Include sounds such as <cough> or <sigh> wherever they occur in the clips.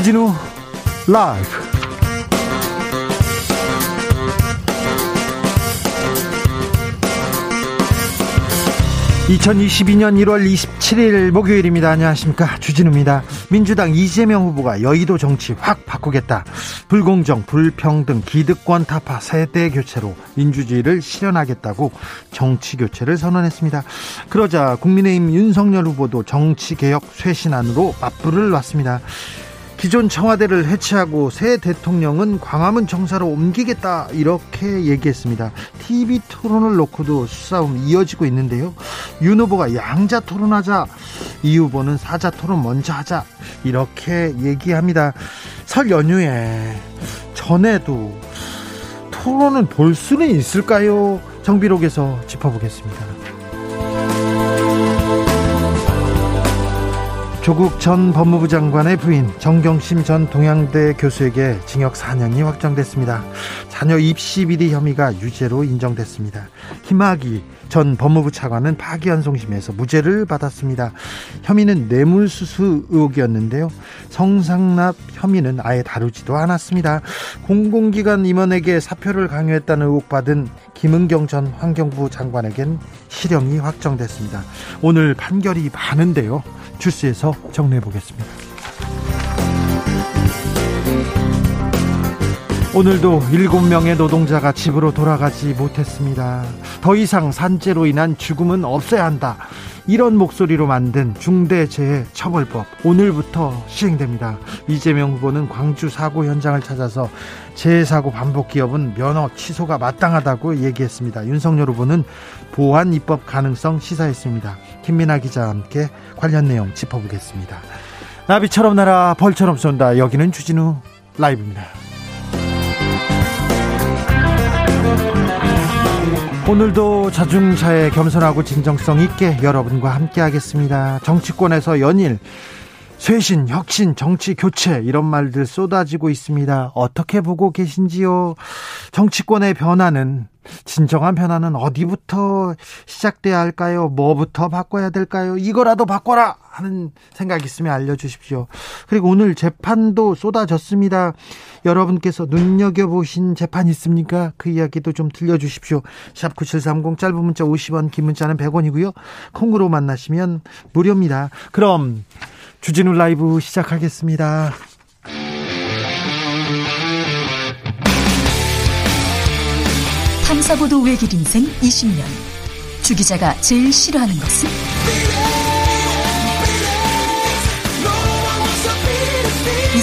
주진우 라이브. (2022년 1월 27일) 목요일입니다. 안녕하십니까? 주진우입니다. 민주당 이재명 후보가 여의도 정치 확 바꾸겠다. 불공정 불평등 기득권 타파 세대 교체로 민주주의를 실현하겠다고 정치 교체를 선언했습니다. 그러자 국민의힘 윤석열 후보도 정치 개혁 쇄신안으로 맞불을 놨습니다 기존 청와대를 해체하고 새 대통령은 광화문 정사로 옮기겠다 이렇게 얘기했습니다. TV 토론을 놓고도 수싸움 이어지고 있는데요. 윤 후보가 양자 토론하자, 이 후보는 사자 토론 먼저 하자 이렇게 얘기합니다. 설 연휴에 전에도 토론은 볼 수는 있을까요? 정비록에서 짚어보겠습니다. 조국 전 법무부 장관의 부인 정경심 전 동양대 교수에게 징역 4년이 확정됐습니다. 자녀 입시 비리 혐의가 유죄로 인정됐습니다. 김학의 전 법무부 차관은 파기환송심에서 무죄를 받았습니다. 혐의는 뇌물수수 의혹이었는데요. 성상납 혐의는 아예 다루지도 않았습니다. 공공기관 임원에게 사표를 강요했다는 의혹 받은 김은경 전 환경부 장관에겐 실형이 확정됐습니다. 오늘 판결이 많은데요. 주스에서 정리해 보겠습니다. 오늘도 7명의 노동자가 집으로 돌아가지 못했습니다. 더 이상 산재로 인한 죽음은 없어야 한다. 이런 목소리로 만든 중대재해처벌법 오늘부터 시행됩니다. 이재명 후보는 광주 사고 현장을 찾아서 재해 사고 반복 기업은 면허 취소가 마땅하다고 얘기했습니다. 윤석열 후보는 보안 입법 가능성 시사했습니다. 김민아 기자와 함께 관련 내용 짚어보겠습니다. 나비처럼 날아 벌처럼 쏜다. 여기는 주진우 라이브입니다. 오늘도 자중차에 겸손하고 진정성 있게 여러분과 함께 하겠습니다. 정치권에서 연일 쇄신, 혁신, 정치 교체 이런 말들 쏟아지고 있습니다. 어떻게 보고 계신지요? 정치권의 변화는 진정한 변화는 어디부터 시작돼야 할까요? 뭐부터 바꿔야 될까요? 이거라도 바꿔라 하는 생각 있으면 알려 주십시오. 그리고 오늘 재판도 쏟아졌습니다. 여러분께서 눈여겨보신 재판 있습니까? 그 이야기도 좀 들려주십시오. 샵 9730 짧은 문자 50원, 긴 문자는 100원이고요. 콩으로 만나시면 무료입니다. 그럼 주진우 라이브 시작하겠습니다. 탐사보도 외길 인생 20년. 주 기자가 제일 싫어하는 것은?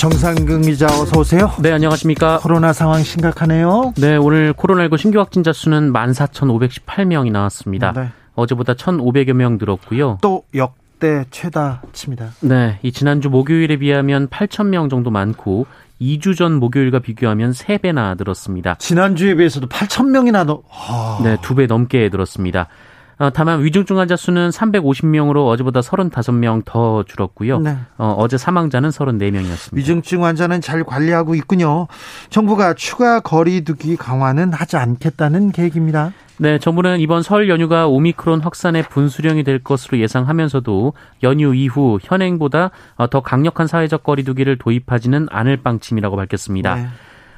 정상근 기자 어서 오세요. 네, 안녕하십니까. 코로나 상황 심각하네요. 네, 오늘 코로나19 신규 확진자 수는 14,518명이 나왔습니다. 네. 어제보다 1,500여 명 늘었고요. 또 역대 최다칩니다. 네, 이 지난주 목요일에 비하면 8,000명 정도 많고 2주 전 목요일과 비교하면 3배나 늘었습니다. 지난주에 비해서도 8,000명이나 더. 아... 네, 2배 넘게 늘었습니다. 어, 다만 위중증 환자 수는 350명으로 어제보다 35명 더 줄었고요. 네. 어, 어제 사망자는 34명이었습니다. 위중증 환자는 잘 관리하고 있군요. 정부가 추가 거리두기 강화는 하지 않겠다는 계획입니다. 네, 정부는 이번 설 연휴가 오미크론 확산의 분수령이 될 것으로 예상하면서도 연휴 이후 현행보다 더 강력한 사회적 거리두기를 도입하지는 않을 방침이라고 밝혔습니다. 네.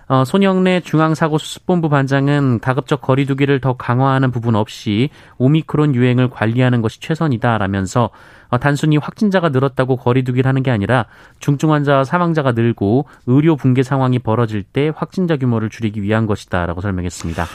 어, 손영래 중앙사고수습본부 반장은 다급적 거리두기를 더 강화하는 부분 없이 오미크론 유행을 관리하는 것이 최선이다라면서 어, 단순히 확진자가 늘었다고 거리두기를 하는 게 아니라 중증 환자와 사망자가 늘고 의료 붕괴 상황이 벌어질 때 확진자 규모를 줄이기 위한 것이다라고 설명했습니다.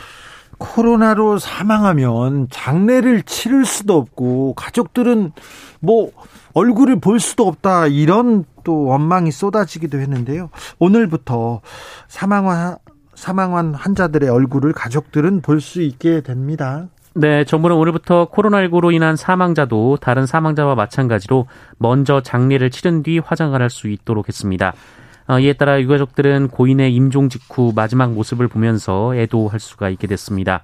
코로나로 사망하면 장례를 치를 수도 없고 가족들은 뭐 얼굴을 볼 수도 없다 이런 또 원망이 쏟아지기도 했는데요. 오늘부터 사망한 사망한 환자들의 얼굴을 가족들은 볼 수 있게 됩니다. 네, 정부는 오늘부터 코로나19로 인한 사망자도 다른 사망자와 마찬가지로 먼저 장례를 치른 뒤 화장을 할 수 있도록 했습니다. 어, 이에 따라 유가족들은 고인의 임종 직후 마지막 모습을 보면서 애도할 수가 있게 됐습니다.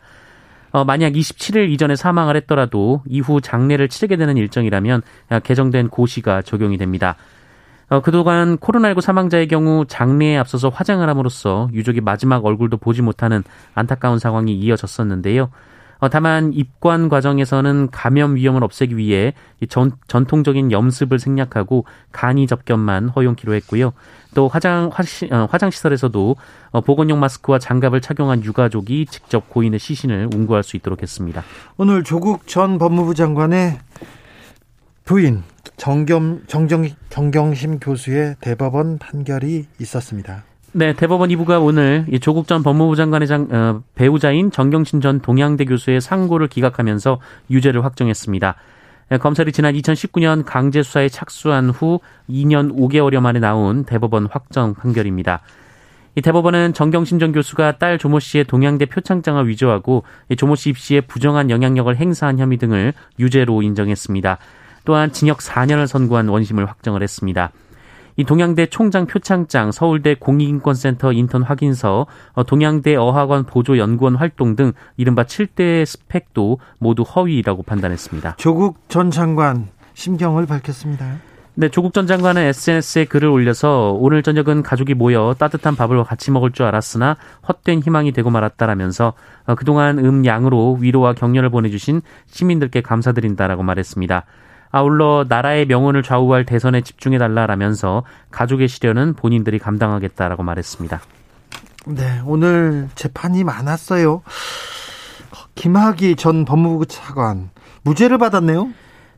어, 만약 27일 이전에 사망을 했더라도 이후 장례를 치르게 되는 일정이라면 개정된 고시가 적용이 됩니다. 어, 그동안 코로나19 사망자의 경우 장례에 앞서서 화장을 함으로써 유족이 마지막 얼굴도 보지 못하는 안타까운 상황이 이어졌었는데요. 어, 다만 입관 과정에서는 감염 위험을 없애기 위해 전, 전통적인 염습을 생략하고 간이 접견만 허용키로 했고요. 또 화장 어, 화장 시설에서도 어, 보건용 마스크와 장갑을 착용한 유가족이 직접 고인의 시신을 운구할 수 있도록 했습니다. 오늘 조국 전 법무부 장관의 부인 정겸 정정 정경심 교수의 대법원 판결이 있었습니다. 네, 대법원 2부가 오늘 조국 전 법무부 장관의 장, 어, 배우자인 정경심 전 동양대 교수의 상고를 기각하면서 유죄를 확정했습니다. 네, 검찰이 지난 2019년 강제 수사에 착수한 후 2년 5개월여 만에 나온 대법원 확정 판결입니다. 이 대법원은 정경심 전 교수가 딸 조모 씨의 동양대 표창장을 위조하고 조모 씨 입시에 부정한 영향력을 행사한 혐의 등을 유죄로 인정했습니다. 또한 징역 4년을 선고한 원심을 확정을 했습니다. 이 동양대 총장 표창장, 서울대 공익인권센터 인턴 확인서, 어, 동양대 어학원 보조연구원 활동 등 이른바 7대 스펙도 모두 허위라고 판단했습니다. 조국 전 장관 심경을 밝혔습니다. 네, 조국 전 장관은 SNS에 글을 올려서 오늘 저녁은 가족이 모여 따뜻한 밥을 같이 먹을 줄 알았으나 헛된 희망이 되고 말았다라면서 어, 그동안 음양으로 위로와 격려를 보내주신 시민들께 감사드린다라고 말했습니다. 아울러 나라의 명운을 좌우할 대선에 집중해달라라면서 가족의 시련은 본인들이 감당하겠다라고 말했습니다. 네, 오늘 재판이 많았어요. 김학의 전 법무부 차관 무죄를 받았네요.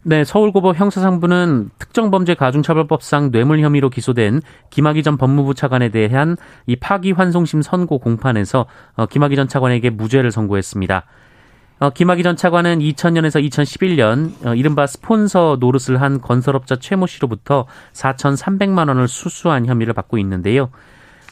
네, 서울고법 형사상부는 특정범죄 가중처벌법상 뇌물 혐의로 기소된 김학의 전 법무부 차관에 대한 이 파기환송심 선고 공판에서 어, 김학의 전 차관에게 무죄를 선고했습니다. 어, 김학의 전 차관은 2000년에서 2011년 어, 이른바 스폰서 노릇을 한 건설업자 최모 씨로부터 4,300만 원을 수수한 혐의를 받고 있는데요.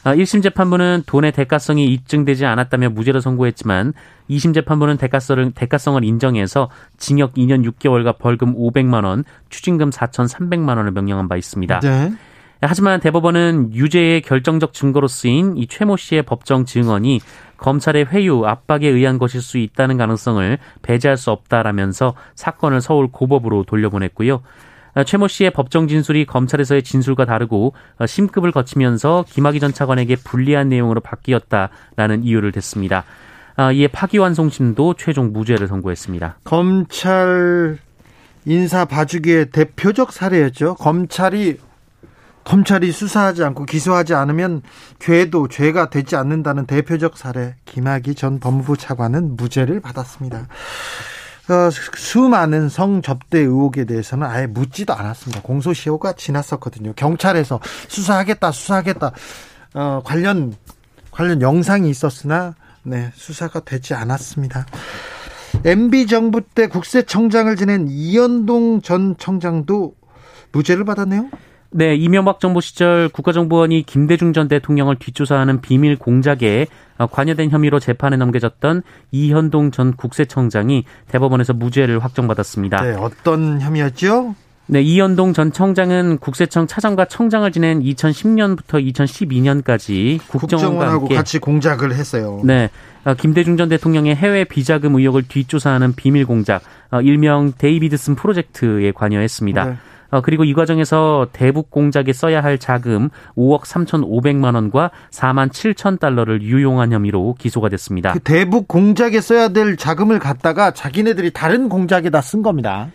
어, 1심 재판부는 돈의 대가성이 입증되지 않았다며 무죄를 선고했지만 2심 재판부는 대가성을, 대가성을 인정해서 징역 2년 6개월과 벌금 500만 원, 추징금 4,300만 원을 명령한 바 있습니다. 네. 하지만 대법원은 유죄의 결정적 증거로 쓰인 이 최모 씨의 법정 증언이 검찰의 회유, 압박에 의한 것일 수 있다는 가능성을 배제할 수 없다라면서 사건을 서울 고법으로 돌려보냈고요. 최모 씨의 법정 진술이 검찰에서의 진술과 다르고 심급을 거치면서 김학의 전 차관에게 불리한 내용으로 바뀌었다라는 이유를 댔습니다. 아, 이에 파기환송심도 최종 무죄를 선고했습니다. 검찰 인사 봐주기의 대표적 사례였죠. 검찰이 검찰이 수사하지 않고 기소하지 않으면 죄도 죄가 되지 않는다는 대표적 사례 김학의 전 법무부 차관은 무죄를 받았습니다. 어, 수많은 성접대 의혹에 대해서는 아예 묻지도 않았습니다. 공소시효가 지났었거든요. 경찰에서 수사하겠다, 수사하겠다, 어, 관련, 관련 영상이 있었으나, 네, 수사가 되지 않았습니다. MB 정부 때 국세청장을 지낸 이현동 전 청장도 무죄를 받았네요. 네, 이명박 정부 시절 국가정보원이 김대중 전 대통령을 뒷조사하는 비밀 공작에 관여된 혐의로 재판에 넘겨졌던 이현동 전 국세청장이 대법원에서 무죄를 확정받았습니다. 네, 어떤 혐의였죠? 네, 이현동 전 청장은 국세청 차장과 청장을 지낸 2010년부터 2012년까지 국정원과 함께 같이 공작을 했어요. 네. 김대중 전 대통령의 해외 비자금 의혹을 뒷조사하는 비밀 공작, 어, 일명 데이비드슨 프로젝트에 관여했습니다. 네. 어, 그리고 이 과정에서 대북 공작에 써야 할 자금 5억 3,500만 원과 4만 7천 달러를 유용한 혐의로 기소가 됐습니다. 그 대북 공작에 써야 될 자금을 갖다가 자기네들이 다른 공작에다 쓴 겁니다.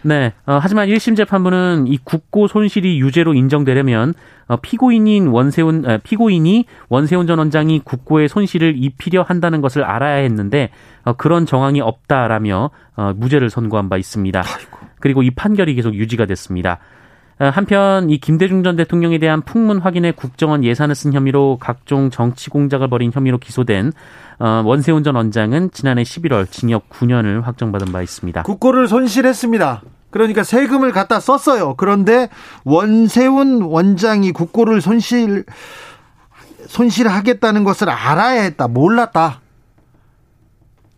네. 어, 하지만 1심 재판부는 이 국고 손실이 유죄로 인정되려면 어, 피고인인 원세훈 어, 피고인이 원세훈 전 원장이 국고의 손실을 입히려 한다는 것을 알아야 했는데 어, 그런 정황이 없다라며 어, 무죄를 선고한 바 있습니다. 그리고 이 판결이 계속 유지가 됐습니다. 어, 한편 이 김대중 전 대통령에 대한 풍문 확인에 국정원 예산을 쓴 혐의로 각종 정치 공작을 벌인 혐의로 기소된 어, 원세훈 전 원장은 지난해 11월 징역 9년을 확정받은 바 있습니다. 국고를 손실했습니다. 그러니까 세금을 갖다 썼어요. 그런데 원세훈 원장이 국고를 손실 손실하겠다는 것을 알아야 했다. 몰랐다.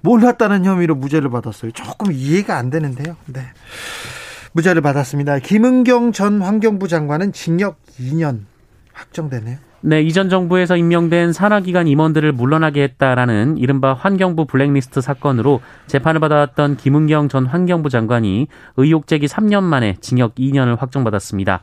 몰랐다는 혐의로 무죄를 받았어요. 조금 이해가 안 되는데요. 네. 무죄를 받았습니다. 김은경 전 환경부 장관은 징역 2년 확정되네요. 네, 이전 정부에서 임명된 산하기관 임원들을 물러나게 했다라는 이른바 환경부 블랙리스트 사건으로 재판을 받아왔던 김은경 전 환경부 장관이 의혹 제기 3년 만에 징역 2년을 확정받았습니다.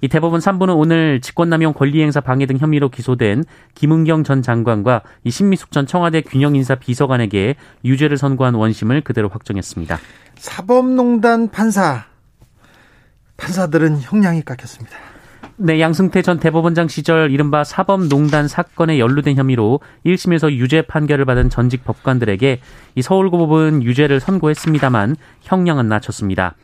이 대법원 3부는 오늘 직권남용 권리행사 방해 등 혐의로 기소된 김은경 전 장관과 이 신미숙 전 청와대 균형인사 비서관에게 유죄를 선고한 원심을 그대로 확정했습니다. 사법농단 판사 판사들은 형량이 깎였습니다. 네, 양승태 전 대법원장 시절 이른바 사법농단 사건에 연루된 혐의로 1심에서 유죄 판결을 받은 전직 법관들에게 이 서울고법은 유죄를 선고했습니다만 형량은 낮췄습니다.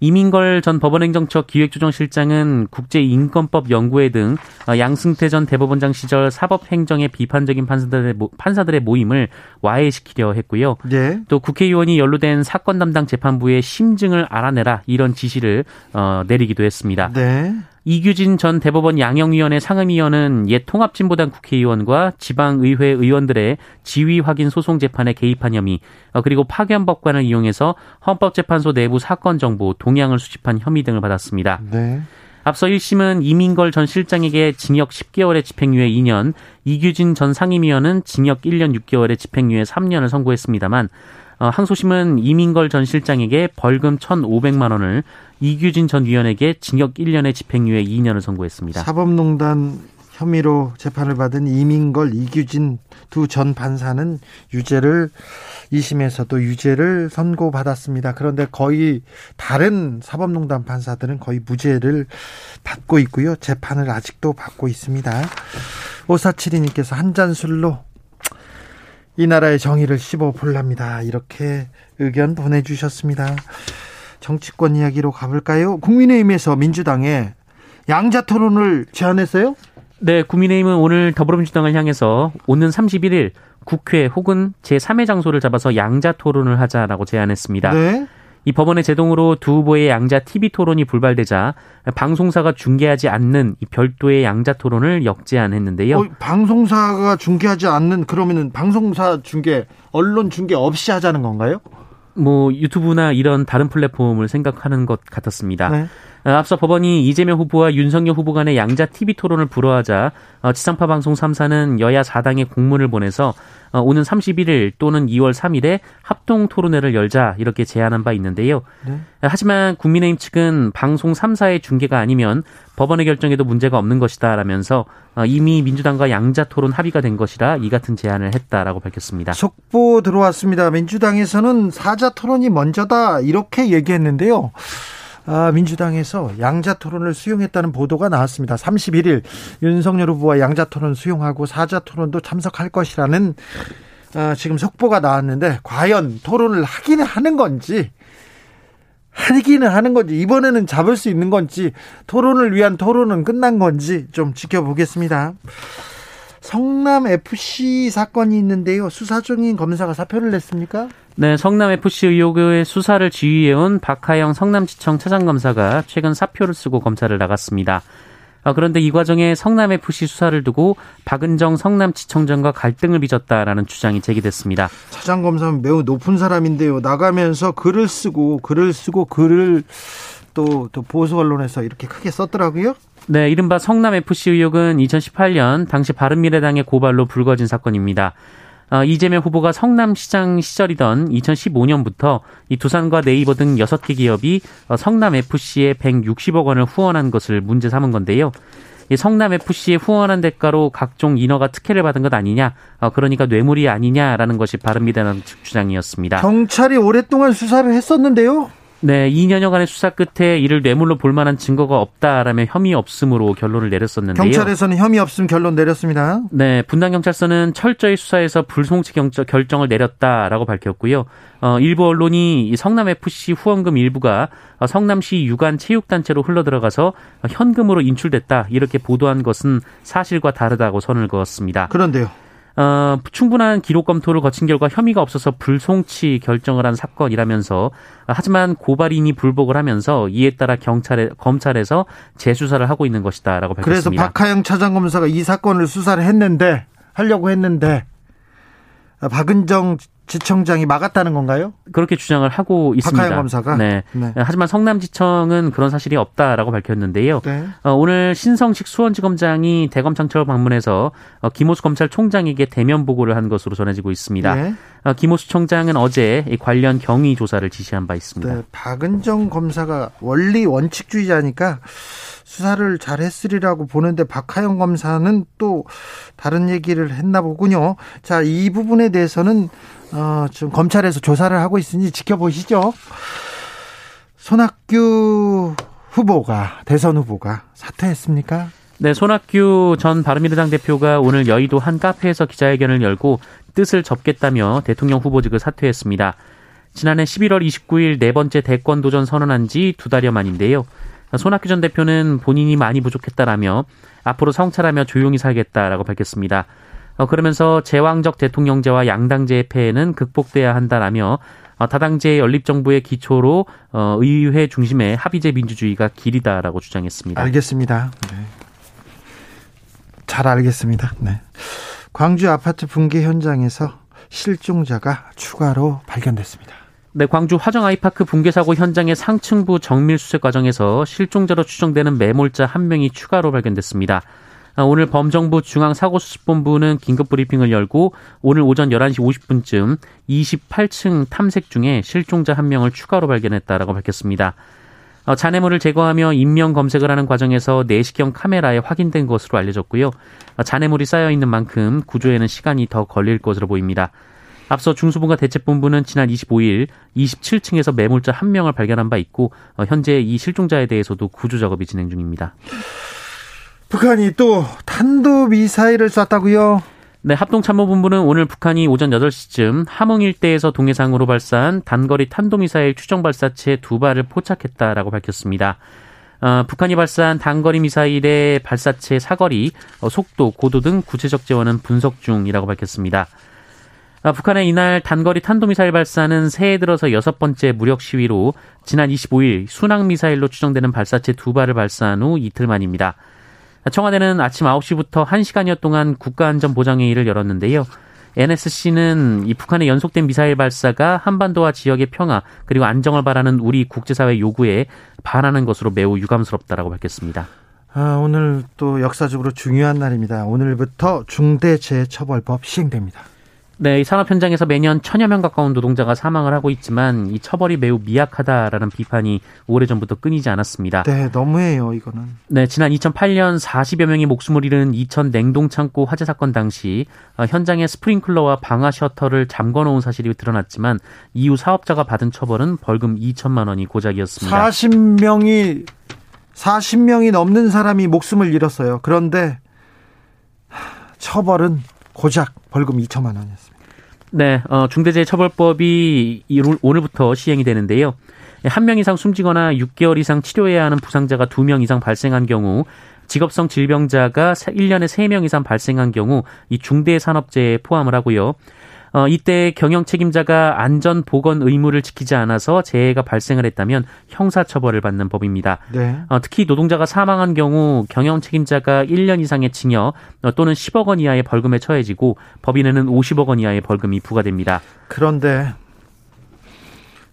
이민걸 전 법원행정처 기획조정실장은 국제인권법 연구회 등 양승태 전 대법원장 시절 사법행정의 비판적인 판사들의, 판사들의 모임을 와해시키려 했고요. 네. 또 국회의원이 연루된 사건 담당 재판부의 심증을 알아내라 이런 지시를 어, 내리기도 했습니다. 네. 이규진 전 대법원 양형위원회 상임위원은 옛 통합진보당 국회의원과 지방의회 의원들의 지위 확인 소송 재판에 개입한 혐의, 어, 그리고 파견법관을 이용해서 헌법재판소 내부 사건 정보, 동향을 수집한 혐의 등을 받았습니다. 네. 앞서 1심은 이민걸 전 실장에게 징역 10개월의 집행유예 2년, 이규진 전 상임위원은 징역 1년 6개월의 집행유예 3년을 선고했습니다만 어, 항소심은 이민걸 전 실장에게 벌금 1,500만 원을 이규진 전 위원에게 징역 1년의 집행유예 2년을 선고했습니다. 사법농단 혐의로 재판을 받은 이민걸, 이규진 두 전 판사는 유죄를 2심에서도 유죄를 선고받았습니다. 그런데 거의 다른 사법농단 판사들은 거의 무죄를 받고 있고요. 재판을 아직도 받고 있습니다. 오사칠이님께서 한 잔 술로 이 나라의 정의를 씹어 볼랍니다. 이렇게 의견 보내주셨습니다. 정치권 이야기로 가볼까요? 국민의힘에서 민주당에 양자 토론을 제안했어요? 네, 국민의힘은 오늘 더불어민주당을 향해서 오는 31일 국회 혹은 제3의 장소를 잡아서 양자 토론을 하자라고 제안했습니다. 네. 이 법원의 제동으로 두 후보의 양자 TV 토론이 불발되자 방송사가 중계하지 않는 이 별도의 양자 토론을 역제안했는데요. 어, 방송사가 중계하지 않는 그러면은 방송사 중계, 언론 중계 없이 하자는 건가요? 뭐 유튜브나 이런 다른 플랫폼을 생각하는 것 같았습니다. 네. 어, 앞서 법원이 이재명 후보와 윤석열 후보 간의 양자 TV 토론을 불허하자 어, 지상파 방송 3사는 여야 4당에 공문을 보내서 어, 오는 31일 또는 2월 3일에 합동 토론회를 열자 이렇게 제안한 바 있는데요. 네. 하지만 국민의힘 측은 방송 3사의 중계가 아니면 법원의 결정에도 문제가 없는 것이다라면서 이미 민주당과 양자 토론 합의가 된 것이라 이 같은 제안을 했다라고 밝혔습니다. 속보 들어왔습니다. 민주당에서는 사자 토론이 먼저다 이렇게 얘기했는데요. 아, 민주당에서 양자 토론을 수용했다는 보도가 나왔습니다. 31일 윤석열 후보와 양자 토론 수용하고 사자 토론도 참석할 것이라는 아, 지금 속보가 나왔는데 과연 토론을 하기는 하는 건지 하기는 하는 건지 이번에는 잡을 수 있는 건지 토론을 위한 토론은 끝난 건지 좀 지켜보겠습니다. 성남 FC 사건이 있는데요. 수사 중인 검사가 사표를 냈습니까? 네, 성남 FC 의혹의 수사를 지휘해온 박하영 성남지청 차장검사가 최근 사표를 쓰고 검찰을 나갔습니다. 아, 그런데 이 과정에 성남 FC 수사를 두고 박은정 성남지청장과 갈등을 빚었다라는 주장이 제기됐습니다. 차장 검사는 매우 높은 사람인데요. 나가면서 글을 쓰고 글을 쓰고 글을 또, 또 보수 언론에서 이렇게 크게 썼더라고요. 네, 이른바 성남 FC 의혹은 2018년 당시 바른미래당의 고발로 불거진 사건입니다. 어, 이재명 후보가 성남시장 시절이던 2015년부터 이 두산과 네이버 등 6개 기업이 어, 성남 FC에 160억 원을 후원한 것을 문제 삼은 건데요. 이 성남 FC에 후원한 대가로 각종 인허가 특혜를 받은 것 아니냐, 어, 그러니까 뇌물이 아니냐라는 것이 바른미래당 측 주장이었습니다. 경찰이 오랫동안 수사를 했었는데요. 네, 2년여간의 수사 끝에 이를 뇌물로 볼 만한 증거가 없다라며 혐의 없음으로 결론을 내렸었는데요. 경찰에서는 혐의 없음 결론 내렸습니다. 네, 분당 경찰서는 철저히 수사해서 불송치 결정을 내렸다라고 밝혔고요. 어, 일부 언론이 성남 FC 후원금 일부가 성남시 유관 체육단체로 흘러들어가서 현금으로 인출됐다 이렇게 보도한 것은 사실과 다르다고 선을 그었습니다. 그런데요. 어, 충분한 기록 검토를 거친 결과 혐의가 없어서 불송치 결정을 한 사건이라면서 하지만 고발인이 불복을 하면서 이에 따라 경찰에 검찰에서 재수사를 하고 있는 것이다라고 밝혔습니다. 그래서 박하영 차장검사가 이 사건을 수사를 했는데 하려고 했는데 박은정 지청장이 막았다는 건가요? 그렇게 주장을 하고 있습니다. 박하영 검사가. 네. 네. 하지만 성남지청은 그런 사실이 없다라고 밝혔는데요. 네. 어, 오늘 신성식 수원지검장이 대검장처를 방문해서 어, 김호수 검찰총장에게 대면 보고를 한 것으로 전해지고 있습니다. 네. 어, 김호수 총장은 어제 관련 경위 조사를 지시한 바 있습니다. 네. 박은정 검사가 원리 원칙주의자니까 수사를 잘 했으리라고 보는데 박하영 검사는 또 다른 얘기를 했나 보군요. 자, 이 부분에 대해서는 어, 지금 검찰에서 조사를 하고 있으니 지켜보시죠. 손학규 후보가 대선 후보가 사퇴했습니까? 네, 손학규 전 바른미래당 대표가 오늘 여의도 한 카페에서 기자회견을 열고 뜻을 접겠다며 대통령 후보직을 사퇴했습니다. 지난해 11월 29일 네 번째 대권 도전 선언한 지 두 달여 만인데요. 손학규 전 대표는 본인이 많이 부족했다라며 앞으로 성찰하며 조용히 살겠다라고 밝혔습니다. 어, 그러면서 제왕적 대통령제와 양당제의 폐해는 극복돼야 한다라며 어, 다당제 연립정부의 기초로 어, 의회 중심의 합의제 민주주의가 길이다라고 주장했습니다. 알겠습니다. 네. 잘 알겠습니다. 네. 광주 아파트 붕괴 현장에서 실종자가 추가로 발견됐습니다. 네, 광주 화정 아이파크 붕괴 사고 현장의 상층부 정밀 수색 과정에서 실종자로 추정되는 매몰자 한 명이 추가로 발견됐습니다. 아, 오늘 범정부 중앙사고수습본부는 긴급 브리핑을 열고 오늘 오전 11시 50분쯤 28층 탐색 중에 실종자 한 명을 추가로 발견했다라고 밝혔습니다. 어, 잔해물을 제거하며 인명 검색을 하는 과정에서 내시경 카메라에 확인된 것으로 알려졌고요. 어, 잔해물이 쌓여 있는 만큼 구조에는 시간이 더 걸릴 것으로 보입니다. 앞서 중수본과 대책본부는 지난 25일 27층에서 매몰자 한 명을 발견한 바 있고 어, 현재 이 실종자에 대해서도 구조 작업이 진행 중입니다. 북한이 또 탄도 미사일을 쐈다고요? 네, 합동참모본부는 오늘 북한이 오전 8시쯤 함흥 일대에서 동해상으로 발사한 단거리 탄도미사일 추정 발사체 두 발을 포착했다라고 밝혔습니다. 어, 북한이 발사한 단거리 미사일의 발사체 사거리, 어, 속도, 고도 등 구체적 재원은 분석 중이라고 밝혔습니다. 아, 북한의 이날 단거리 탄도미사일 발사는 새해 들어서 여섯 번째 무력 시위로 지난 25일 순항미사일로 추정되는 발사체 두 발을 발사한 후 이틀 만입니다. 청와대는 아침 9시부터 1시간여 동안 국가안전보장회의를 열었는데요. NSC는 이 북한의 연속된 미사일 발사가 한반도와 지역의 평화 그리고 안정을 바라는 우리 국제사회 요구에 반하는 것으로 매우 유감스럽다라고 밝혔습니다. 아, 오늘 또 역사적으로 중요한 날입니다. 오늘부터 중대재해처벌법 시행됩니다. 네, 이 산업 현장에서 매년 천여 명 가까운 노동자가 사망을 하고 있지만 이 처벌이 매우 미약하다라는 비판이 오래전부터 끊이지 않았습니다. 네, 너무해요, 이거는. 네, 지난 2008년 40여 명이 목숨을 잃은 이천 냉동 창고 화재 사건 당시 어, 현장에 스프링클러와 방화 셔터를 잠궈 놓은 사실이 드러났지만 이후 사업자가 받은 처벌은 벌금 2천만 원이 고작이었습니다. 40명이 40명이 넘는 사람이 목숨을 잃었어요. 그런데 처벌은 고작 벌금 2천만 원이었습니다. 네, 어, 중대재해처벌법이 오늘부터 시행이 되는데요. 한 명 이상 숨지거나 6개월 이상 치료해야 하는 부상자가 2명 이상 발생한 경우 직업성 질병자가 1년에 3명 이상 발생한 경우 이 중대산업재해에 포함을 하고요. 어, 이때 경영 책임자가 안전 보건 의무를 지키지 않아서 재해가 발생을 했다면 형사처벌을 받는 법입니다. 네. 어, 특히 노동자가 사망한 경우 경영 책임자가 1년 이상의 징역 어, 또는 10억 원 이하의 벌금에 처해지고 법인에는 50억 원 이하의 벌금이 부과됩니다. 그런데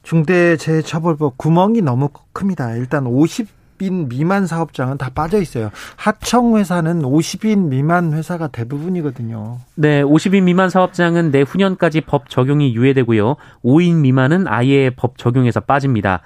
중대재해처벌법 구멍이 너무 큽니다. 일단 50 50인 미만 사업장은 다 빠져 있어요. 하청 회사는 50인 미만 회사가 대부분이거든요. 네, 50인 미만 사업장은 내후년까지 법 적용이 유예되고요. 5인 미만은 아예 법 적용에서 빠집니다.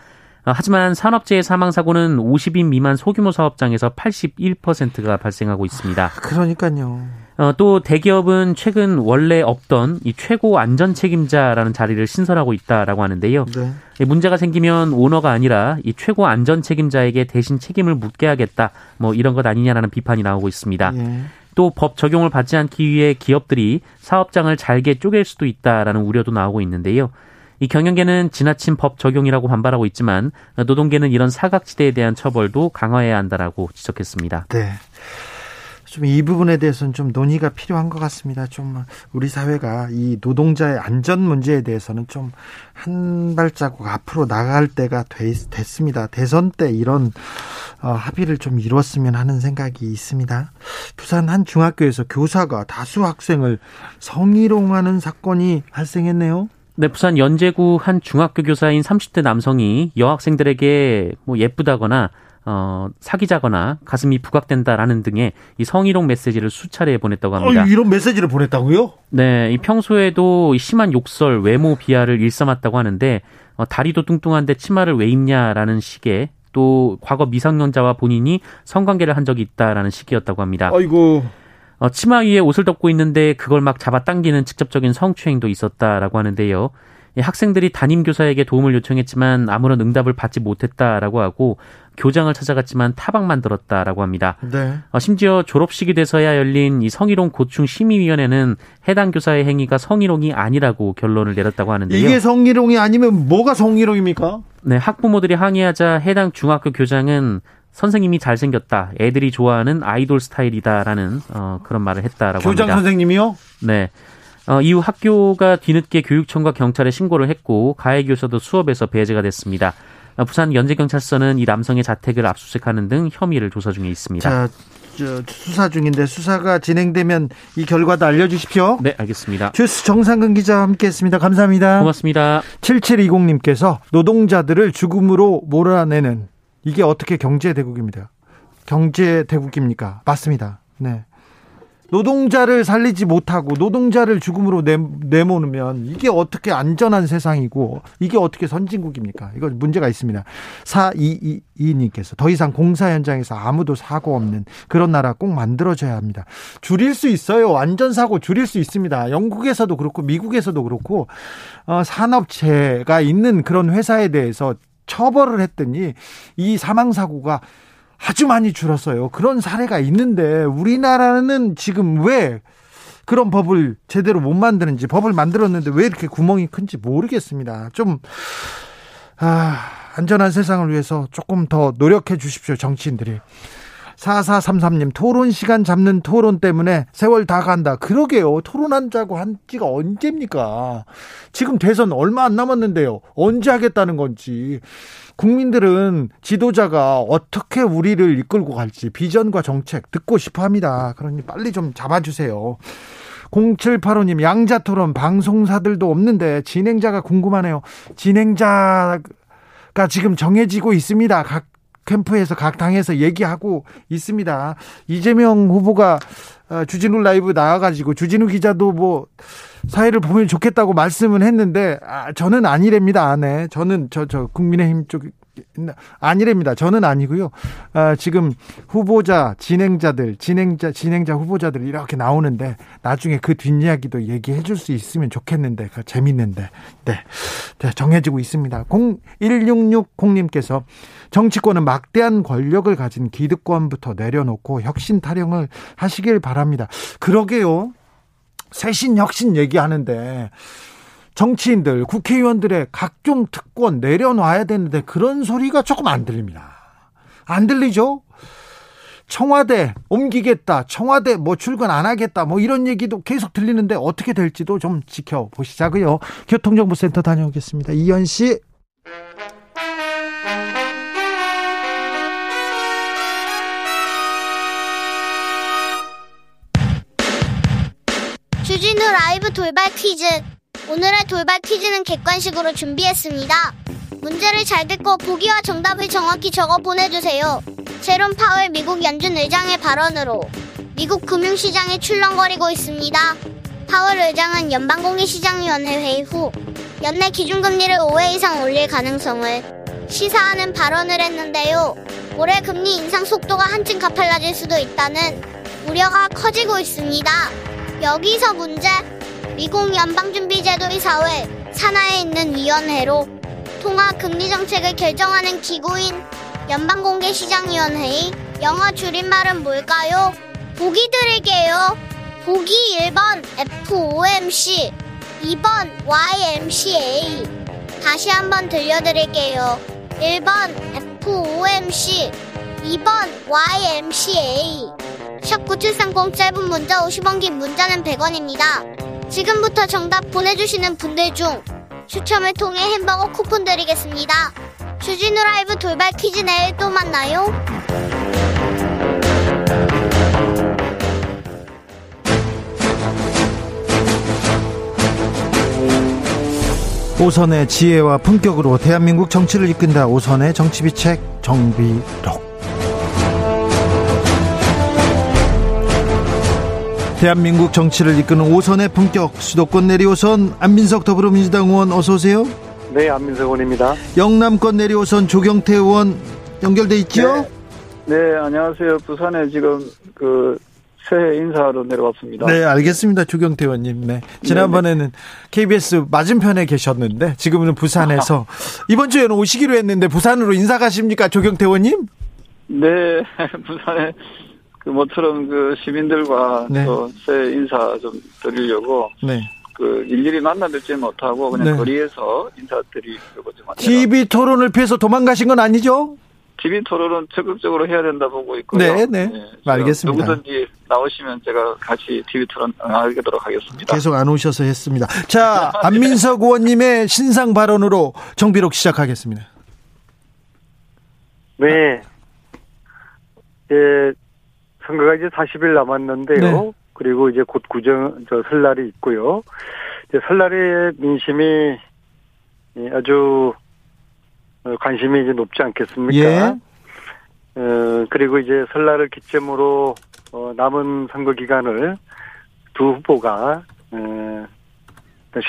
어, 하지만 산업재해 사망 사고는 50인 미만 소규모 사업장에서 81%가 발생하고 있습니다. 그러니까요. 어, 또 대기업은 최근 원래 없던 이 최고 안전 책임자라는 자리를 신설하고 있다라고 하는데요. 네. 문제가 생기면 오너가 아니라 이 최고 안전 책임자에게 대신 책임을 묻게 하겠다. 뭐 이런 것 아니냐라는 비판이 나오고 있습니다. 예. 또법 적용을 받지 않기 위해 기업들이 사업장을 잘게 쪼갤 수도 있다라는 우려도 나오고 있는데요. 이 경영계는 지나친 법 적용이라고 반발하고 있지만 노동계는 이런 사각지대에 대한 처벌도 강화해야 한다라고 지적했습니다. 네. 좀 이 부분에 대해서는 좀 논의가 필요한 것 같습니다. 좀 우리 사회가 이 노동자의 안전 문제에 대해서는 좀 한 발자국 앞으로 나갈 때가 됐습니다. 대선 때 이런 어, 합의를 좀 이뤘으면 하는 생각이 있습니다. 부산 한 중학교에서 교사가 다수 학생을 성희롱하는 사건이 발생했네요. 네, 부산 연제구 한 중학교 교사인 30대 남성이 여학생들에게 뭐 예쁘다거나 어, 사귀자거나 가슴이 부각된다라는 등의 이 성희롱 메시지를 수차례 보냈다고 합니다. 어, 이런 메시지를 보냈다고요? 네, 이 평소에도 심한 욕설, 외모 비하를 일삼았다고 하는데 어, 다리도 뚱뚱한데 치마를 왜 입냐라는 식의 또 과거 미성년자와 본인이 성관계를 한 적이 있다라는 식이었다고 합니다. 아이고. 어, 치마 위에 옷을 덮고 있는데 그걸 막 잡아당기는 직접적인 성추행도 있었다라고 하는데요. 학생들이 담임 교사에게 도움을 요청했지만 아무런 응답을 받지 못했다라고 하고 교장을 찾아갔지만 타박만 들었다라고 합니다. 네. 어, 심지어 졸업식이 돼서야 열린 이 성희롱 고충 심의위원회는 해당 교사의 행위가 성희롱이 아니라고 결론을 내렸다고 하는데요. 이게 성희롱이 아니면 뭐가 성희롱입니까? 네, 학부모들이 항의하자 해당 중학교 교장은 선생님이 잘생겼다. 애들이 좋아하는 아이돌 스타일이다라는 어, 그런 말을 했다라고 교장 합니다. 선생님이요? 네. 어, 이후 학교가 뒤늦게 교육청과 경찰에 신고를 했고 가해 교사도 수업에서 배제가 됐습니다. 어, 부산 연제경찰서는 이 남성의 자택을 압수수색하는 등 혐의를 조사 중에 있습니다. 자, 저, 수사 중인데 수사가 진행되면 이 결과도 알려주십시오. 네, 알겠습니다. 주스 정상근 기자와 함께했습니다. 감사합니다. 고맙습니다. 7720님께서 노동자들을 죽음으로 몰아내는 이게 어떻게 경제 대국입니다. 경제 대국입니까? 맞습니다. 네. 노동자를 살리지 못하고 노동자를 죽음으로 내, 내모으면 이게 어떻게 안전한 세상이고 이게 어떻게 선진국입니까? 이거 문제가 있습니다. 4222님께서 더 이상 공사 현장에서 아무도 사고 없는 그런 나라 꼭 만들어져야 합니다. 줄일 수 있어요. 안전사고 줄일 수 있습니다. 영국에서도 그렇고 미국에서도 그렇고 어, 산업체가 있는 그런 회사에 대해서 처벌을 했더니 이 사망 사고가 아주 많이 줄었어요. 그런 사례가 있는데 우리나라는 지금 왜 그런 법을 제대로 못 만드는지 법을 만들었는데 왜 이렇게 구멍이 큰지 모르겠습니다. 좀 아, 안전한 세상을 위해서 조금 더 노력해 주십시오, 정치인들이. 4433님, 토론 시간 잡는 토론 때문에 세월 다 간다. 그러게요. 토론한다고 한 지가 언제입니까? 지금 대선 얼마 안 남았는데요. 언제 하겠다는 건지. 국민들은 지도자가 어떻게 우리를 이끌고 갈지 비전과 정책 듣고 싶어 합니다. 그러니 빨리 좀 잡아주세요. 0785님, 양자 토론 방송사들도 없는데 진행자가 궁금하네요. 진행자가 지금 정해지고 있습니다. 각 캠프에서 각 당에서 얘기하고 있습니다. 이재명 후보가 어, 주진우 라이브 나와가지고 주진우 기자도 뭐 사회를 보면 좋겠다고 말씀은 했는데 아, 저는 아니랍니다. 네, 저는 저 저 국민의힘 쪽 아니랍니다. 저는 아니고요. 아, 지금 후보자, 진행자들, 진행자, 진행자 후보자들 이렇게 나오는데 나중에 그 뒷이야기도 얘기해 줄 수 있으면 좋겠는데, 그 재밌는데. 네. 네. 정해지고 있습니다. 0166님께서 정치권은 막대한 권력을 가진 기득권부터 내려놓고 혁신 타령을 하시길 바랍니다. 그러게요. 쇄신 혁신 얘기하는데 정치인들, 국회의원들의 각종 특권 내려놔야 되는데 그런 소리가 조금 안 들립니다. 안 들리죠? 청와대 옮기겠다, 청와대 뭐 출근 안 하겠다, 뭐 이런 얘기도 계속 들리는데 어떻게 될지도 좀 지켜보시자고요. 교통정보센터 다녀오겠습니다. 이현 씨. 주진우 라이브 돌발 퀴즈. 오늘의 돌발 퀴즈는 객관식으로 준비했습니다. 문제를 잘 듣고 보기와 정답을 정확히 적어 보내주세요. 제롬 파월 미국 연준 의장의 발언으로 미국 금융시장이 출렁거리고 있습니다. 파월 의장은 연방공개시장위원회 회의 후 연내 기준금리를 5회 이상 올릴 가능성을 시사하는 발언을 했는데요. 올해 금리 인상 속도가 한층 가팔라질 수도 있다는 우려가 커지고 있습니다. 여기서 문제. 미국 연방준비제도이사회 산하에 있는 위원회로 통화 금리 정책을 결정하는 기구인 연방공개시장위원회의 영어 줄임말은 뭘까요? 보기 드릴게요. 보기 1번 FOMC, 2번 YMCA. 다시 한번 들려드릴게요. 1번 FOMC, 2번 YMCA. 샵9730 짧은 문자 50원 긴 문자는 100원입니다. 지금부터 정답 보내주시는 분들 중 추첨을 통해 햄버거 쿠폰 드리겠습니다. 주진우 라이브 돌발 퀴즈 내일 또 만나요. 오선의 지혜와 품격으로 대한민국 정치를 이끈다. 오선의 정치비책 정비록. 대한민국 정치를 이끄는 오선의 품격 수도권 내리오선 안민석 더불어민주당 의원 어서 오세요. 네, 안민석 의원입니다. 영남권 내리오선 조경태 의원 연결돼 있죠? 네, 네 안녕하세요. 부산에 지금 그 새해 인사로 내려왔습니다. 네, 알겠습니다. 조경태 의원님. 네. 지난번에는 KBS 맞은편에 계셨는데 지금은 부산에서 <laughs> 이번 주에는 오시기로 했는데 부산으로 인사 가십니까? 조경태 의원님? 네, <laughs> 부산에 그 모처럼 그 시민들과 네. 또새 인사 좀 드리려고 네. 그 일일이 만나 뵙지 못하고 그냥 네. 거리에서 인사드리려고 좀 TV 토론을 피해서 도망가신 건 아니죠? TV 토론은 적극적으로 해야 된다 보고 있고요. 네, 네. 네 알겠습니다. 누구든지 나오시면 제가 같이 TV 토론 하도록 하겠습니다. 계속 안 오셔서 했습니다. 자, <laughs> 안민석 의원님의 신상 발언으로 정비록 시작하겠습니다. 네. 예, 선거가 이제 40일 남았는데요. 네. 그리고 이제 곧 구정, 저 설날이 있고요. 이제 설날의 민심이 아주 어, 관심이 이제 높지 않겠습니까? 예. 어, 그리고 이제 설날을 기점으로 어, 남은 선거 기간을 두 후보가 어,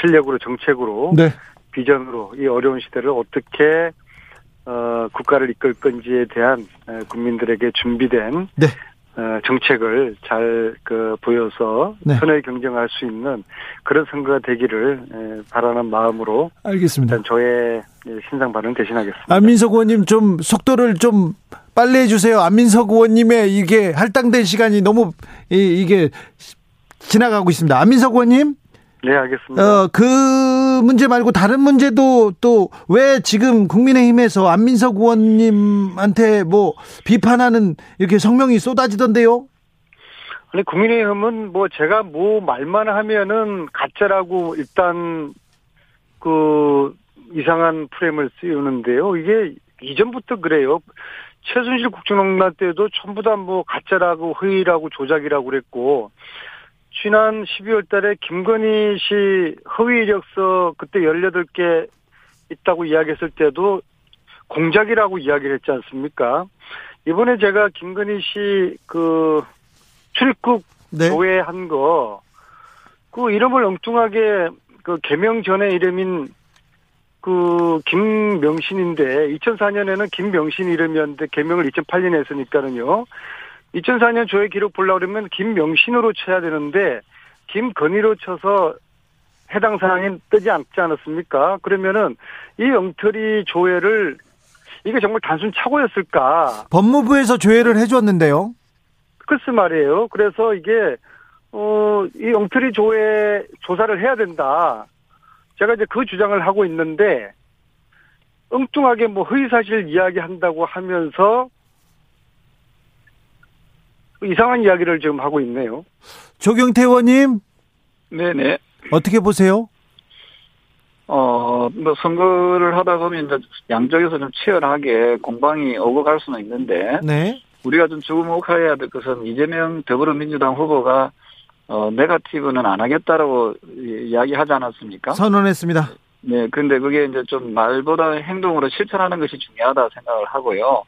실력으로 정책으로 네. 비전으로 이 어려운 시대를 어떻게 어, 국가를 이끌 건지에 대한 국민들에게 준비된 네. 어, 정책을 잘 그 보여서 네. 선을 경쟁할 수 있는 그런 선거가 되기를 바라는 마음으로 알겠습니다. 일단 저의 신상 발언 대신하겠습니다. 안민석 의원님 좀 속도를 좀 빨리 해주세요. 안민석 의원님의 이게 할당된 시간이 너무 이, 이게 지나가고 있습니다. 안민석 의원님. 네, 알겠습니다. 어, 그 문제 말고 다른 문제도 또 왜 지금 국민의힘에서 안민석 의원님한테 뭐 비판하는 이렇게 성명이 쏟아지던데요? 아니, 국민의힘은 뭐 제가 뭐 말만 하면은 가짜라고 일단 그 이상한 프레임을 씌우는데요. 이게 이전부터 그래요. 최순실 국정농단 때도 전부 다 뭐 가짜라고 허위라고 조작이라고 그랬고 지난 12월 달에 김건희 씨 허위 이력서 그때 18개 있다고 이야기했을 때도 공작이라고 이야기를 했지 않습니까? 이번에 제가 김건희 씨 그 출입국 네. 조회한 거, 그 이름을 엉뚱하게 그 개명 전에 이름인 그 김명신인데 2004년에는 김명신 이름이었는데 개명을 2008년에 했으니까는요. 2004년 조회 기록 보려고 그러면 김명신으로 쳐야 되는데 김건희로 쳐서 해당 사항이 뜨지 않지 않았습니까? 그러면은 이 엉터리 조회를 이게 정말 단순 착오였을까? 법무부에서 조회를 해줬는데요. 글쎄 말이에요. 그래서 이게 어이 엉터리 조회 조사를 해야 된다. 제가 이제 그 주장을 하고 있는데 엉뚱하게 뭐 허위사실 이야기한다고 하면서 이상한 이야기를 지금 하고 있네요. 조경태 의원님. 네네. 어떻게 보세요? 어, 뭐, 선거를 하다 보면 이제 양쪽에서 좀 치열하게 공방이 오고 갈 수는 있는데. 네. 우리가 좀 주목해야 될 것은 이재명 더불어민주당 후보가 어, 네가티브는 안 하겠다라고 이야기하지 않았습니까? 선언했습니다. 네, 근데 그게 이제 좀 말보다 행동으로 실천하는 것이 중요하다 생각을 하고요.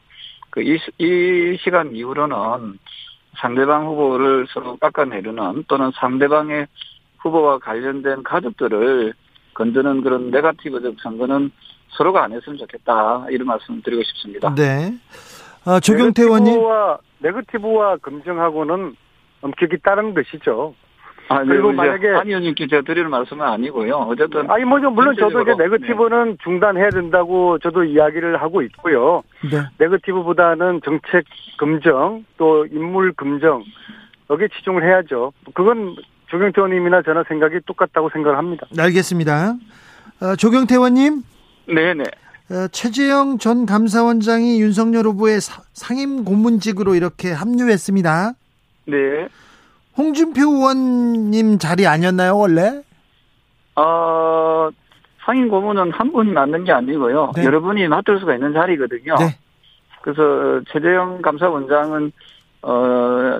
그, 이, 이 시간 이후로는 상대방 후보를 서로 깎아내리는 또는 상대방의 후보와 관련된 가족들을 건드는 그런 네가티브적 선거는 서로가 안 했으면 좋겠다 이런 말씀을 드리고 싶습니다. 네. 아, 조경태 의원님. 네거티브와, 네거티브와 검증하고는 엄격히 따른 것이죠. 아, 네, 그리고 만약에 한 의원님께 제가 드리는 말씀은 아니고요. 어쨌든 아니 뭐 물론 저도 이제 네거티브는 네. 중단해야 된다고 저도 이야기를 하고 있고요. 네. 네거티브보다는 정책 검증 또 인물 검증 여기에 치중을 해야죠. 그건 조경태 의원님이나 저나 생각이 똑같다고 생각을 합니다. 알겠습니다. 어, 조경태 의원님. 네네. 어, 최재형 전 감사원장이 윤석열 후보의 상임 고문직으로 이렇게 합류했습니다. 네. 홍준표 의원님 자리 아니었나요, 원래? 어, 상임 고문은 한 분이 맡는 게 아니고요. 네. 여러 분이 맡을 수가 있는 자리거든요. 네. 그래서 최재형 감사원장은 어,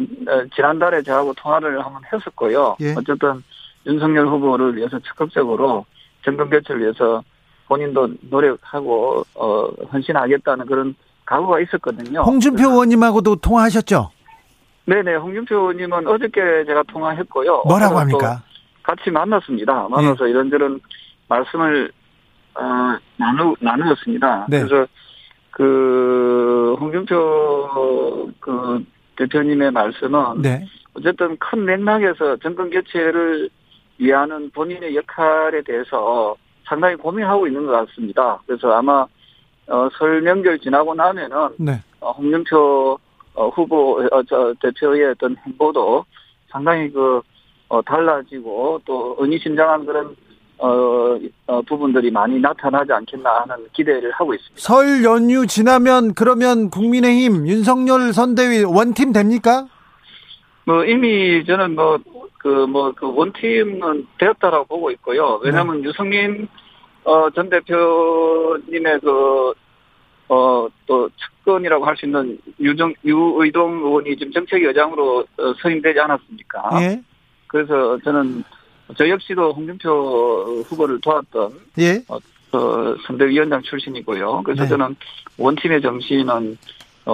지난달에 저하고 통화를 한번 했었고요. 예. 어쨌든 윤석열 후보를 위해서 적극적으로 정권 교체를 위해서 본인도 노력하고 어 헌신하겠다는 그런 각오가 있었거든요. 홍준표 의원님하고도 통화하셨죠? 네네, 홍준표 의원님은 어저께 제가 통화했고요. 뭐라고 합니까? 같이 만났습니다. 만나서 예. 이런저런 말씀을 어, 나누 나누었습니다. 네. 그래서 그 홍준표 그 대표님의 말씀은 네. 어쨌든 큰 맥락에서 정권 교체를 위하는 본인의 역할에 대해서 상당히 고민하고 있는 것 같습니다. 그래서 아마 어, 설 명절 지나고 나면은 네. 어, 홍준표 어, 후보 어, 저 대표의 어떤 행보도 상당히 그 어, 달라지고 또 의미심장한 그런 어, 어, 부분들이 많이 나타나지 않겠나 하는 기대를 하고 있습니다. 설 연휴 지나면 그러면 국민의힘 윤석열 선대위 원팀 됩니까? 뭐 이미 저는 뭐 그 뭐 그 원팀은 되었다라고 보고 있고요. 왜냐하면 유승민 어, 전 대표님의 그 어, 또 측근이라고 할 수 있는 유정, 유의동 의원이 지금 정책 여장으로 어, 선임되지 않았습니까? 예. 그래서 저는 저 역시도 홍준표 후보를 도왔던 예. 어, 선대위원장 출신이고요. 그래서 네. 저는 원팀의 정신은 어,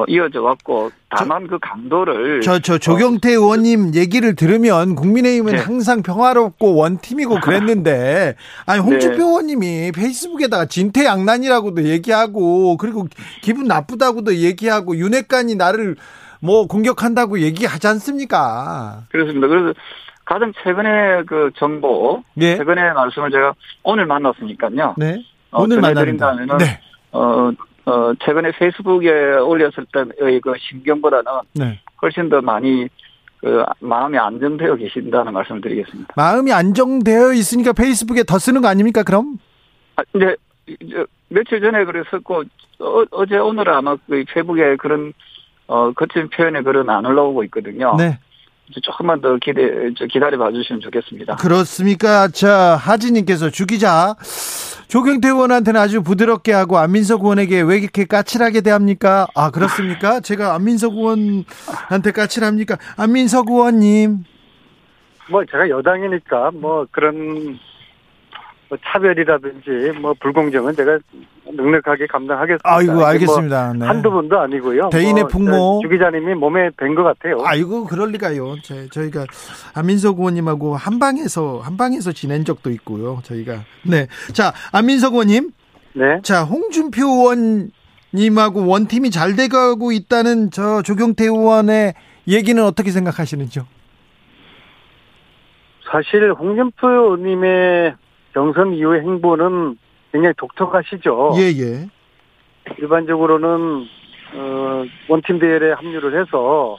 이어져 왔고 다만 그 강도를 저, 저, 조경태 의원님 얘기를 들으면 국민의힘은 네. 항상 평화롭고 원팀이고 그랬는데, <laughs> 아니, 홍준표 네. 의원님이 페이스북에다가 진퇴양난이라고도 얘기하고, 그리고 기분 나쁘다고도 얘기하고, 윤핵관이 나를 뭐 공격한다고 얘기하지 않습니까? 그렇습니다. 그래서 가장 최근에 그 정보, 예. 최근에 말씀을 제가 오늘 만났으니까요. 네. 어, 오늘 만나는다. 전해드린다면은 네. 어, 어, 최근에 페이스북에 올렸을 때의 그 심경보다는 네. 훨씬 더 많이 그 마음이 안정되어 계신다는 말씀을 드리겠습니다. 마음이 안정되어 있으니까 페이스북에 더 쓰는 거 아닙니까, 그럼? 아, 이제, 이제 며칠 전에 그랬었고 어, 제 오늘은 아마 그 페이북에 그런 어, 거친 표현의 글은 안 올라오고 있거든요. 네. 조금만 더 기대 저 기다려 봐주시면 좋겠습니다. 그렇습니까? 자, 하지님께서 주기자, 조경태 의원한테는 아주 부드럽게 하고 안민석 의원에게 왜 이렇게 까칠하게 대합니까? 아, 그렇습니까? 제가 안민석 의원한테 까칠합니까? 안민석 의원님. 뭐 제가 여당이니까 뭐 그런 뭐 차별이라든지 뭐 불공정은 제가 넉넉하게 감당하겠습니다. 아이고, 이게 알겠습니다. 네. 뭐 한두 번도 아니고요. 대인의 뭐 풍모. 주 기자님이 몸에 뵌 것 같아요. 아이고, 그럴 리가요. 제, 저희가 안민석 의원님하고 한 방에서, 한 방에서 지낸 적도 있고요. 저희가. 네. 자, 안민석 의원님. 네. 자, 홍준표 의원님하고 원팀이 잘 돼가고 있다는 저 조경태 의원의 얘기는 어떻게 생각하시는지요? 사실 홍준표 의원님의 경선 이후의 행보는 굉장히 독특하시죠. 예, 예. 일반적으로는 어, 원팀 대회에 합류를 해서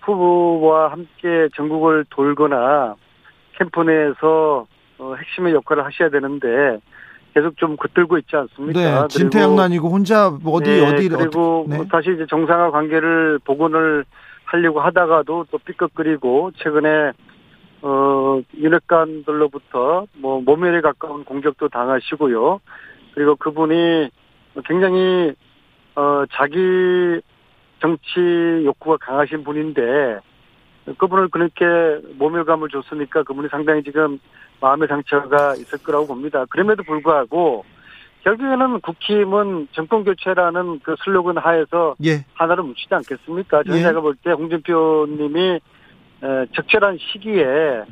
후보와 함께 전국을 돌거나 캠프 내에서 어, 핵심의 역할을 하셔야 되는데 계속 좀 겉들고 있지 않습니까? 네, 그리고 진퇴양난이고 혼자 뭐 어디 네, 어디 그리고 네. 뭐 다시 이제 정상화 관계를 복원을 하려고 하다가도 또 삐걱거리고 최근에 어 윤핵관들로부터 뭐 모멸에 가까운 공격도 당하시고요. 그리고 그분이 굉장히 어 자기 정치 욕구가 강하신 분인데 그분을 그렇게 모멸감을 줬으니까 그분이 상당히 지금 마음의 상처가 있을 거라고 봅니다. 그럼에도 불구하고 결국에는 국힘은 정권 교체라는 그 슬로건 하에서 예. 하나를 뭉치지 않겠습니까? 저는 예. 제가 볼 때 홍준표님이 에, 적절한 시기에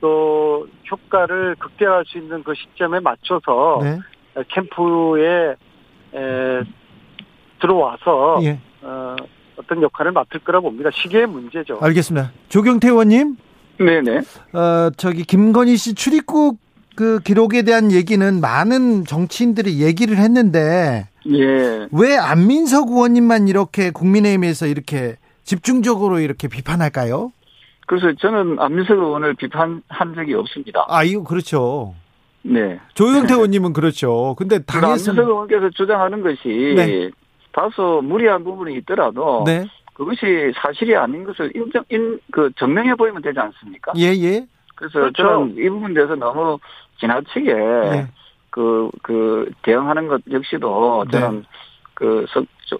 또 효과를 극대화할 수 있는 그 시점에 맞춰서 네. 에, 캠프에 에, 들어와서 예. 어, 어떤 역할을 맡을 거라 봅니다. 시기의 문제죠. 알겠습니다. 조경태 의원님, 네네. 어 저기 김건희 씨 출입국 그 기록에 대한 얘기는 많은 정치인들이 얘기를 했는데 예. 왜 안민석 의원님만 이렇게 국민의힘에서 이렇게 집중적으로 이렇게 비판할까요? 그래서 저는 안민석 의원을 비판한 적이 없습니다. 아, 이거 그렇죠. 네. 조경태 의원님은 그렇죠. 근데 당에서는 안민석 의원께서 주장하는 것이 네. 다소 무리한 부분이 있더라도 네. 그것이 사실이 아닌 것을 인정, 인, 그 증명해 보이면 되지 않습니까? 예, 예. 그래서 그렇죠. 저는 이 부분에 대해서 너무 지나치게 예. 그, 그, 대응하는 것 역시도 네. 저는 그,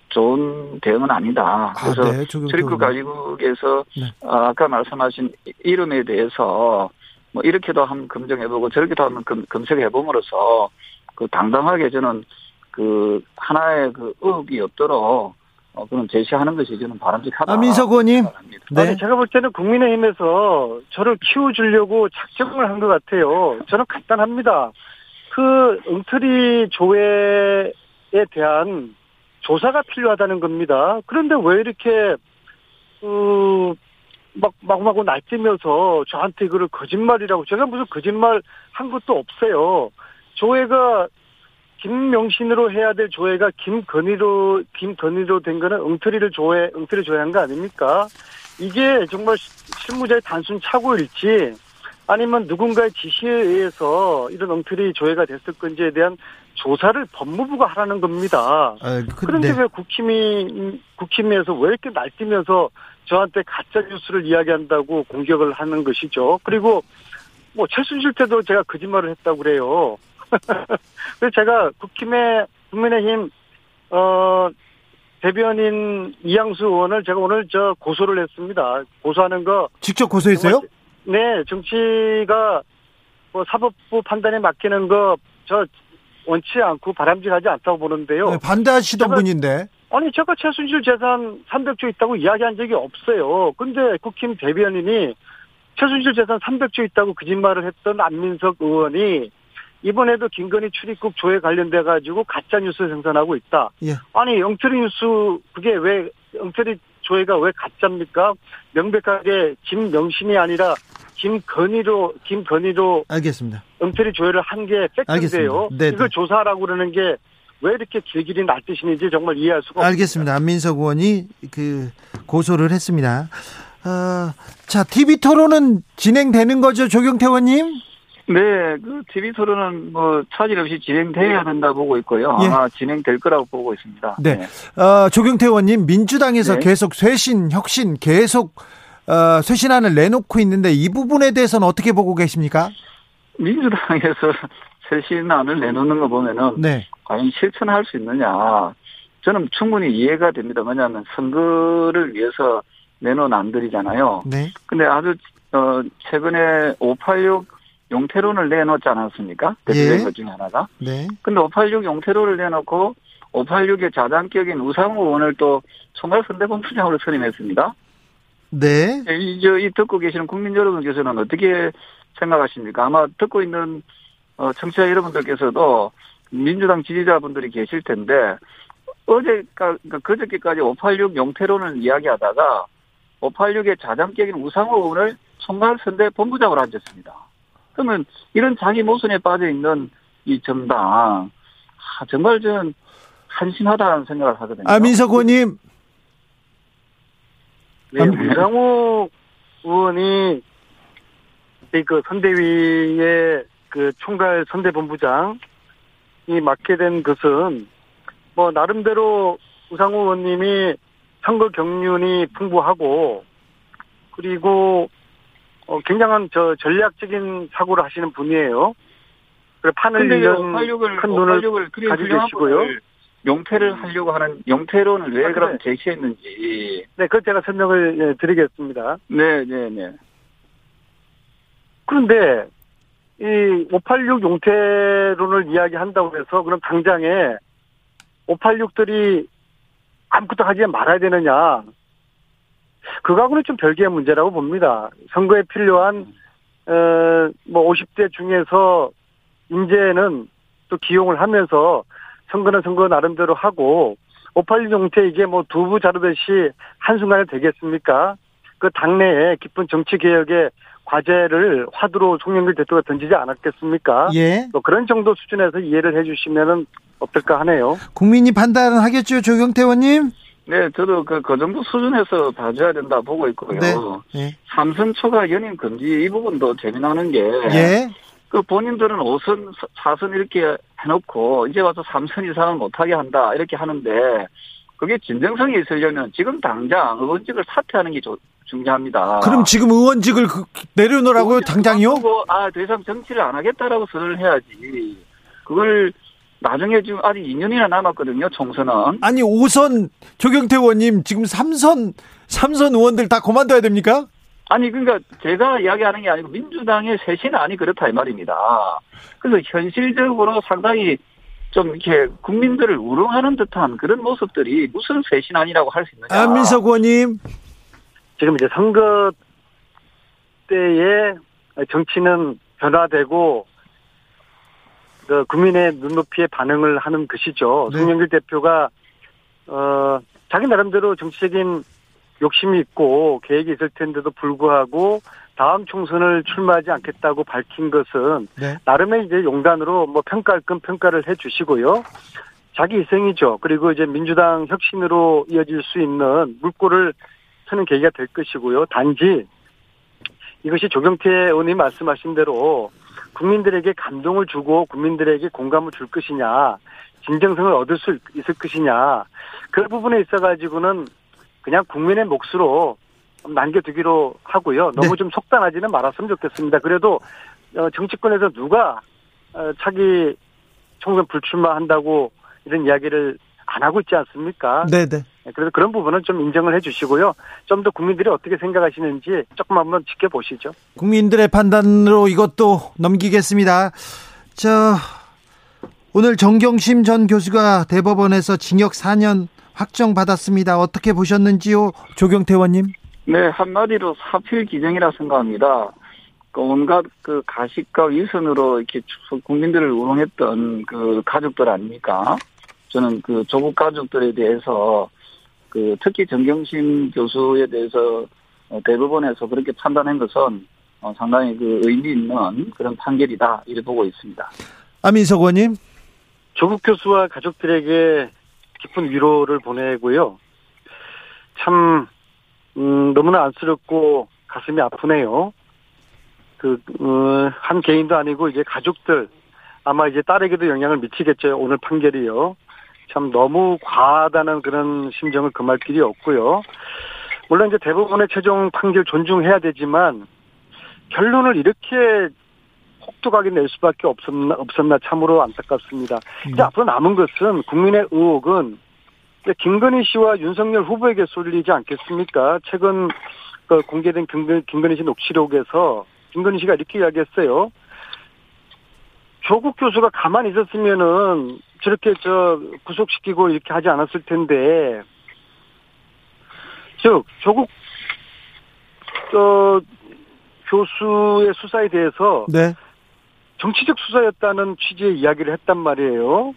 좋은 대응은 아니다. 아, 그래서 네. 조경태 출입국 의원님. 가지국에서 네. 아, 아까 말씀하신 이- 이름에 대해서 뭐 이렇게도 한번 검증해보고 저렇게도 한번 검, 검색해봄으로써 그 당당하게 저는 그 하나의 그 의혹이 없도록 어, 그런 제시하는 것이 저는 바람직하다. 아, 민석 의원님. 네. 아니, 제가 볼 때는 국민의힘에서 저를 키워주려고 작정을 한 것 같아요. 저는 간단합니다. 그 엉터리 조회에 대한 조사가 필요하다는 겁니다. 그런데 왜 이렇게 그 막, 마구마구 날뛰면서 저한테 그걸 거짓말이라고, 제가 무슨 거짓말 한 것도 없어요. 조회가 김명신으로 해야 될 조회가 김건희로, 김건희로 된 거는 엉터리를 조회, 엉터리 조회한 거 아닙니까? 이게 정말 실무자의 단순 착오일지, 아니면 누군가의 지시에 의해서 이런 엉터리 조회가 됐을 건지에 대한 조사를 법무부가 하라는 겁니다. 아, 그, 그런데 네. 왜 국힘이, 국힘에서 왜 이렇게 날뛰면서 저한테 가짜 뉴스를 이야기한다고 공격을 하는 것이죠. 그리고 뭐 최순실 때도 제가 거짓말을 했다고 그래요. <laughs> 그래서 제가 국힘의 국민의힘 어 대변인 이양수 의원을 제가 오늘 저 고소를 했습니다. 고소하는 거 직접 고소했어요? 네, 정치가 뭐 사법부 판단에 맡기는 거 저 원치 않고 바람직하지 않다고 보는데요. 네, 반대하시던 분인데. 아니 제가 최순실 재산 300조 있다고 이야기한 적이 없어요. 근데 국힘 대변인이 최순실 재산 300조 있다고 거짓말을 했던 안민석 의원이 이번에도 김건희 출입국 조회 관련돼 가지고 가짜 뉴스 생산하고 있다. 예. 아니 엉터리 뉴스 그게 왜 엉터리 조회가 왜 가짜입니까? 명백하게 김명신이 아니라 김건희로 김건희로 알겠습니다. 엉터리 조회를 한 게 팩트인데요. 네, 이걸 네. 조사하라고 그러는 게 왜 이렇게 길길이 날뛰시는지 정말 이해할 수가 알겠습니다. 없습니다. 안민석 의원이 그 고소를 했습니다. 어, 자, TV 토론은 진행되는 거죠, 조경태 의원님? 네, 그 TV 토론은 뭐 차질 없이 진행돼야 된다 보고 있고요. 예. 아마 진행될 거라고 보고 있습니다. 네, 네. 어, 조경태 의원님 민주당에서 네. 계속 쇄신, 혁신 계속 어, 쇄신안을 내놓고 있는데 이 부분에 대해서는 어떻게 보고 계십니까? 민주당에서 <laughs> 쇄신안을 내놓는 거 보면은 네. 과연 실천할 수 있느냐? 저는 충분히 이해가 됩니다. 왜냐하면 선거를 위해서 내놓은 안들이잖아요. 네. 근데 아주 어 최근에 586 용태론을 내놓지 않았습니까? 대표적인 예. 것 중에 하나가. 네. 근데 586 용태론을 내놓고 586의 자당격인 우상호 의원을 또 총괄 선대본부장으로 선임했습니다. 네. 이, 저, 이 듣고 계시는 국민 여러분께서는 어떻게 생각하십니까? 아마 듣고 있는 어, 청취자 여러분들께서도 민주당 지지자분들이 계실 텐데 어제, 그러니까 그저께까지 586 용태론을 이야기하다가 586의 자장격인 우상호 의원을 총괄 선대 본부장으로 앉았습니다. 그러면 이런 자기 모순에 빠져 있는 이 정당 아, 정말 저는 한심하다는 생각을 하거든요. 아 민석 의원님. 네, 우상호 의원이 그 선대위의 그 총괄 선대본부장이 맡게 된 것은 뭐 나름대로 우상호 의원님이 선거 경륜이 풍부하고 그리고 어, 굉장한 저 전략적인 사고를 하시는 분이에요. 그래 판을 이런 큰 눈을 가지고 계시고요. 용태를 하려고 하는 용태론을 왜 아, 그럼 제시했는지. 네, 그 제가 설명을 예, 드리겠습니다. 네, 네, 네. 그런데 이 586 용태론을 이야기한다고 해서 그럼 당장에 586들이 아무것도 하지 말아야 되느냐. 그거하고는 좀 별개의 문제라고 봅니다. 선거에 필요한, 어, 뭐 50대 중에서 인재는 또 기용을 하면서 선거는 선거 나름대로 하고 586 용태 이게 뭐 두부 자르듯이 한순간에 되겠습니까? 그 당내에 깊은 정치 개혁의 과제를 화두로 송영길 대표가 던지지 않았겠습니까? 예. 뭐 그런 정도 수준에서 이해를 해주시면은 어떨까 하네요. 국민이 판단은 하겠죠, 조경태 의원님? 네, 저도 그, 그 정도 수준에서 봐줘야 된다 보고 있고요. 네. 네. 삼선 초과 연임 금지 이 부분도 재미나는 게. 예. 그 본인들은 5선, 4선 이렇게 해놓고 이제 와서 3선 이상은 못하게 한다 이렇게 하는데 그게 진정성이 있으려면 지금 당장 의원직을 사퇴하는 게 중요합니다. 그럼 지금 의원직을 그, 내려놓으라고요, 당장이요? 아, 더 이상 정치를 안 하겠다라고 선언을 해야지. 그걸 나중에 지금 아직 2년이나 남았거든요, 총선은. 아니, 5선 조경태 의원님 지금 3선, 3선 의원들 다 그만둬야 됩니까? 아니 그러니까 제가 이야기하는 게 아니고 민주당의 쇄신 안이 그렇다 이 말입니다. 그래서 현실적으로 상당히 좀 이렇게 국민들을 우롱하는 듯한 그런 모습들이 무슨 쇄신 안이라고 할 수 있느냐. 안민석 의원님. 지금 이제 선거 때에 정치는 변화되고 그 국민의 눈높이에 반응을 하는 것이죠. 네. 송영길 대표가 어 자기 나름대로 정치적인 욕심이 있고 계획이 있을 텐데도 불구하고 다음 총선을 출마하지 않겠다고 밝힌 것은 네. 나름의 이제 용단으로 뭐 평가할 건 평가를 해 주시고요. 자기 희생이죠. 그리고 이제 민주당 혁신으로 이어질 수 있는 물꼬를 트는 계기가 될 것이고요. 단지 이것이 조경태 의원님 말씀하신 대로 국민들에게 감동을 주고 국민들에게 공감을 줄 것이냐, 진정성을 얻을 수 있을 것이냐, 그 부분에 있어가지고는 그냥 국민의 몫으로 남겨두기로 하고요. 너무 네. 좀 속단하지는 말았으면 좋겠습니다. 그래도 어, 정치권에서 누가 어, 차기 총선 불출마한다고 이런 이야기를 안 하고 있지 않습니까? 네네. 그래서 그런 부분은 좀 인정을 해주시고요. 좀 더 국민들이 어떻게 생각하시는지 조금 한번 지켜보시죠. 국민들의 판단으로 이것도 넘기겠습니다. 저 오늘 정경심 전 교수가 대법원에서 징역 4년 확정받았습니다. 어떻게 보셨는지요, 조경태 의원님? 네, 한마디로 사필 기정이라 생각합니다. 그 온갖 그 가식과 위선으로 이렇게 국민들을 우롱했던 그 가족들 아닙니까? 저는 그 조국 가족들에 대해서 그 특히 정경심 교수에 대해서 어, 대법원에서 그렇게 판단한 것은 어, 상당히 그 의미 있는 그런 판결이다 이렇게 보고 있습니다. 안민석 의원님? 조국 교수와 가족들에게 깊은 위로를 보내고요. 참 음, 너무나 안쓰럽고 가슴이 아프네요. 그, 어, 한 개인도 아니고 이제 가족들, 아마 이제 딸에게도 영향을 미치겠죠. 오늘 판결이요. 참 너무 과하다는 그런 심정을 금할 길이 없고요. 물론 이제 대부분의 최종 판결 존중해야 되지만 결론을 이렇게 혹독하게 낼 수밖에 없었나, 없었나 참으로 안타깝습니다. 이제 앞으로 남은 것은 국민의 의혹은 김건희 씨와 윤석열 후보에게 쏠리지 않겠습니까? 최근 그 공개된 김건, 김건희 씨 녹취록에서 김건희 씨가 이렇게 이야기했어요. 조국 교수가 가만히 있었으면은 저렇게 저 구속시키고 이렇게 하지 않았을 텐데, 즉 조국 저 교수의 수사에 대해서 네. 정치적 수사였다는 취지의 이야기를 했단 말이에요.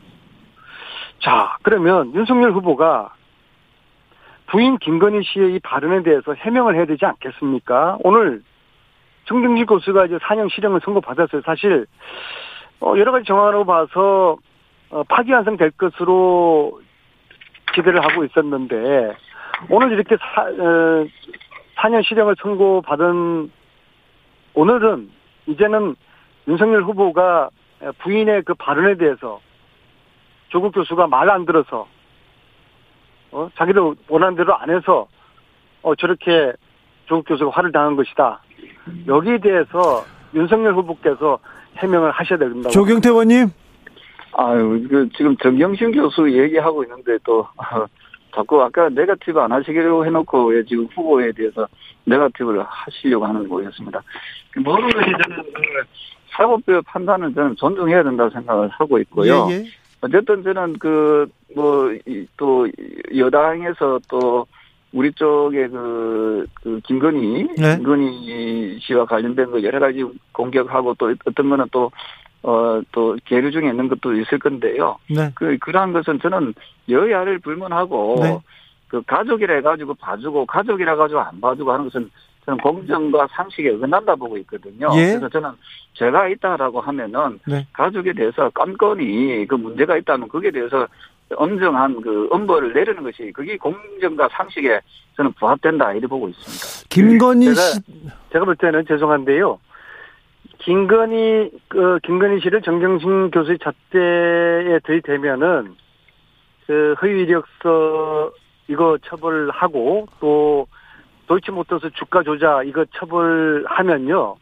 자, 그러면 윤석열 후보가 부인 김건희 씨의 이 발언에 대해서 해명을 해야 되지 않겠습니까? 오늘 정경진 교수가 이제 4년 실형을 선고받았어요. 사실 어, 여러 가지 정황으로 봐서 어, 파기환송 될 것으로 기대를 하고 있었는데 오늘 이렇게 사, 어, 4년 실형을 선고받은 오늘은 이제는 윤석열 후보가 부인의 그 발언에 대해서 조국 교수가 말 안 들어서 어 자기도 원하는 대로 안 해서 어 저렇게 조국 교수가 화를 당한 것이다. 여기에 대해서 윤석열 후보께서 해명을 하셔야 된다고. 조경태 의원님? 아유, 그 지금 정경심 교수 얘기하고 있는데 또 <laughs> 자꾸 아까 네가티브 안 하시기로 해놓고 왜 지금 후보에 대해서 네가티브를 하시려고 하는 거였습니다. 모든 것이 저는 그 사법부의 판단을 저는 존중해야 된다고 생각을 하고 있고요. 예, 예. 어쨌든 저는 그 뭐 또 여당에서 또 우리 쪽에 그, 그 김건희 네. 김건희 씨와 관련된 거 여러 가지 공격하고 또 어떤 거는 또 어, 또 계류 중에 있는 것도 있을 건데요. 네. 그, 그러한 것은 저는 여야를 불문하고 네. 그 가족이라 해가지고 봐주고 가족이라 해가지고 안 봐주고 하는 것은 저는 공정과 상식에 어긋난다 보고 있거든요. 예. 그래서 저는 제가 있다라고 하면은 네. 가족에 대해서 깜건히 그 문제가 있다면 거기에 대해서 엄정한 그 엄벌을 내리는 것이 그게 공정과 상식에 저는 부합된다 이렇게 보고 있습니다. 김건희 제가- 씨. 제가 볼 때는 죄송한데요. 김건희 그 김건희 씨를 정경심 교수의 잣대에 들이대면은 그 허위 이력서 이거 처벌하고 또 도이치모터스 주가 조작 이거 처벌하면요.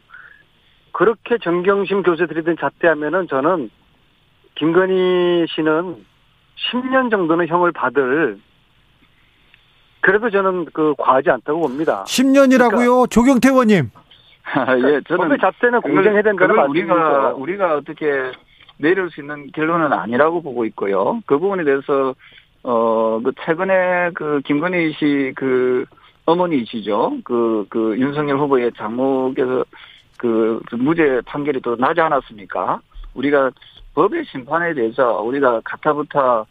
그렇게 정경심 교수에 들이댄 잣대하면은 저는 김건희 씨는 10년 정도는 형을 받을 그래도 저는 그 과하지 않다고 봅니다. 10년이라고요, 그러니까, 조경태 의원님. 예, 저는 법의 잣대는 공정해야 된다는 말씀이죠. 우리가 우리가 어떻게 내릴 수 있는 결론은 아니라고 보고 있고요. 그 부분에 대해서 어, 그 최근에 그 김건희 씨 그 어머니이시죠. 그, 그 윤석열 후보의 장모께서 그, 그 무죄 판결이 또 나지 않았습니까? 우리가 법의 심판에 대해서 우리가 가타부타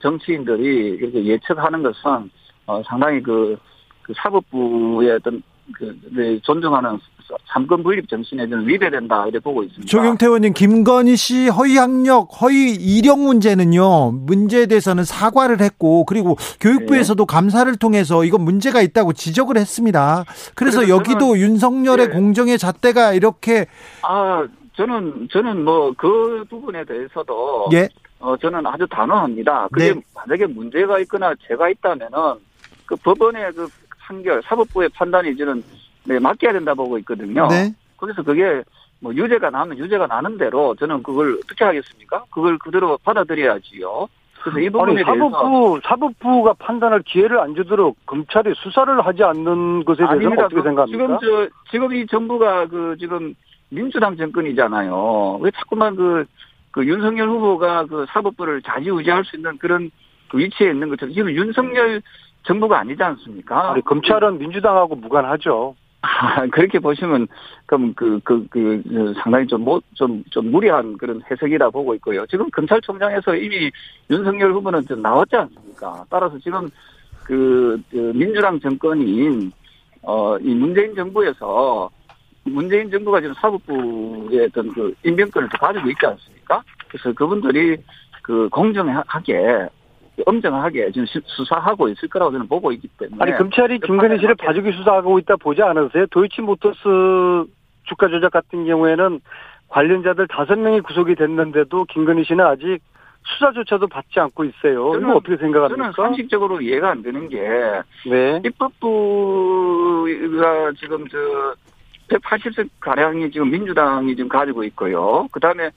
정치인들이 이렇게 예측하는 것은 어, 상당히 그, 그 사법부의 어떤 그, 네, 존중하는 삼권 분립 정신에 좀 위배된다 이렇게 보고 있습니다. 조경태 의원님, 김건희 씨 허위 학력, 허위 이력 문제는요 문제에 대해서는 사과를 했고 그리고 교육부에서도 네. 감사를 통해서 이건 문제가 있다고 지적을 했습니다. 그래서 여기도 윤석열의 네. 공정의 잣대가 이렇게 아 저는 저는 뭐 그 부분에 대해서도 예. 어 저는 아주 단호합니다. 그게 네. 만약에 문제가 있거나 죄가 있다면은 그 법원의 그 판결, 사법부의 판단이 저는 네, 맡겨야 된다 보고 있거든요. 네. 그래서 그게 뭐 유죄가 나면 유죄가 나는 대로 저는 그걸 어떻게 하겠습니까? 그걸 그대로 받아들여야지요. 그래서 이 부분에 아니, 사법부, 대해서 사법부가 판단할 기회를 안 주도록 검찰이 수사를 하지 않는 것에 대해서 어떻게 생각합니까? 지금 저 지금 이 정부가 그 지금 민주당 정권이잖아요. 왜 자꾸만 그, 그 윤석열 후보가 그 사법부를 자지우지할 수 있는 그런 그 위치에 있는 것처럼 지금 윤석열 정부가 아니지 않습니까? 아니, 검찰은 민주당하고 무관하죠. 아, <laughs> 그렇게 보시면 그럼 그, 그, 그, 그 상당히 좀, 뭐, 좀, 좀 무리한 그런 해석이라 보고 있고요. 지금 검찰총장에서 이미 윤석열 후보는 좀 나왔지 않습니까? 따라서 지금 그, 그 민주당 정권인 어, 이 문재인 정부에서 문재인 정부가 지금 사법부의 어떤 그 인명권을 가지고 있지 않습니까? 그래서 그분들이 그 공정하게 엄정하게 지금 수사하고 있을 거라고 저는 보고 있기 때문에. 아니 검찰이 김건희 씨를 봐주기 수사하고 있다 보지 않으세요? 도이치모터스 주가 조작 같은 경우에는 관련자들 다섯 명이 구속이 됐는데도 김건희 씨는 아직 수사조차도 받지 않고 있어요. 저는, 이거 어떻게 생각합니까? 저는 상식적으로 이해가 안 되는 게 네. 입법부가 지금 저 180석 가량이 지금 민주당이 지금 가지고 있고요. 그 다음에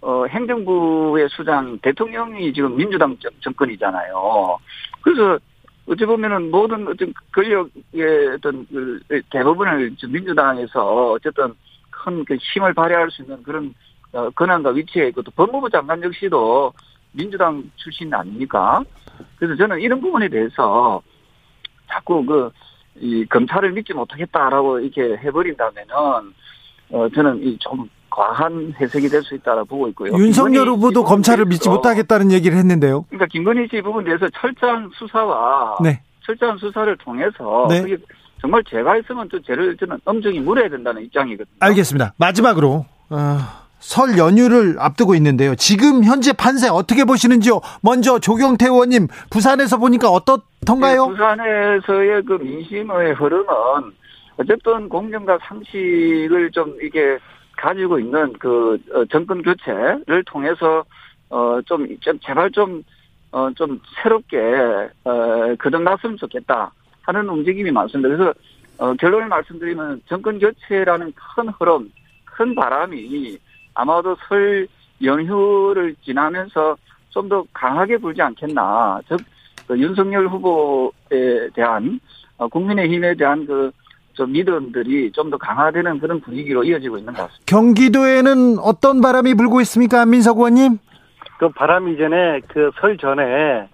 어, 행정부의 수장 대통령이 지금 민주당 정권이잖아요. 그래서 어찌 보면은 모든 어떤 권력의 어떤 그 대부분을 민주당에서 어쨌든 큰 그 힘을 발휘할 수 있는 그런 어, 권한과 위치에 있고 또 법무부 장관 역시도 민주당 출신 아닙니까? 그래서 저는 이런 부분에 대해서 자꾸 그, 이 검찰을 믿지 못하겠다라고 이렇게 해버린다면은, 어, 저는 이 좀 과한 해석이 될 수 있다고 보고 있고요. 윤석열 후보도 검찰을 믿지 못하겠다는 얘기를 했는데요. 그러니까 김건희 씨 부분에 대해서 철저한 수사와 네. 철저한 수사를 통해서 네. 정말 죄가 있으면 또 죄를 저는 엄정히 물어야 된다는 입장이거든요. 알겠습니다. 마지막으로 어, 설 연휴를 앞두고 있는데요. 지금 현재 판세 어떻게 보시는지요? 먼저 조경태 의원님 부산에서 보니까 어떻던가요? 네, 부산에서의 그 민심의 흐름은 어쨌든 공정과 상식을 좀 이게 가지고 있는 그 어, 정권 교체를 통해서 어좀 좀 제발 좀어좀 어, 좀 새롭게 어 거듭났으면 좋겠다 하는 움직임이 많습니다. 그래서 어 결론을 말씀드리면 정권 교체라는 큰 흐름, 큰 바람이 아마도 설 연휴를 지나면서 좀 더 강하게 불지 않겠나. 즉 그 윤석열 후보에 대한 어, 국민의힘에 대한 그 좀 믿음들이 좀 더 강화되는 그런 분위기로 이어지고 있는 것 같습니다. 경기도에는 어떤 바람이 불고 있습니까, 민석 의원님? 그 바람 이전에 그 설 전에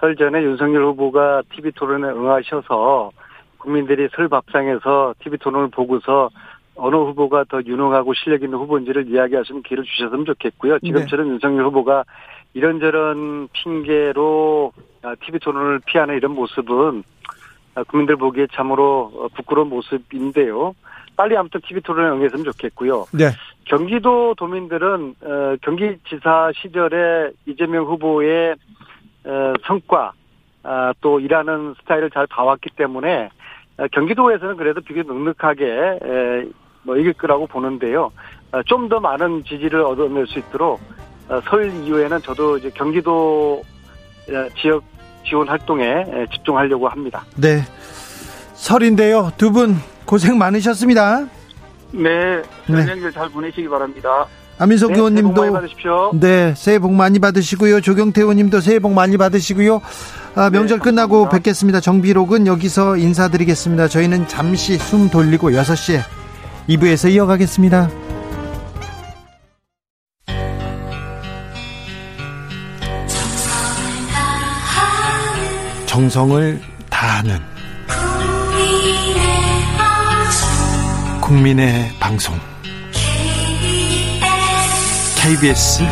설 전에 윤석열 후보가 TV 토론에 응하셔서 국민들이 설 밥상에서 TV 토론을 보고서 어느 후보가 더 유능하고 실력 있는 후보인지를 이야기하시면 기회를 주셨으면 좋겠고요. 지금처럼 네. 윤석열 후보가 이런저런 핑계로 TV 토론을 피하는 이런 모습은 아, 국민들 보기에 참으로 어, 부끄러운 모습인데요. 빨리 아무튼 TV 토론에 응했으면 좋겠고요. 네. 경기도 도민들은 어, 경기지사 시절에 이재명 후보의 어, 성과 아, 또 일하는 스타일을 잘 봐왔기 때문에 경기도에서는 그래도 비교적 넉넉하게 뭐 이길 거라고 보는데요. 좀 더 많은 지지를 얻어낼 수 있도록 설 이후에는 저도 이제 경기도 지역 지원 활동에 집중하려고 합니다. 네. 설인데요. 두 분 고생 많으셨습니다. 네. 설명절 네. 잘 보내시기 바랍니다. 안민석 네, 의원님도 새해 복 많이 받으십시오. 네 새해 복 많이 받으시고요. 조경태 의원님도 새해 복 많이 받으시고요. 아, 명절 네, 끝나고. 뵙겠습니다. 정비록은 여기서 인사드리겠습니다. 저희는 잠시 숨 돌리고 6시에 2부에서 이어가겠습니다. 정성을 다하는 국민의 방송 KBS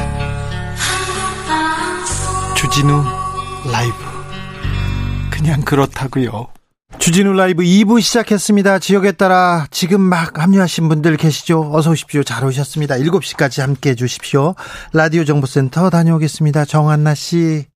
주진우 라이브 그냥 그렇다고요. 주진우 라이브 2부 시작했습니다. 지역에 따라 지금 막 합류하신 분들 계시죠? 어서 오십시오. 잘 오셨습니다. 7시까지 함께 해 주십시오. 라디오 정보센터 다녀오겠습니다. 정한나 씨.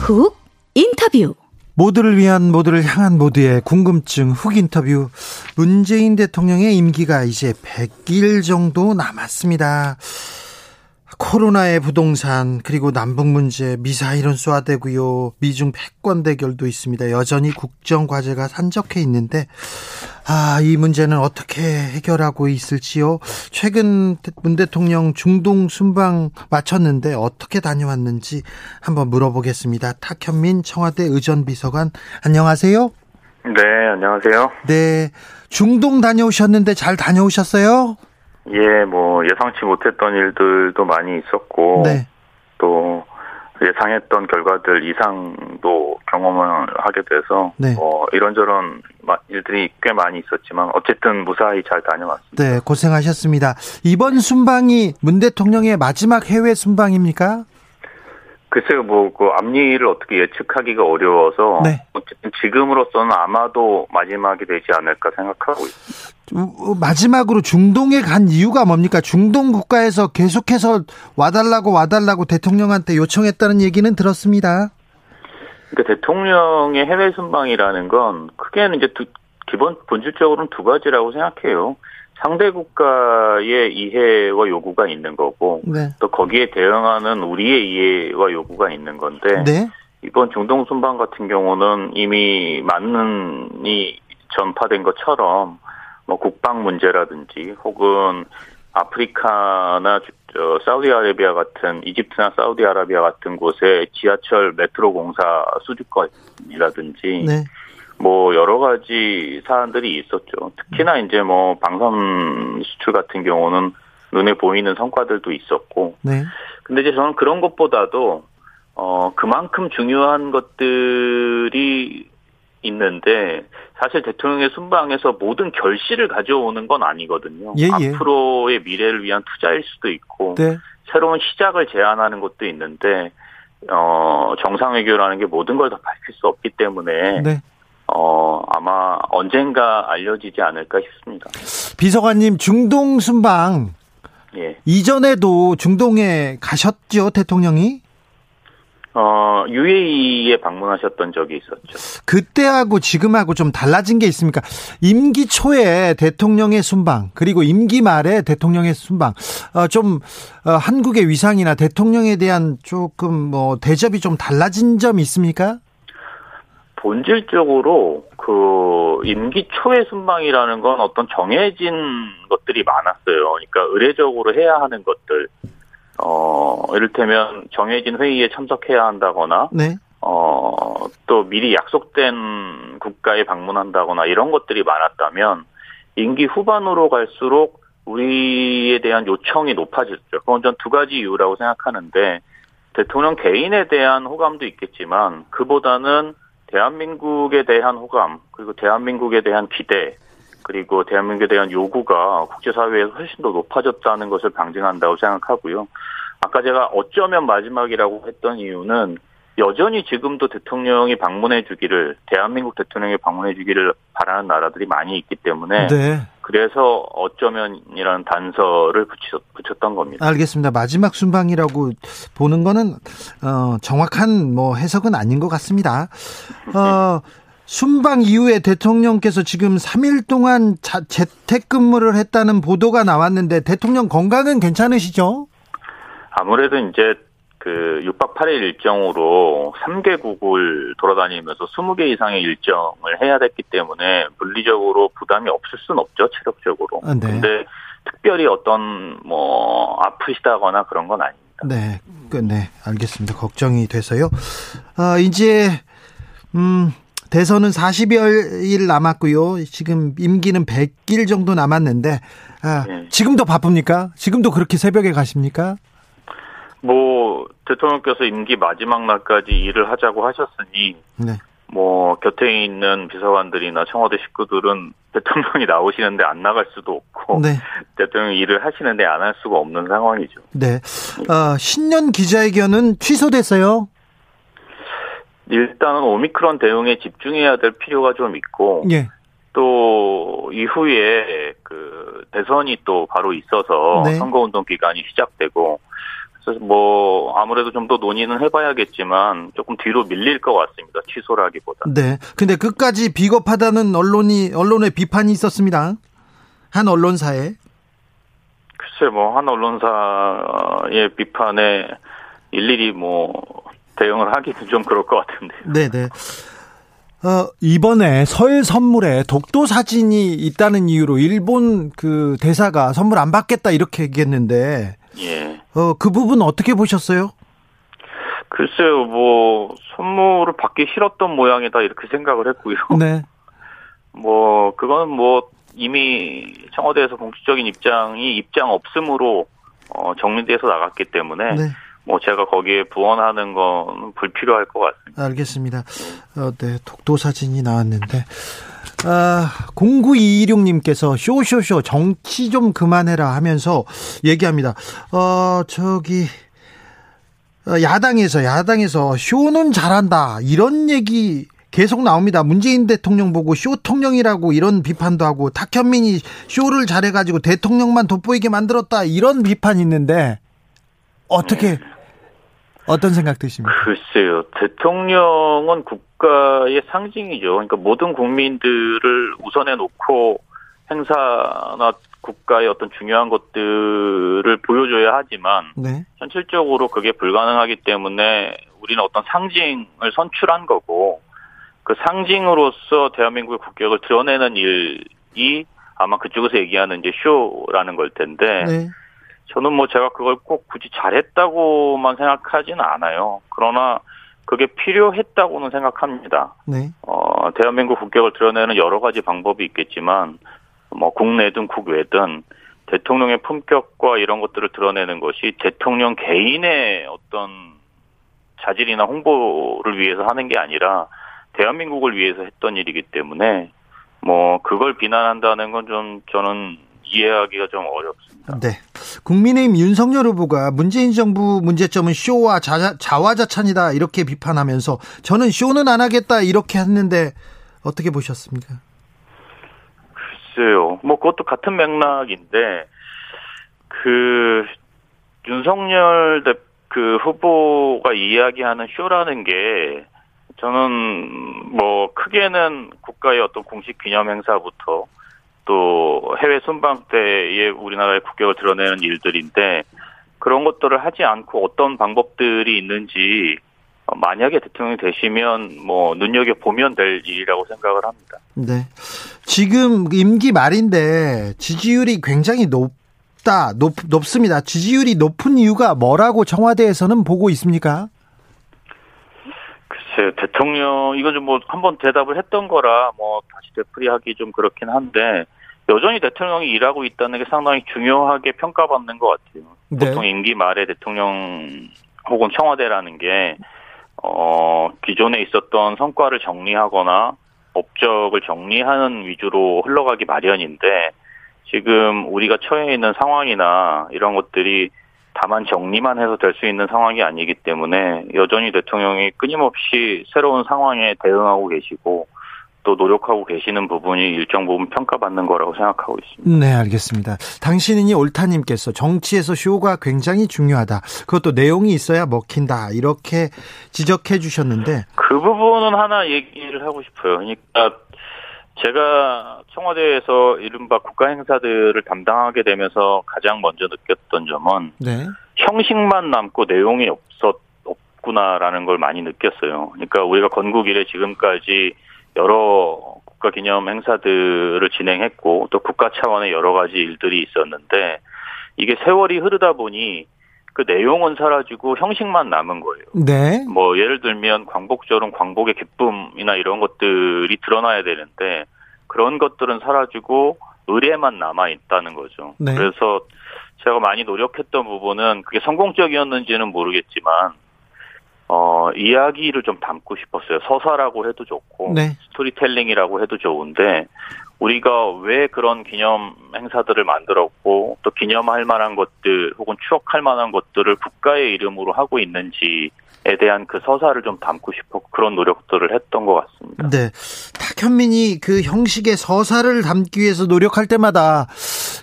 훅 인터뷰. 모두를 위한 모두를 향한 모두의 궁금증 훅 인터뷰. 문재인 대통령의 임기가 이제 100일 정도 남았습니다. 코로나의 부동산 그리고 남북 문제 미사일은 쏘아대고요. 미중 패권 대결도 있습니다. 여전히 국정 과제가 산적해 있는데 아, 이 문제는 어떻게 해결하고 있을지요? 최근 문 대통령 중동 순방 마쳤는데 어떻게 다녀왔는지 한번 물어보겠습니다. 탁현민 청와대 의전비서관 안녕하세요. 네, 안녕하세요. 네. 중동 다녀오셨는데 잘 다녀오셨어요? 예, 뭐 예상치 못했던 일들도 많이 있었고 네. 또 예상했던 결과들 이상도 경험을 하게 돼서 네. 뭐 이런저런 마- 일들이 꽤 많이 있었지만 어쨌든 무사히 잘 다녀왔습니다. 네, 고생하셨습니다. 이번 순방이 문 대통령의 마지막 해외 순방입니까? 글쎄요, 뭐 그 앞일을 어떻게 예측하기가 어려워서 네. 어쨌든 지금으로서는 아마도 마지막이 되지 않을까 생각하고 있습니다. 우- 우- 마지막으로 중동에 간 이유가 뭡니까? 중동 국가에서 계속해서 와달라고 와달라고 대통령한테 요청했다는 얘기는 들었습니다. 그러니까 대통령의 해외 순방이라는 건 크게는 이제 두, 기본 본질적으로는 두 가지라고 생각해요. 상대 국가의 이해와 요구가 있는 거고 네. 또 거기에 대응하는 우리의 이해와 요구가 있는 건데 네. 이번 중동 순방 같은 경우는 이미 만능이 전파된 것처럼 뭐 국방 문제라든지 혹은 아프리카나 주- 저 사우디아라비아 같은 이집트나 사우디아라비아 같은 곳에 지하철 메트로 공사 수주권이라든지 네. 뭐 여러 가지 사안들이 있었죠. 특히나 이제 뭐 방산 수출 같은 경우는 눈에 보이는 성과들도 있었고 네. 근데 이제 저는 그런 것보다도 어 그만큼 중요한 것들이 있는데 사실 대통령의 순방에서 모든 결실을 가져오는 건 아니거든요. 예, 예. 앞으로의 미래를 위한 투자일 수도 있고 네. 새로운 시작을 제안하는 것도 있는데 어 정상외교라는 게 모든 걸 다 밝힐 수 없기 때문에 네. 어 아마 언젠가 알려지지 않을까 싶습니다. 비서관님 중동 순방 예. 이전에도 중동에 가셨죠, 대통령이? 어 UAE에 방문하셨던 적이 있었죠. 그때하고 지금하고 좀 달라진 게 있습니까? 임기 초에 대통령의 순방 그리고 임기 말에 대통령의 순방 어, 좀 어, 한국의 위상이나 대통령에 대한 조금 뭐 대접이 좀 달라진 점 있습니까? 본질적으로 그 임기 초의 순방이라는 건 어떤 정해진 것들이 많았어요. 그러니까 의례적으로 해야 하는 것들. 어, 이를테면 정해진 회의에 참석해야 한다거나 네, 어, 또 미리 약속된 국가에 방문한다거나 이런 것들이 많았다면 임기 후반으로 갈수록 우리에 대한 요청이 높아졌죠. 그건 전 두 가지 이유라고 생각하는데 대통령 개인에 대한 호감도 있겠지만 그보다는 대한민국에 대한 호감 그리고 대한민국에 대한 기대 그리고 대한민국에 대한 요구가 국제사회에서 훨씬 더 높아졌다는 것을 방증한다고 생각하고요. 아까 제가 어쩌면 마지막이라고 했던 이유는 여전히 지금도 대통령이 방문해 주기를 대한민국 대통령이 방문해 주기를 바라는 나라들이 많이 있기 때문에 네, 그래서 어쩌면이라는 단서를 붙였, 붙였 던 겁니다. 알겠습니다. 마지막 순방이라고 보는 거는 어, 정확한 뭐 해석은 아닌 것 같습니다. 어, <laughs> 순방 이후에 대통령께서 지금 3일 동안 자, 재택근무를 했다는 보도가 나왔는데 대통령 건강은 괜찮으시죠? 아무래도 이제 그그 6박 8일 일정으로 3개국을 돌아다니면서 20개 이상의 일정을 해야 됐기 때문에 물리적으로 부담이 없을 순 없죠, 체력적으로. 아, 네. 근데 특별히 어떤 뭐 아프시다거나 그런 건 아닙니다. 네, 그, 네, 알겠습니다. 걱정이 돼서요. 아, 이제 음, 대선은 40여일 남았고요. 지금 임기는 100일 정도 남았는데 아, 네. 지금도 바쁩니까? 지금도 그렇게 새벽에 가십니까? 뭐 대통령께서 임기 마지막 날까지 일을 하자고 하셨으니 네. 뭐 곁에 있는 비서관들이나 청와대 식구들은 대통령이 나오시는데 안 나갈 수도 없고 네. 대통령이 일을 하시는데 안 할 수가 없는 상황이죠. 네. 어, 신년 기자회견은 취소됐어요. 일단은 오미크론 대응에 집중해야 될 필요가 좀 있고 예. 또 이후에 그 대선이 또 바로 있어서 네. 선거운동 기간이 시작되고 그래서 뭐 아무래도 좀 더 논의는 해봐야겠지만 조금 뒤로 밀릴 것 같습니다. 취소라기보다. 네. 근데 끝까지 비겁하다는 언론이 언론의 비판이 있었습니다. 한 언론사에. 글쎄 뭐 한 언론사의 비판에 일일이 뭐 대응을 하기는 좀 그럴 것 같은데요. 네, 네. 어, 이번에 설 선물에 독도 사진이 있다는 이유로 일본 그 대사가 선물 안 받겠다 이렇게 얘기했는데 예. 어, 그 부분 어떻게 보셨어요? 글쎄요, 뭐 선물을 받기 싫었던 모양이다 이렇게 생각을 했고요. <laughs> 네. 뭐 그거는 뭐 이미 청와대에서 공식적인 입장이 입장 없음으로 어, 정리돼서 나갔기 때문에 네. 뭐 제가 거기에 부원하는 건 불필요할 것 같습니다. 알겠습니다. 어, 네, 독도 사진이 나왔는데, 아, 0926님께서 쇼쇼쇼 정치 좀 그만해라 하면서 얘기합니다. 어, 저기, 어, 야당에서, 야당에서 쇼는 잘한다. 이런 얘기 계속 나옵니다. 문재인 대통령 보고 쇼통령이라고 이런 비판도 하고, 탁현민이 쇼를 잘해가지고 대통령만 돋보이게 만들었다. 이런 비판이 있는데, 어떻게, 어떤 생각 드십니까? 글쎄요, 대통령은 국가의 상징이죠. 그러니까 모든 국민들을 우선해 놓고 행사나 국가의 어떤 중요한 것들을 보여줘야 하지만 네. 현실적으로 그게 불가능하기 때문에 우리는 어떤 상징을 선출한 거고 그 상징으로서 대한민국의 국격을 드러내는 일이 아마 그쪽에서 얘기하는 이제 쇼라는 걸 텐데 네. 저는 뭐 제가 그걸 꼭 굳이 잘했다고만 생각하지는 않아요. 그러나 그게 필요했다고는 생각합니다. 네. 어, 대한민국 국격을 드러내는 여러 가지 방법이 있겠지만 뭐 국내든 국외든 대통령의 품격과 이런 것들을 드러내는 것이 대통령 개인의 어떤 자질이나 홍보를 위해서 하는 게 아니라 대한민국을 위해서 했던 일이기 때문에 뭐 그걸 비난한다는 건 좀 저는 이해하기가 좀 어렵습니다. 네. 국민의힘 윤석열 후보가 문재인 정부 문제점은 쇼와 자, 자화자찬이다 이렇게 비판하면서 저는 쇼는 안 하겠다 이렇게 했는데 어떻게 보셨습니까? 글쎄요. 뭐 그것도 같은 맥락인데 그 윤석열 대, 그 후보가 이야기하는 쇼라는 게 저는 뭐 크게는 국가의 어떤 공식 기념 행사부터 또 해외 순방 때에 우리나라의 국격을 드러내는 일들인데 그런 것들을 하지 않고 어떤 방법들이 있는지 어, 만약에 대통령이 되시면 뭐 눈여겨 보면 될 일이라고 생각을 합니다. 네. 지금 임기 말인데 지지율이 굉장히 높다, 높, 높습니다. 지지율이 높은 이유가 뭐라고 청와대에서는 보고 있습니까? 글쎄요, 대통령, 이건 좀 뭐 한번 대답을 했던 거라 뭐 다시 되풀이하기 좀 그렇긴 한데 여전히 대통령이 일하고 있다는 게 상당히 중요하게 평가받는 것 같아요. 네. 보통 임기 말에 대통령 혹은 청와대라는 게, 어, 기존에 있었던 성과를 정리하거나 업적을 정리하는 위주로 흘러가기 마련인데 지금 우리가 처해 있는 상황이나 이런 것들이 다만 정리만 해서 될 수 있는 상황이 아니기 때문에 여전히 대통령이 끊임없이 새로운 상황에 대응하고 계시고 또 노력하고 계시는 부분이 일정 부분 평가받는 거라고 생각하고 있습니다. 네, 알겠습니다. 당신이 옳다님께서 정치에서 쇼가 굉장히 중요하다. 그것도 내용이 있어야 먹힌다. 이렇게 지적해 주셨는데, 그 부분은 하나 얘기를 하고 싶어요. 그러니까 제가 청와대에서 이른바 국가 행사들을 담당하게 되면서 가장 먼저 느꼈던 점은 네. 형식만 남고 내용이 없었 없구나라는 걸 많이 느꼈어요. 그러니까 우리가 건국 이래 지금까지 여러 국가 기념 행사들을 진행했고 또 국가 차원의 여러 가지 일들이 있었는데 이게 세월이 흐르다 보니 그 내용은 사라지고 형식만 남은 거예요. 네. 뭐 예를 들면 광복절은 광복의 기쁨이나 이런 것들이 드러나야 되는데 그런 것들은 사라지고 의례만 남아 있다는 거죠. 네. 그래서 제가 많이 노력했던 부분은 그게 성공적이었는지는 모르겠지만 어 이야기를 좀 담고 싶었어요. 서사라고 해도 좋고 네. storytelling이라고 해도 좋은데 우리가 왜 그런 기념 행사들을 만들었고 또 기념할 만한 것들 혹은 추억할 만한 것들을 국가의 이름으로 하고 있는지 에 대한 그 서사를 좀 담고 싶어 그런 노력들을 했던 것 같습니다. 네. 탁현민이 그 형식의 서사를 담기 위해서 노력할 때마다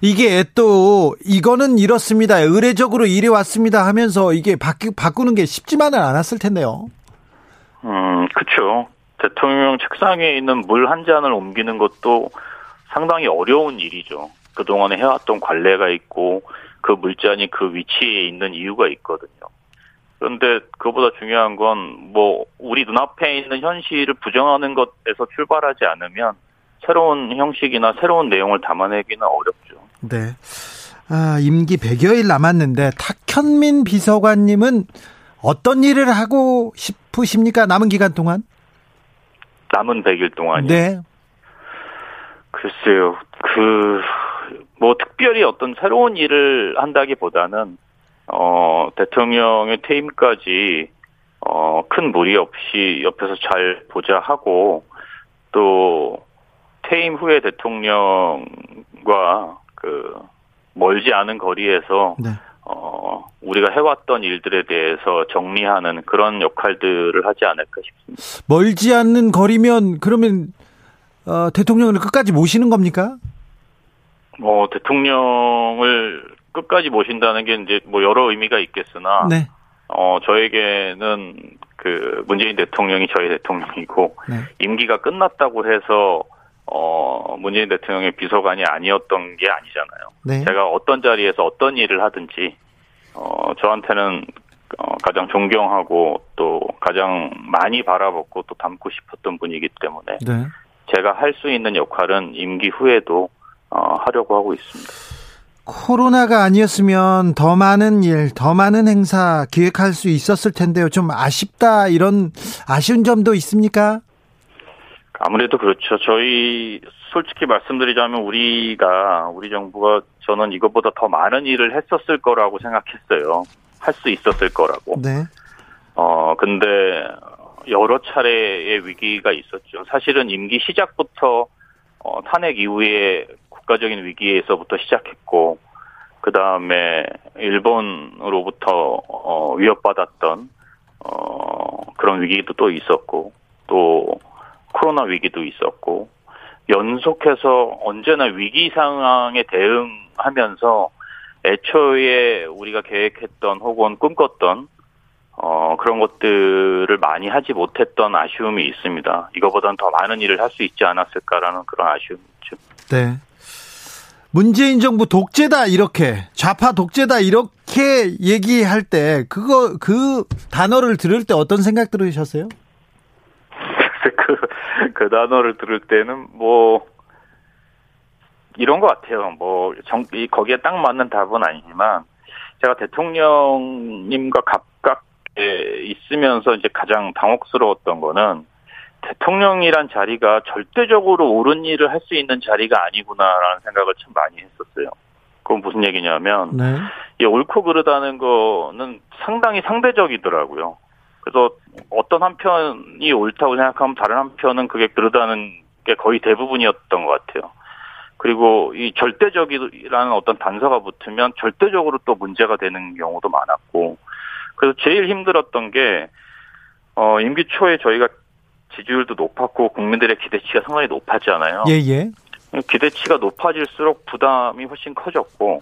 이게 또 이거는 이렇습니다. 의례적으로 이래 왔습니다 하면서 이게 바꾸, 바꾸는 게 쉽지만은 않았을 텐데요. 음, 그렇죠. 대통령 책상에 있는 물 한 잔을 옮기는 것도 상당히 어려운 일이죠. 그동안에 해왔던 관례가 있고 그 물잔이 그 위치에 있는 이유가 있거든요. 그런데 그보다 중요한 건 뭐 우리 눈앞에 있는 현실을 부정하는 것에서 출발하지 않으면 새로운 형식이나 새로운 내용을 담아내기는 어렵죠. 네. 아, 임기 100여일 남았는데 탁현민 비서관님은 어떤 일을 하고 싶으십니까? 남은 기간 동안? 남은 100일 동안요. 네. 글쎄요. 그, 뭐, 특별히 어떤 새로운 일을 한다기 보다는, 어, 대통령의 퇴임까지, 어, 큰 무리 없이 옆에서 잘 보자 하고, 또, 퇴임 후에 대통령과 그, 멀지 않은 거리에서, 네. 어, 우리가 해왔던 일들에 대해서 정리하는 그런 역할들을 하지 않을까 싶습니다. 멀지 않는 거리면 그러면 어, 대통령을 끝까지 모시는 겁니까? 뭐 대통령을 끝까지 모신다는 게 이제 뭐 여러 의미가 있겠으나 네. 어 저에게는 그 문재인 대통령이 저희 대통령이고 네. 임기가 끝났다고 해서 어 문재인 대통령의 비서관이 아니었던 게 아니잖아요. 네. 제가 어떤 자리에서 어떤 일을 하든지 어 저한테는 어, 가장 존경하고 또 가장 많이 바라보고 또 닮고 싶었던 분이기 때문에 네. 제가 할 수 있는 역할은 임기 후에도 어, 하려고 하고 있습니다. 코로나가 아니었으면 더 많은 일, 더 많은 행사 기획할 수 있었을 텐데요. 좀 아쉽다 이런 아쉬운 점도 있습니까? 아무래도 그렇죠. 저희 솔직히 말씀드리자면 우리가 우리 정부가 저는 이것보다 더 많은 일을 했었을 거라고 생각했어요. 할 수 있었을 거라고. 네. 어 근데 여러 차례의 위기가 있었죠. 사실은 임기 시작부터 어, 탄핵 이후에 국가적인 위기에서부터 시작했고 그 다음에 일본으로부터 어, 위협받았던 어, 그런 위기도 또 있었고 또 코로나 위기도 있었고 연속해서 언제나 위기 상황에 대응하면서 애초에 우리가 계획했던 혹은 꿈꿨던 어, 그런 것들을 많이 하지 못했던 아쉬움이 있습니다. 이거보다는 더 많은 일을 할 수 있지 않았을까라는 그런 아쉬움이 있죠. 네. 문재인 정부 독재다 이렇게 좌파 독재다 이렇게 얘기할 때 그거 그 단어를 들을 때 어떤 생각 들으셨어요? 그, <laughs> 그 단어를 들을 때는 뭐, 이런 것 같아요. 뭐, 정, 이, 거기에 딱 맞는 답은 아니지만, 제가 대통령님과 가깝게 있으면서 이제 가장 당혹스러웠던 거는, 대통령이란 자리가 절대적으로 옳은 일을 할 수 있는 자리가 아니구나라는 생각을 참 많이 했었어요. 그건 무슨 얘기냐면, 네. 이 옳고 그르다는 거는 상당히 상대적이더라고요. 그래서 어떤 한편이 옳다고 생각하면 다른 한편은 그게 그르다는 게 거의 대부분이었던 것 같아요. 그리고 이 절대적이라는 어떤 단서가 붙으면 절대적으로 또 문제가 되는 경우도 많았고, 그래서 제일 힘들었던 게, 어, 임기 초에 저희가 지지율도 높았고 국민들의 기대치가 상당히 높았잖아요. 예, 예. 기대치가 높아질수록 부담이 훨씬 커졌고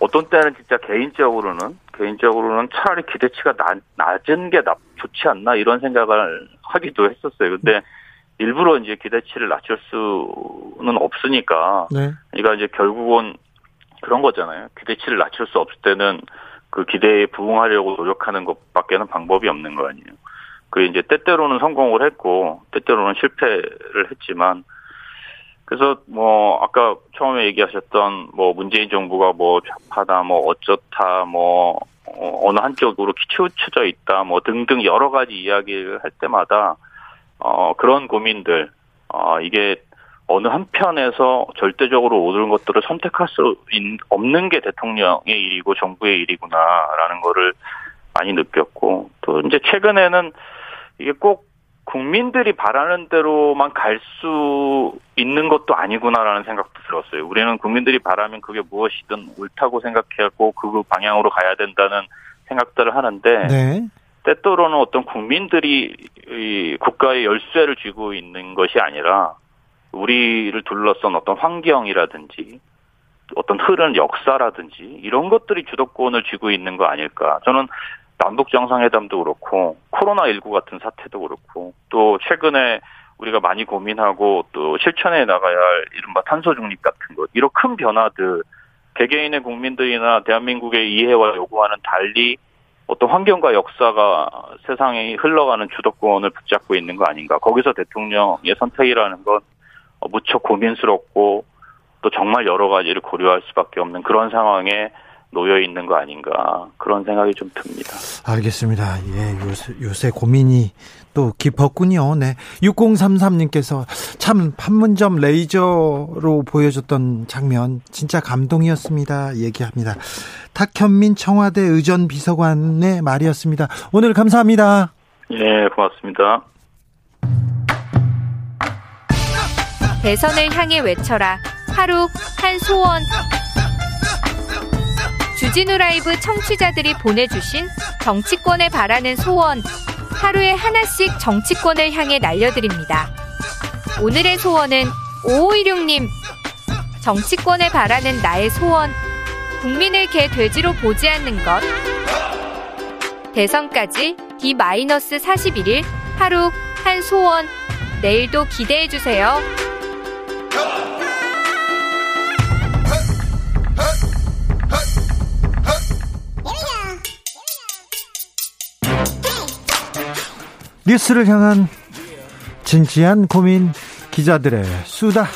어떤 때는 진짜 개인적으로는 개인적으로는 차라리 기대치가 낮, 낮은 게 나, 좋지 않나 이런 생각을 하기도 했었어요. 근데 일부러 이제 기대치를 낮출 수는 없으니까 네. 그러니까 이제 결국은 그런 거잖아요. 기대치를 낮출 수 없을 때는 그 기대에 부응하려고 노력하는 것밖에는 방법이 없는 거 아니에요. 그 이제 때때로는 성공을 했고 때때로는 실패를 했지만 그래서 뭐 아까 처음에 얘기하셨던 뭐 문재인 정부가 뭐 좌파다 뭐 어쩌다 뭐 어, 어느 한쪽으로 치우쳐져 있다 뭐 등등 여러 가지 이야기를 할 때마다 어 그런 고민들 어 이게 어느 한편에서 절대적으로 옳은 것들을 선택할 수 없는 게 대통령의 일이고 정부의 일이구나라는 거를 많이 느꼈고 또 이제 최근에는 이게 꼭 국민들이 바라는 대로만 갈 수 있는 것도 아니구나라는 생각도 들었어요. 우리는 국민들이 바라면 그게 무엇이든 옳다고 생각하고 그 방향으로 가야 된다는 생각들을 하는데 네. 때때로는 어떤 국민들이 이 국가의 열쇠를 쥐고 있는 것이 아니라 우리를 둘러싼 어떤 환경이라든지 어떤 흐르는 역사라든지 이런 것들이 주도권을 쥐고 있는 거 아닐까. 저는 남북 정상회담도 그렇고 코로나19 같은 사태도 그렇고 또 최근에 우리가 많이 고민하고 또 실천해 나가야 할 이른바 탄소 중립 같은 것 이런 큰 변화들 개개인의 국민들이나 대한민국의 이해와 요구와는 달리 어떤 환경과 역사가 세상에 흘러가는 주도권을 붙잡고 있는 거 아닌가. 거기서 대통령의 선택이라는 건 무척 고민스럽고 또 정말 여러 가지를 고려할 수밖에 없는 그런 상황에 놓여 있는 거 아닌가 그런 생각이 좀 듭니다. 알겠습니다. 예, 요새, 요새 고민이 또 깊었군요. 네. 6033님께서 참 판문점 레이저로 보여줬던 장면 진짜 감동이었습니다. 얘기합니다. 탁현민 청와대 의전 비서관의 말이었습니다. 오늘 감사합니다. 예, 고맙습니다. 대선을 향해 외쳐라. 하루 한 소원. 주진우 라이브 청취자들이 보내주신 정치권에 바라는 소원. 하루에 하나씩 정치권을 향해 날려드립니다. 오늘의 소원은 5516님. 정치권에 바라는 나의 소원. 국민을 개 돼지로 보지 않는 것. 대선까지 D-41일 하루 한 소원. 내일도 기대해주세요. 뉴스를 향한 진지한 고민 기자들의 수다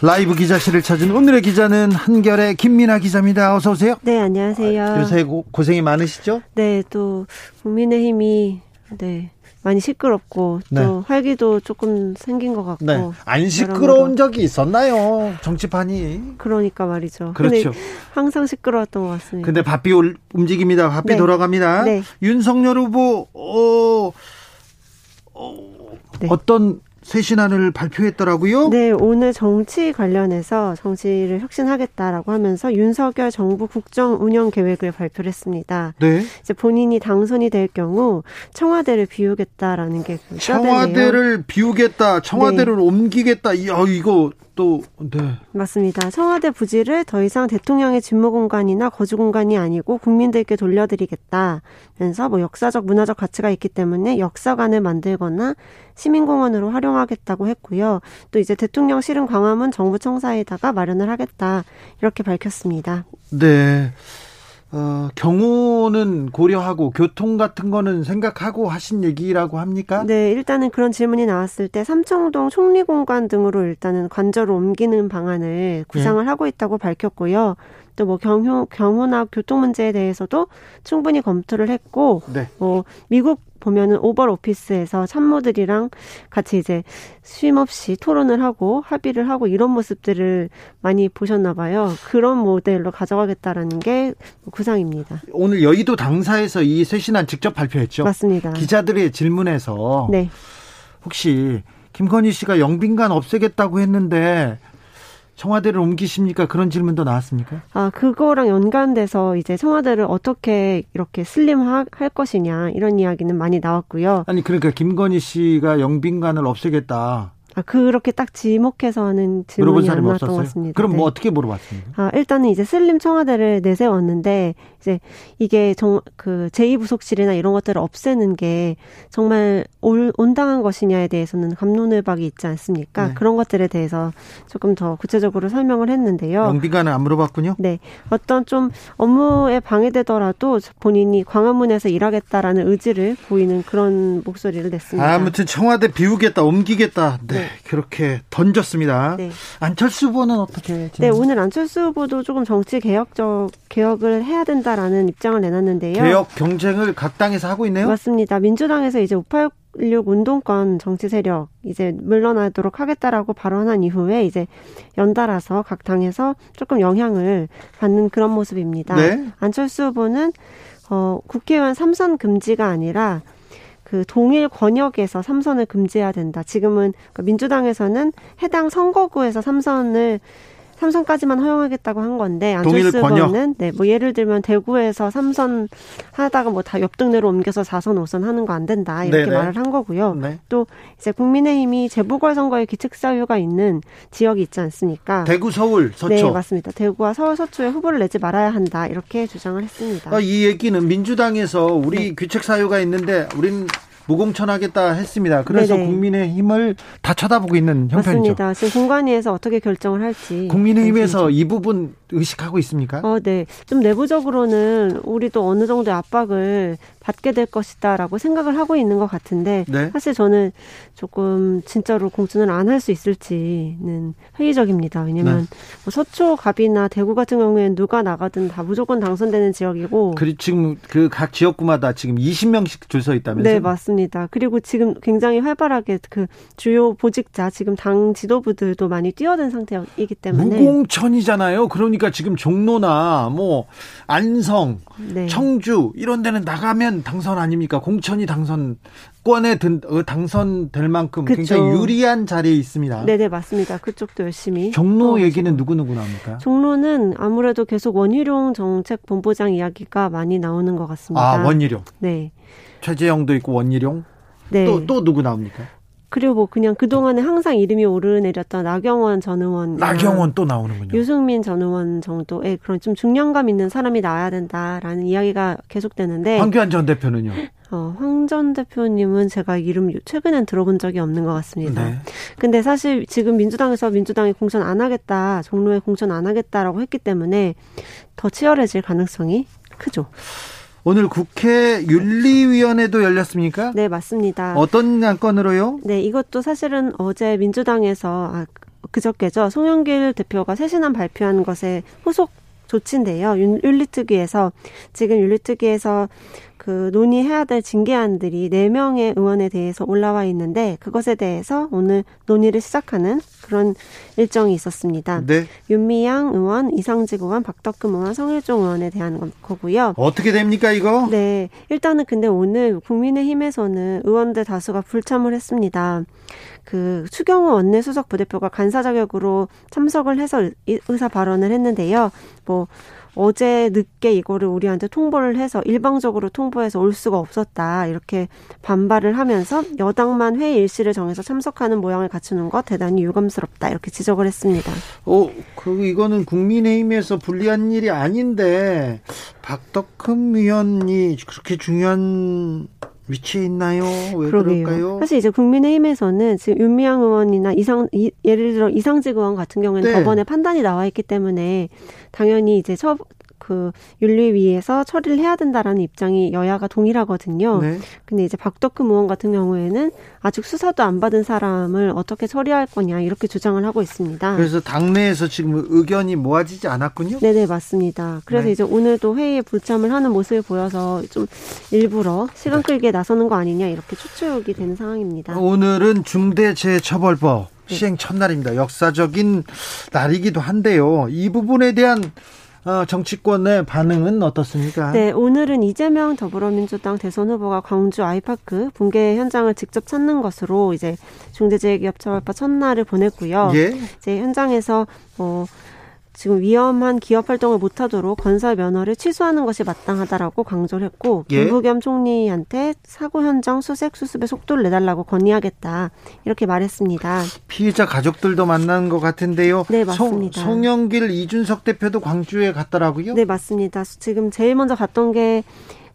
라이브 기자실을 찾은 오늘의 기자는 한결의 김민아 기자입니다. 어서 오세요. 네, 안녕하세요. 아, 요새 고, 고생이 많으시죠? 네, 또 국민의힘이 네 많이 시끄럽고 네. 또 활기도 조금 생긴 것 같고 네. 안 시끄러운 적이 있었나요 정치판이 그러니까 말이죠 그렇죠 항상 시끄러웠던 것 같습니다 근데 바삐 움직입니다 바삐 네. 돌아갑니다 네. 윤석열 후보 어, 어, 네. 어떤 쇄신안을 발표했더라고요. 네, 오늘 정치 관련해서 정치를 혁신하겠다라고 하면서 윤석열 정부 국정 운영 계획을 발표를 했습니다. 네. 이제 본인이 당선이 될 경우 청와대를 비우겠다라는 게그 청와대를 비우겠다, 청와대를 네. 옮기겠다. 야, 이거 또 네. 맞습니다. 청와대 부지를 더 이상 대통령의 직무 공간이나 거주 공간이 아니고 국민들께 돌려드리겠다면서 뭐 역사적 문화적 가치가 있기 때문에 역사관을 만들거나 시민공원으로 활용하겠다고 했고요. 또 이제 대통령 실은 광화문 정부 청사에다가 마련을 하겠다 이렇게 밝혔습니다. 네. 어, 경호는 고려하고 교통 같은 거는 생각하고 하신 얘기라고 합니까? 네, 일단은 그런 질문이 나왔을 때 삼청동 총리공간 등으로 일단은 관저로 옮기는 방안을 구상을 네. 하고 있다고 밝혔고요. 또 뭐 경호 경호나 교통 문제에 대해서도 충분히 검토를 했고, 네. 뭐 미국 보면은 오벌 오피스에서 참모들이랑 같이 이제 쉼 없이 토론을 하고 합의를 하고 이런 모습들을 많이 보셨나 봐요. 그런 모델로 가져가겠다라는 게 구상입니다. 오늘 여의도 당사에서 이 쇄신안 직접 발표했죠? 맞습니다. 기자들의 질문에서 네. 혹시 김건희 씨가 영빈관 없애겠다고 했는데 청와대를 옮기십니까? 그런 질문도 나왔습니까? 아, 그거랑 연관돼서 이제 청와대를 어떻게 이렇게 슬림할 것이냐 이런 이야기는 많이 나왔고요. 아니 그러니까 김건희 씨가 영빈관을 없애겠다. 아, 그렇게 딱 지목해서는 질문이 안 나왔던 것 같습니다. 그럼 뭐 네. 어떻게 물어봤습니까? 아, 일단은 이제 슬림 청와대를 내세웠는데, 이제 이게 정, 그 제2부속실이나 이런 것들을 없애는 게 정말 올, 온당한 것이냐에 대해서는 감론을박이 있지 않습니까? 네. 그런 것들에 대해서 조금 더 구체적으로 설명을 했는데요. 영비관은 안 물어봤군요? 네. 어떤 좀 업무에 방해되더라도 본인이 광화문에서 일하겠다라는 의지를 보이는 그런 목소리를 냈습니다. 아무튼 청와대 비우겠다, 옮기겠다. 네. 네. 그렇게 던졌습니다. 네. 안철수 후보는 어떻게? 네, 오늘 안철수 후보도 조금 정치 개혁적 개혁을 해야 된다라는 입장을 내놨는데요. 개혁 경쟁을 각 당에서 하고 있네요. 맞습니다. 민주당에서 이제 586 운동권 정치 세력 이제 물러나도록 하겠다라고 발언한 이후에 이제 연달아서 각 당에서 조금 영향을 받는 그런 모습입니다. 네. 안철수 후보는 어, 국회의원 삼선 금지가 아니라 그 동일 권역에서 삼선을 금지해야 된다. 지금은 그 민주당에서는 해당 선거구에서 삼선을 삼선까지만 허용하겠다고 한 건데 안철수 의원은 네, 뭐 예를 들면 대구에서 삼선 하다가 뭐 다 옆동네로 옮겨서 사선 오선 하는 거 안 된다 이렇게 네네. 말을 한 거고요. 네. 또 이제 국민의힘이 재보궐 선거에 기책 사유가 있는 지역이 있지 않습니까? 대구, 서울, 서초. 네, 맞습니다. 대구와 서울, 서초에 후보를 내지 말아야 한다 이렇게 주장을 했습니다. 아, 이 얘기는 민주당에서 우리 네. 귀책 사유가 있는데 우리는 무공천하겠다 했습니다. 그래서 네네. 국민의힘을 다 쳐다보고 있는 형편이죠. 맞습니다. 지금 공관위에서 어떻게 결정을 할지. 국민의힘에서 이 부분 의식하고 있습니까? 어, 네. 좀 내부적으로는 우리도 어느 정도의 압박을 받게 될 것이다라고 생각을 하고 있는 것 같은데 네? 사실 저는 조금 진짜로 공천을 안 할 수 있을지는 회의적입니다. 왜냐하면 네. 뭐 서초, 갑이나 대구 같은 경우에는 누가 나가든 다 무조건 당선되는 지역이고. 그리고 지금 그 각 지역구마다 지금 20명씩 줄 서 있다면서요? 네, 맞습니다. 그리고 지금 굉장히 활발하게 그 주요 보직자 지금 당 지도부들도 많이 뛰어든 상태이기 때문에 무공천이잖아요. 그러니 까 지금 종로나 뭐 안성, 네. 청주 이런 데는 나가면 당선 아닙니까? 공천이 당선 권에 든, 어, 당선될 만큼 그쵸. 굉장히 유리한 자리에 있습니다. 네네 맞습니다. 그쪽도 열심히. 종로 얘기는 누구 누구 나옵니까? 종로는 아무래도 계속 원희룡 정책 본부장 이야기가 많이 나오는 것 같습니다. 아 원희룡. 네. 최재형도 있고 원희룡. 네. 또 또 누구 나옵니까? 그리고 뭐 그냥 그동안에 항상 이름이 오르내렸던 나경원 전 의원. 나경원 또 나오는군요. 유승민 전 의원 정도의 그런 좀 중량감 있는 사람이 나와야 된다라는 이야기가 계속되는데. 황교안 전 대표는요? 어, 황 전 대표님은 제가 이름 최근엔 들어본 적이 없는 것 같습니다. 네. 근데 사실 지금 민주당에서 민주당이 공천 안 하겠다, 종로에 공천 안 하겠다라고 했기 때문에 더 치열해질 가능성이 크죠. 오늘 국회 윤리위원회도 열렸습니까? 네, 맞습니다. 어떤 안건으로요? 네, 이것도 사실은 어제 민주당에서 아, 그저께죠. 송영길 대표가 새신안 발표한 것에 후속 조치인데요. 윤리특위에서 지금 윤리특위에서 그 논의해야 될 징계안들이 4명의 의원에 대해서 올라와 있는데 그것에 대해서 오늘 논의를 시작하는 그런 일정이 있었습니다. 네. 윤미향 의원, 이상직 의원, 박덕금 의원, 성일종 의원에 대한 거고요. 어떻게 됩니까 이거? 네. 일단은 근데 오늘 국민의힘에서는 의원들 다수가 불참을 했습니다. 그 추경호 원내수석 부대표가 간사 자격으로 참석을 해서 의사 발언을 했는데요. 뭐 어제 늦게 이거를 우리한테 통보를 해서 일방적으로 통보해서 올 수가 없었다. 이렇게 반발을 하면서 여당만 회의 일시를 정해서 참석하는 모양을 갖추는 것 대단히 유감스럽다. 이렇게 지적을 했습니다. 어, 그 이거는 국민의힘에서 불리한 일이 아닌데 박덕흠 위원이 그렇게 중요한 위치에 있나요? 왜 그러게요. 그럴까요? 사실 이제 국민의힘에서는 지금 윤미향 의원이나 이상 이, 예를 들어 이상직 의원 같은 경우에는 네. 법원에 판단이 나와 있기 때문에 당연히 이제 처 그 윤리위에서 처리를 해야 된다라는 입장이 여야가 동일하거든요. 네. 근데 이제 박덕흠 의원 같은 경우에는 아직 수사도 안 받은 사람을 어떻게 처리할 거냐 이렇게 주장을 하고 있습니다. 그래서 당내에서 지금 의견이 모아지지 않았군요. 네네 맞습니다. 그래서 네. 이제 오늘도 회의에 불참을 하는 모습을 보여서 좀 일부러 시간 끌기에 나서는 거 아니냐 이렇게 추측이 되는 상황입니다. 오늘은 중대재해처벌법 네. 시행 첫날입니다. 역사적인 날이기도 한데요. 이 부분에 대한 어, 정치권의 반응은 어떻습니까? 네, 오늘은 이재명 더불어민주당 대선 후보가 광주 아이파크 붕괴 현장을 직접 찾는 것으로 이제 중대재해기업처벌법 첫날을 보냈고요. 예. 이제 현장에서 뭐 지금 위험한 기업 활동을 못하도록 건설 면허를 취소하는 것이 마땅하다라고 강조를 했고 예. 김부겸 총리한테 사고 현장 수색 수습의 속도를 내달라고 건의하겠다 이렇게 말했습니다. 피해자 가족들도 만난 것 같은데요. 네 맞습니다. 송, 송영길 이준석 대표도 광주에 갔더라고요. 네 맞습니다. 지금 제일 먼저 갔던 게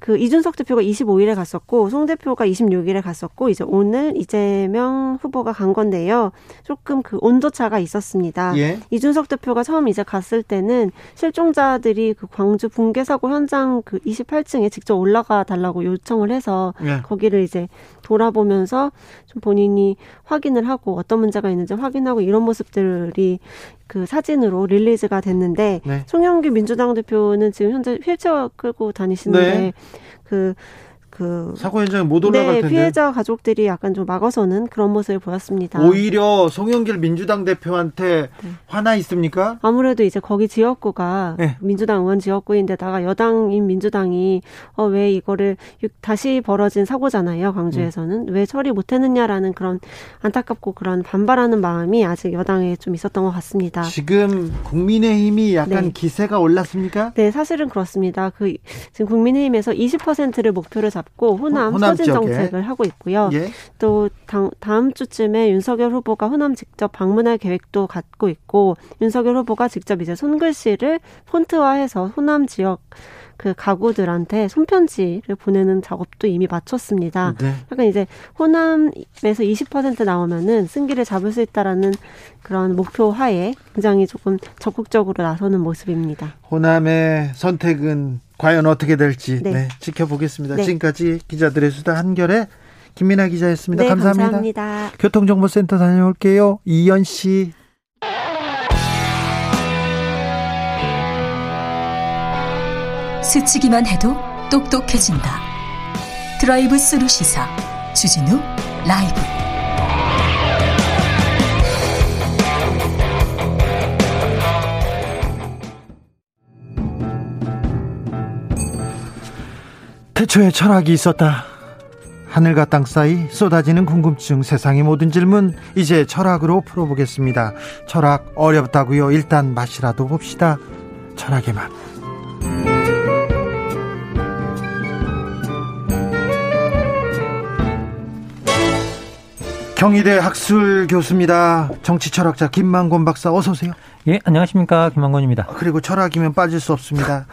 그 이준석 대표가 25일에 갔었고 송 대표가 26일에 갔었고 이제 오늘 이재명 후보가 간 건데요. 조금 그 온도차가 있었습니다. 예. 이준석 대표가 처음 이제 갔을 때는 실종자들이 그 광주 붕괴 사고 현장 그 28층에 직접 올라가 달라고 요청을 해서 예. 거기를 이제 돌아보면서 좀 본인이 확인을 하고 어떤 문제가 있는지 확인하고 이런 모습들이 그 사진으로 릴리즈가 됐는데 네. 송영길 민주당 대표는 지금 현재 휠체어 끌고 다니시는데 네. 그 그 사고 현장에 못 올라갈 네, 텐데 피해자 가족들이 약간 좀 막아서는 그런 모습을 보였습니다. 오히려 송영길 민주당 대표한테 네. 화나 있습니까? 아무래도 이제 거기 지역구가 네. 민주당 의원 지역구인데다가 여당인 민주당이 어, 왜 이거를 다시 벌어진 사고잖아요. 광주에서는 네. 왜 처리 못했느냐라는 그런 안타깝고 그런 반발하는 마음이 아직 여당에 좀 있었던 것 같습니다. 지금 국민의힘이 약간 네. 기세가 올랐습니까? 네, 사실은 그렇습니다. 그 지금 국민의힘에서 20%를 목표로 잡 잡고 호남, 호남 서진 지역에. 정책을 하고 있고요. 예. 또 당, 다음 주쯤에 윤석열 후보가 호남 직접 방문할 계획도 갖고 있고 윤석열 후보가 직접 이제 손글씨를 폰트화해서 호남 지역 그 가구들한테 손편지를 보내는 작업도 이미 마쳤습니다. 네. 약간 이제 호남에서 20% 나오면은 승기를 잡을 수 있다라는 그런 목표 하에 굉장히 조금 적극적으로 나서는 모습입니다. 호남의 선택은 과연 어떻게 될지 네. 네, 지켜보겠습니다. 네. 지금까지 기자들의 수다 한결에 김민아 기자였습니다. 네, 감사합니다. 감사합니다. 교통정보센터 다녀올게요. 이현 씨. 스치기만 해도 똑똑해진다. 드라이브 스루 시사 주진우 라이브. 태초에 철학이 있었다. 하늘과 땅 사이 쏟아지는 궁금증, 세상의 모든 질문, 이제 철학으로 풀어보겠습니다. 철학 어렵다고요? 일단 맛이라도 봅시다. 철학의 맛. 경희대 학술 교수입니다. 정치 철학자 김만곤 박사 어서 오세요. 예, 안녕하십니까. 김만곤입니다. 그리고 철학이면 빠질 수 없습니다.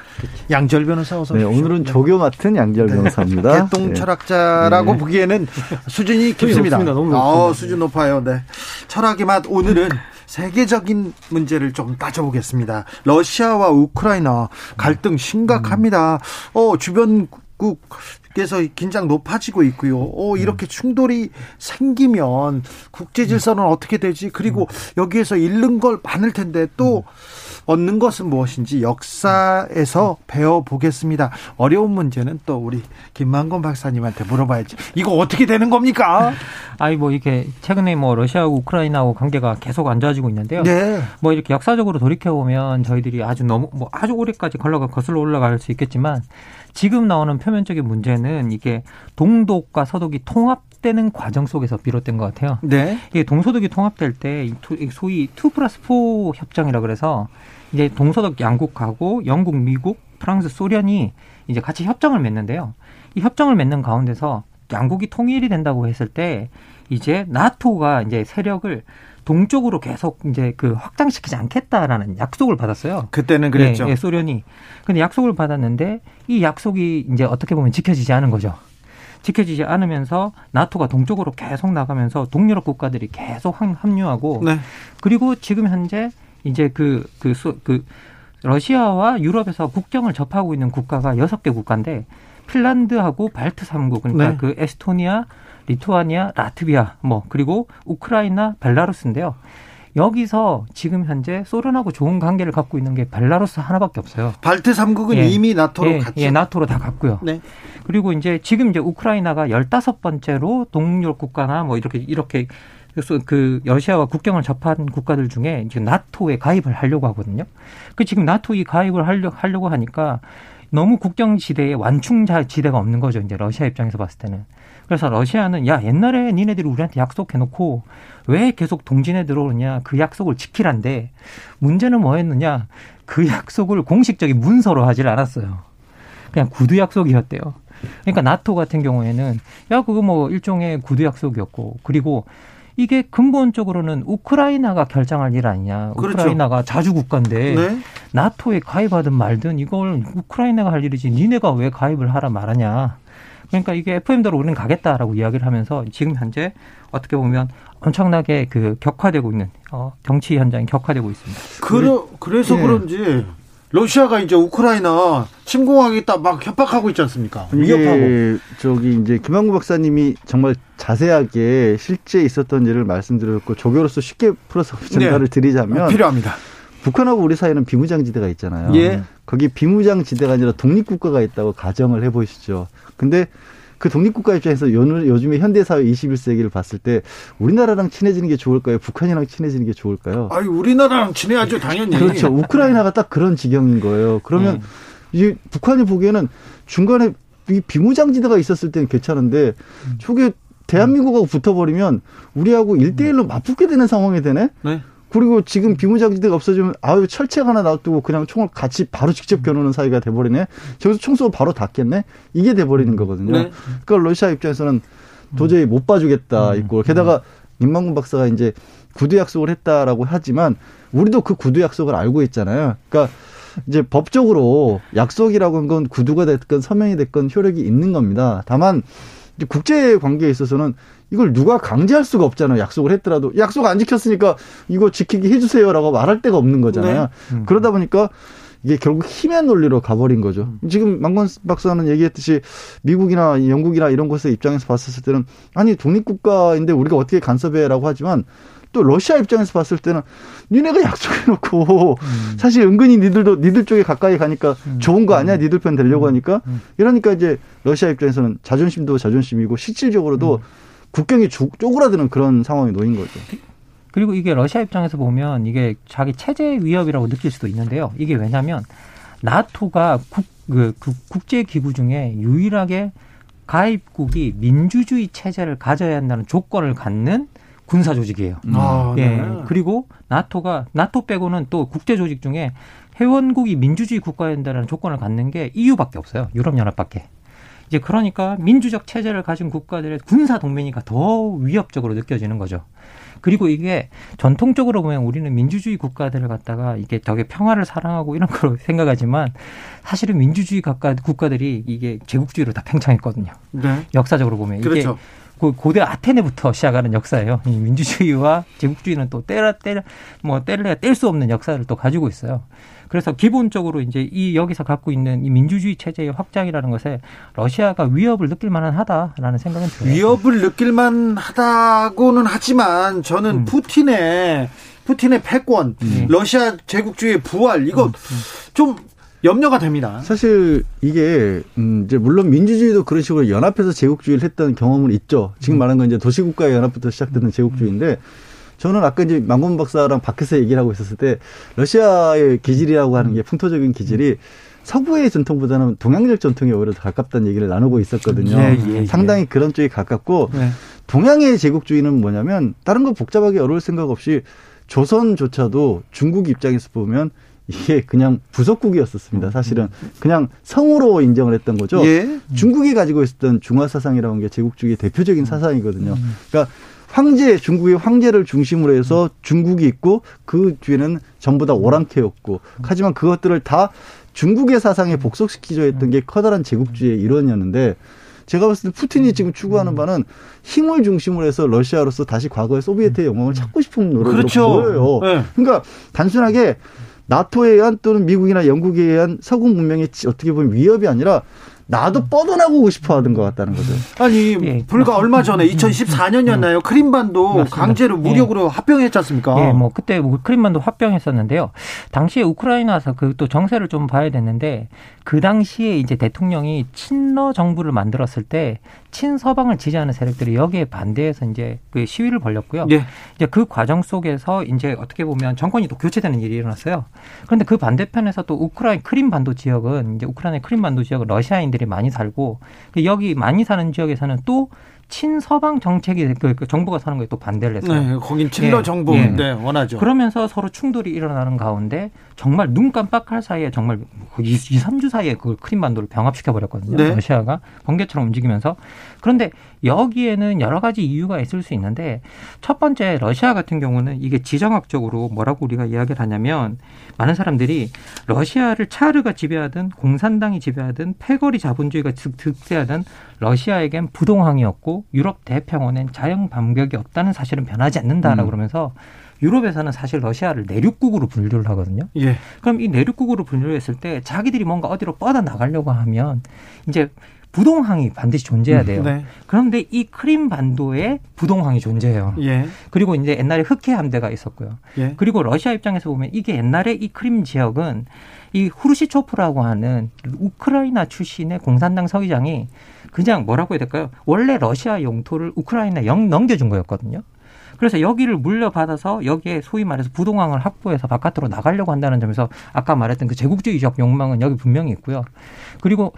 양절 변호사 어서 오십시오. 네, 오늘은 조교 맡은 양절 네. 변호사입니다. <laughs> 개똥 네. 철학자라고 네. 보기에는 수준이 <laughs> 깊습니다. 너무 어, 수준 높아요. 네. 철학의 맛 오늘은 세계적인 문제를 좀 따져보겠습니다. 러시아와 우크라이나 갈등 심각합니다. 어, 주변국 그래서 긴장 높아지고 있고요. 오, 이렇게 충돌이 생기면 국제 질서는 어떻게 되지? 그리고 여기에서 잃는 걸 많을 텐데 또 얻는 것은 무엇인지 역사에서 배워보겠습니다. 어려운 문제는 또 우리 김만건 박사님한테 물어봐야지. 이거 어떻게 되는 겁니까? 아이 뭐 이렇게 최근에 뭐 러시아하고 우크라이나하고 관계가 계속 안 좋아지고 있는데요. 네. 뭐 이렇게 역사적으로 돌이켜 보면 저희들이 아주 너무 뭐 아주 오래까지 걸러가 거슬러 올라갈 수 있겠지만 지금 나오는 표면적인 문제는 이게 동독과 서독이 통합되는 과정 속에서 비롯된 것 같아요. 네. 이게 동서독이 통합될 때 소위 two plus four 협정이라 그래서 이제 동서독 양국하고 영국, 미국, 프랑스, 소련이 이제 같이 협정을 맺는데요. 이 협정을 맺는 가운데서 양국이 통일이 된다고 했을 때 이제 나토가 이제 세력을 동쪽으로 계속 이제 그 확장시키지 않겠다라는 약속을 받았어요. 그때는 그랬죠. 예, 예, 소련이. 근데 약속을 받았는데 이 약속이 이제 어떻게 보면 지켜지지 않은 거죠. 지켜지지 않으면서 나토가 동쪽으로 계속 나가면서 동유럽 국가들이 계속 합류하고 네. 그리고 지금 현재 이제 그, 그, 그, 그 러시아와 유럽에서 국경을 접하고 있는 국가가 여섯 개 국가인데 핀란드하고 발트 삼국 그러니까 네. 그 에스토니아, 리투아니아, 라트비아 뭐 그리고 우크라이나, 벨라루스인데요. 여기서 지금 현재 소련하고 좋은 관계를 갖고 있는 게 벨라루스 하나밖에 없어요. 발트 삼국은 예. 이미 나토로 예, 갔죠. 예, 나토로 다 갔고요. 네. 그리고 이제 지금 이제 우크라이나가 열다섯 번째로 동유럽 국가나 뭐 이렇게 이렇게 그래서 그 러시아와 국경을 접한 국가들 중에 지금 나토에 가입을 하려고 하거든요. 그 지금 나토에 가입을 하려, 하려고 하니까 너무 국경 지대에 완충자 지대가 없는 거죠. 이제 러시아 입장에서 봤을 때는. 그래서 러시아는 야 옛날에 니네들이 우리한테 약속해놓고 왜 계속 동진에 들어오느냐 그 약속을 지키란데 문제는 뭐였느냐 그 <laughs> 약속을 공식적인 문서로 하질 않았어요. 그냥 구두 약속이었대요. 그러니까 나토 같은 경우에는 야 그거 뭐 일종의 구두 약속이었고 그리고 이게 근본적으로는 우크라이나가 결정할 일 아니냐. 그렇죠. 우크라이나가 자주 국가인데 네. 나토에 가입하든 말든 이걸 우크라이나가 할 일이지 니네가 왜 가입을 하라 말하냐. 그러니까 이게 FM대로 우리는 가겠다라고 이야기를 하면서 지금 현재 어떻게 보면 엄청나게 그 격화되고 있는 어, 정치 현장이 격화되고 있습니다. 그러, 그래서 네. 그런지 러시아가 이제 우크라이나 침공하겠다 막 협박하고 있지 않습니까? 위협하고. 저기 이제 김한구 박사님이 정말 자세하게 실제 있었던 일을 말씀드렸고 조교로서 쉽게 풀어서 전달을 네. 드리자면 필요합니다. 북한하고 우리 사이는 비무장지대가 있잖아요. 예. 거기 비무장지대가 아니라 독립국가가 있다고 가정을 해보시죠. 근데 그 독립국가 입장에서 요즘에 현대사회 21세기를 봤을 때 우리나라랑 친해지는 게 좋을까요? 북한이랑 친해지는 게 좋을까요? 아니, 우리나라랑 친해야죠, 당연히. 그렇죠. 우크라이나가 딱 그런 지경인 거예요. 그러면 음. 이 북한이 보기에는 중간에 이 비무장지대가 있었을 때는 괜찮은데 음. 저게 대한민국하고 붙어버리면 우리하고 일대일로 맞붙게 되는 상황이 되네? 네. 그리고 지금 비무장지대가 없어지면 아유 철책 하나 놔두고 그냥 총을 같이 바로 직접 음. 겨누는 사이가 돼버리네. 저기서 총 쏘고 바로 닫겠네. 이게 돼버리는 거거든요. 네. 그러니까 러시아 입장에서는 도저히 못 봐주겠다 음. 있고 게다가 임만군 박사가 이제 구두 약속을 했다라고 하지만 우리도 그 구두 약속을 알고 있잖아요. 그러니까 이제 법적으로 약속이라고 한 건 구두가 됐건 서명이 됐건 효력이 있는 겁니다. 다만 국제 관계에 있어서는 이걸 누가 강제할 수가 없잖아요. 약속을 했더라도 약속 안 지켰으니까 이거 지키게 해주세요라고 말할 데가 없는 거잖아요. 네. 음. 그러다 보니까 이게 결국 힘의 논리로 가버린 거죠. 음. 지금 망건 박사는 얘기했듯이 미국이나 영국이나 이런 곳의 입장에서 봤었을 때는 아니 독립국가인데 우리가 어떻게 간섭해라고 하지만 또 러시아 입장에서 봤을 때는 니네가 약속해놓고 음. 사실 은근히 니들도 니들 쪽에 가까이 가니까 음. 좋은 거 아니야? 음. 니들 편 되려고 음. 하니까 음. 이러니까 이제 러시아 입장에서는 자존심도 자존심이고 실질적으로도 국경이 쪼그라드는 그런 상황에 놓인 거죠. 그리고 이게 러시아 입장에서 보면 이게 자기 체제 위협이라고 느낄 수도 있는데요. 이게 왜냐하면 나토가 국, 그, 그 국제 기구 중에 유일하게 가입국이 민주주의 체제를 가져야 한다는 조건을 갖는 군사 조직이에요. 아, 예. 네. 그리고 나토가 나토 빼고는 또 국제 조직 중에 회원국이 민주주의 국가여야 한다는 조건을 갖는 게 EU밖에 없어요. 유럽 연합밖에. 이제 그러니까 민주적 체제를 가진 국가들의 군사 동맹이가 더 위협적으로 느껴지는 거죠. 그리고 이게 전통적으로 보면 우리는 민주주의 국가들을 갖다가 이게 되게 평화를 사랑하고 이런 걸 <laughs> 생각하지만 사실은 민주주의 국가들이 이게 제국주의로 다 팽창했거든요. 네. 역사적으로 보면 이게 그렇죠. 고대 아테네부터 시작하는 역사예요. 민주주의와 제국주의는 또 때려 때려 뭐 때려야 뗄 수 없는 역사를 또 가지고 있어요. 그래서 기본적으로 이제 이 여기서 갖고 있는 이 민주주의 체제의 확장이라는 것에 러시아가 위협을 느낄 만한 하다라는 생각은 들어요. 위협을 느낄 만하다고는 하지만 저는 음. 푸틴의 푸틴의 패권, 음. 러시아 제국주의의 부활 이거 음. 음. 좀 염려가 됩니다. 사실 이게 음 이제 물론 민주주의도 그런 식으로 연합해서 제국주의를 했던 경험은 있죠. 지금 음. 말한 건 이제 도시국가의 연합부터 시작되는 제국주의인데 저는 아까 이제 망건 박사랑 밖에서 얘기를 하고 있었을 때 러시아의 기질이라고 하는 게 풍토적인 기질이 서구의 전통보다는 동양적 전통에 오히려 더 가깝다는 얘기를 나누고 있었거든요. 예, 예, 예. 상당히 그런 쪽이 가깝고 네. 동양의 제국주의는 뭐냐면 다른 거 복잡하게 어려울 생각 없이 조선조차도 중국 입장에서 보면 이게 그냥 부속국이었었습니다. 사실은 그냥 성으로 인정을 했던 거죠. 예. 중국이 가지고 있었던 중화 사상이라는 게 제국주의의 대표적인 사상이거든요. 음. 그러니까 황제 중국의 황제를 중심으로 해서 중국이 있고 그 뒤에는 전부 다 오랑캐였고 하지만 그것들을 다 중국의 사상에 복속시키려 했던 게 커다란 제국주의의 일원이었는데 제가 봤을 때 푸틴이 지금 추구하는 바는 힘을 중심으로 해서 러시아로서 다시 과거의 소비에트의 영광을 찾고 싶은 노력으로 그렇죠. 보여요. 네. 그러니까 단순하게 나토에 의한 또는 미국이나 영국에 의한 서구 문명의 어떻게 보면 위협이 아니라 나도 뻗어나가고 싶어 하던 것 같다는 거죠. 아니, 예, 불과 얼마 전에 2014년이었나요? 음. 크림반도 맞습니다. 강제로 무력으로 예. 합병했지 않습니까? 예, 뭐 그때 뭐 크림반도 합병했었는데요. 당시에 우크라이나에서 그 또 정세를 좀 봐야 됐는데 그 당시에 이제 대통령이 친러 정부를 만들었을 때 친서방을 지지하는 세력들이 여기에 반대해서 이제 그 시위를 벌였고요. 예. 이제 그 과정 속에서 이제 어떻게 보면 정권이 또 교체되는 일이 일어났어요. 그런데 그 반대편에서 또 우크라이나 크림반도 지역은 이제 우크라이나 크림반도 지역은 러시아인들이 많이 살고 여기 많이 사는 지역에서는 또 친서방 정책이 그, 그 정부가 사는 거에 또 반대를 했어요. 네, 거긴 친러 예, 정부인데 예. 원하죠. 그러면서 서로 충돌이 일어나는 가운데 정말 눈 깜빡할 사이에 정말 2, 3주 사이에 그 크림반도를 병합시켜 버렸거든요. 네. 러시아가 번개처럼 움직이면서 그런데 여기에는 여러 가지 이유가 있을 수 있는데 첫 번째 러시아 같은 경우는 이게 지정학적으로 뭐라고 우리가 이야기를 하냐면 많은 사람들이 러시아를 차르가 지배하든 공산당이 지배하든 패거리 자본주의가 득세하든 러시아에겐 부동항이었고 유럽 대평원엔 자영 반격이 없다는 사실은 변하지 않는다라고 음. 그러면서 유럽에서는 사실 러시아를 내륙국으로 분류를 하거든요. 예. 그럼 이 내륙국으로 분류를 했을 때 자기들이 뭔가 어디로 뻗어 나가려고 하면 이제 부동항이 반드시 존재해야 음, 돼요. 네. 그런데 이 크림 반도에 부동항이 존재해요. 예. 그리고 이제 옛날에 흑해 함대가 있었고요. 예. 그리고 러시아 입장에서 보면 이게 옛날에 이 크림 지역은 이 후르시초프라고 하는 우크라이나 출신의 공산당 서기장이 그냥 뭐라고 해야 될까요? 원래 러시아 영토를 우크라이나에 넘겨준 거였거든요. 그래서 여기를 물려받아서 여기에 소위 말해서 부동항을 확보해서 바깥으로 나가려고 한다는 점에서 아까 말했던 그 제국주의적 욕망은 여기 분명히 있고요. 그리고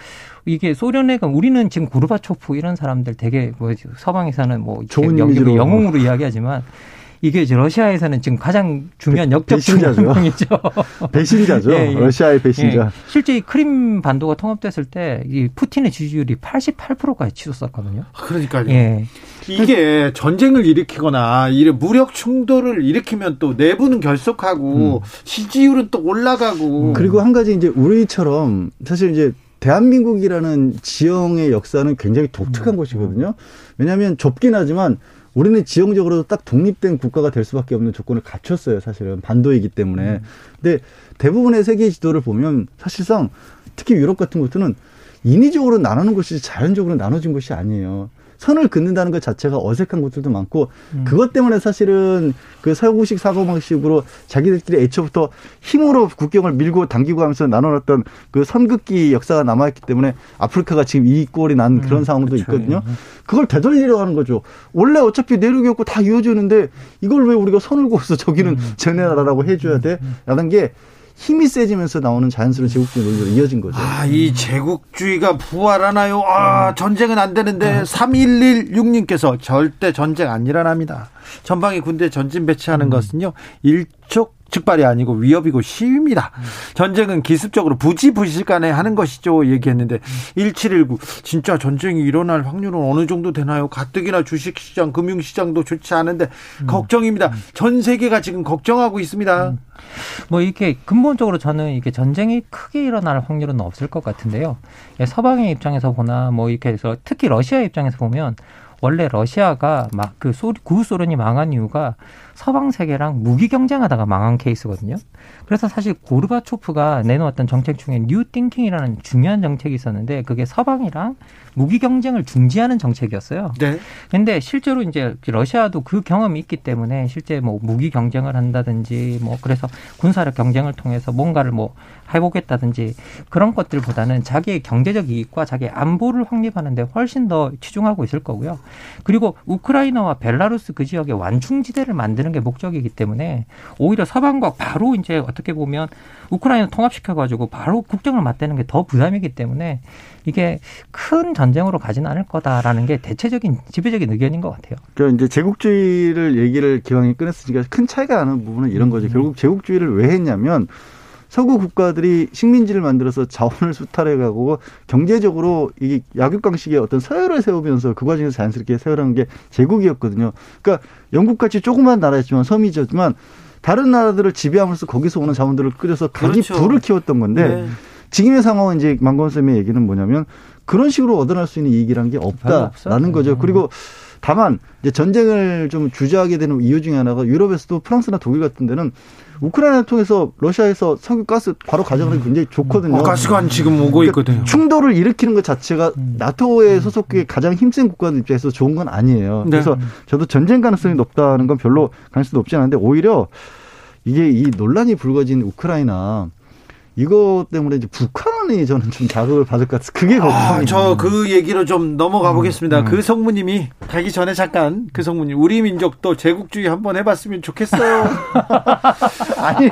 이게 소련에 가 우리는 지금 고르바초프 이런 사람들 되게 뭐 서방에서는 뭐 좋은 영웅으로, 영웅으로 이야기하지만 이게 이제 러시아에서는 지금 가장 중요한 역적 배신자죠. <laughs> 배신자죠. 예, 예. 러시아의 배신자. 예. 실제 이 크림 반도가 통합됐을 때 이 푸틴의 지지율이 88%까지 치솟았거든요. 그러니까요. 예. 이게 전쟁을 일으키거나 이래 무력 충돌을 일으키면 또 내부는 결속하고 음. 지지율은 또 올라가고. 음. 그리고 한 가지 이제 우리처럼 사실 이제 대한민국이라는 지형의 역사는 굉장히 독특한 음. 곳이거든요. 왜냐하면 좁긴 하지만 우리는 지형적으로 딱 독립된 국가가 될 수밖에 없는 조건을 갖췄어요. 사실은 반도이기 때문에. 음. 근데 대부분의 세계 지도를 보면 사실상 특히 유럽 같은 곳들은 인위적으로 나누는 것이 자연적으로 나눠진 것이 아니에요. 선을 긋는다는 것 자체가 어색한 곳들도 많고 음. 그것 때문에 사실은 그 서구식 사고방식으로 자기들끼리 애초부터 힘으로 국경을 밀고 당기고 하면서 나눠놨던 그 선긋기 역사가 남아있기 때문에 아프리카가 지금 이 꼴이 난 그런 음, 상황도 그렇죠. 있거든요. 예. 그걸 되돌리려 하는 거죠. 원래 어차피 내륙이었고 다 이어지는데 이걸 왜 우리가 선을 그어서 저기는 음. 쟤네 나라라고 해줘야 돼? 라는 게 힘이 세지면서 나오는 자연스러운 제국주의 논리로 이어진 거죠. 아, 이 제국주의가 부활하나요? 아, 음. 전쟁은 안 되는데 3116님께서 절대 전쟁 안 일어납니다. 전방위 군대 전진 배치하는 음. 것은요. 일촉 즉발이 아니고 위협이고 시위입니다. 전쟁은 기습적으로 부지불식간에 하는 것이죠. 얘기했는데 1719 진짜 전쟁이 일어날 확률은 어느 정도 되나요? 가뜩이나 주식시장, 금융시장도 좋지 않은데 음. 걱정입니다. 전 세계가 지금 걱정하고 있습니다. 음. 뭐 이렇게 근본적으로 저는 이게 전쟁이 크게 일어날 확률은 없을 것 같은데요. 예, 서방의 입장에서 보나 뭐 이렇게 해서 특히 러시아 입장에서 보면 원래 러시아가 막 그 소리 구소련이 망한 이유가 서방 세계랑 무기 경쟁하다가 망한 케이스거든요. 그래서 사실 고르바초프가 내놓았던 정책 중에 new thinking이라는 중요한 정책이 있었는데 그게 서방이랑 무기 경쟁을 중지하는 정책이었어요. 네. 근데 실제로 이제 러시아도 그 경험이 있기 때문에 실제 뭐 무기 경쟁을 한다든지 뭐 그래서 군사력 경쟁을 통해서 뭔가를 뭐 해보겠다든지 그런 것들보다는 자기의 경제적 이익과 자기의 안보를 확립하는데 훨씬 더 치중하고 있을 거고요. 그리고 우크라이나와 벨라루스 그 지역의 완충지대를 만드는 게 목적이기 때문에 오히려 서방과 바로 이제 어떻게 보면 우크라이나 통합시켜 가지고 바로 국정을 맞대는 게 더 부담이기 때문에 이게 큰 전쟁으로 가지는 않을 거다라는 게 대체적인 지배적인 의견인 것 같아요. 그러니까 이제 제국주의를 얘기를 기왕에 꺼냈으니까 큰 차이가 나는 부분은 이런 거죠. 음. 결국 제국주의를 왜 했냐면 서구 국가들이 식민지를 만들어서 자원을 수탈해가고 경제적으로 이 약육강식의 어떤 서열을 세우면서 그 과정에서 자연스럽게 세우라는 게 제국이었거든요. 그러니까 영국같이 조그만 나라였지만 섬이졌지만 다른 나라들을 지배하면서 거기서 오는 자원들을 끌어서 각기 그렇죠. 부를 키웠던 건데 네. 지금의 상황은 이제 망건 쌤의 얘기는 뭐냐면 그런 식으로 얻어낼 수 있는 이익이라는 게 없다라는 거죠. 음. 그리고 다만 이제 전쟁을 좀 주저하게 되는 이유 중에 하나가 유럽에서도 프랑스나 독일 같은 데는 우크라이나 통해서 러시아에서 석유 가스 바로 가져가는 게 굉장히 좋거든요. 어, 가스관 지금 오고 그러니까 있거든요. 충돌을 일으키는 것 자체가 음. 나토의 소속국의 가장 힘센 국가들 입장에서 좋은 건 아니에요. 네. 그래서 저도 전쟁 가능성이 높다는 건 별로 가능성도 없지 않은데 오히려 이게 이 논란이 불거진 우크라이나 이거 때문에 이제 북한이 저는 좀 자극을 받을 것 같아서 그게 걱정이에요. 아, 저그 얘기로 좀 넘어가 음, 보겠습니다. 음. 그 성무님이 가기 전에 잠깐 그 성무님 우리 민족도 제국주의 한번 해봤으면 좋겠어요. <laughs> 아니,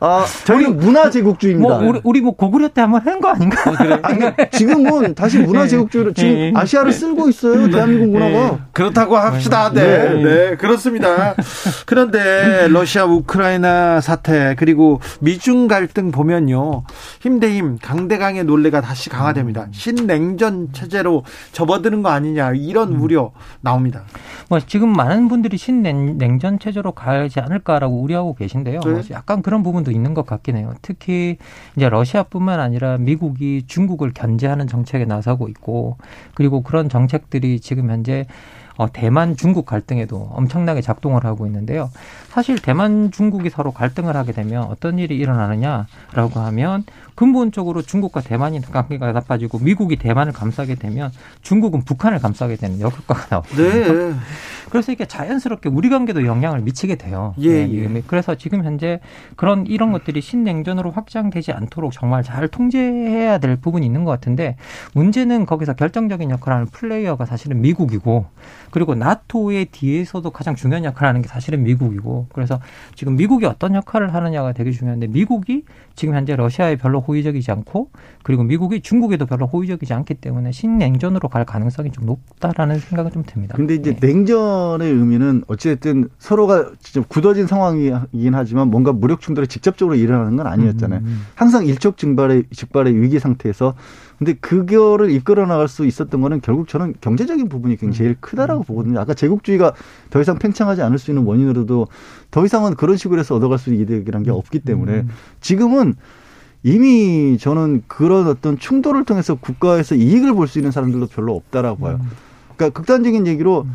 아, 저희는 문화 제국주의입니다. 뭐 우리, 우리 뭐 고구려 때 한번 한 거 아닌가? 어, 그래? <laughs> 아니, 지금은 다시 문화 네. 제국주의로 지금 네. 아시아를 쓸고 있어요. 대한민국 문화가. 네. 그렇다고 합시다. 네. 네, 네, 그렇습니다. 그런데 러시아 우크라이나 사태 그리고 미중 갈등 갈등 보면요. 힘대힘 강대강의 논리가 다시 강화됩니다. 음. 신냉전 체제로 접어드는 거 아니냐 이런 음. 우려 나옵니다. 뭐 지금 많은 분들이 신냉전 체제로 가지 않을까라고 우려하고 계신데요. 네. 약간 그런 부분도 있는 것 같긴 해요. 특히 이제 러시아뿐만 아니라 미국이 중국을 견제하는 정책에 나서고 있고 그리고 그런 정책들이 지금 현재 어, 대만 중국 갈등에도 엄청나게 작동을 하고 있는데요. 사실 대만 중국이 서로 갈등을 하게 되면 어떤 일이 일어나느냐라고 하면 근본적으로 중국과 대만이 관계가 나빠지고 미국이 대만을 감싸게 되면 중국은 북한을 감싸게 되는 역효과가 나오거든요. 네. 그래서 이게 자연스럽게 우리 관계도 영향을 미치게 돼요. 예, 네. 예. 그래서 지금 현재 그런 이런 것들이 신냉전으로 확장되지 않도록 정말 잘 통제해야 될 부분이 있는 것 같은데 문제는 거기서 결정적인 역할을 하는 플레이어가 사실은 미국이고 그리고 나토의 뒤에서도 가장 중요한 역할을 하는 게 사실은 미국이고 그래서 지금 미국이 어떤 역할을 하느냐가 되게 중요한데 미국이 지금 현재 러시아에 별로 호의적이지 않고 그리고 미국이 중국에도 별로 호의적이지 않기 때문에 신냉전으로 갈 가능성이 좀 높다라는 생각은 좀 듭니다. 근데 이제 네. 냉전의 의미는 어찌됐든 서로가 직접 굳어진 상황이긴 하지만 뭔가 무력 충돌이 직접적으로 일어나는 건 아니었잖아요. 음. 음, 음. 항상 일촉 증발의 직발의 위기 상태에서 근데 그거를 이끌어 나갈 수 있었던 거는 결국 저는 경제적인 부분이 굉장히 제일 크다라고 음. 보거든요. 아까 제국주의가 더 이상 팽창하지 않을 수 있는 원인으로도 더 이상은 그런 식으로 해서 얻어갈 수 있는 이득이란 게 없기 때문에 음. 지금은 이미 저는 그런 어떤 충돌을 통해서 국가에서 이익을 볼 수 있는 사람들도 별로 없다라고 봐요. 음. 그러니까 극단적인 얘기로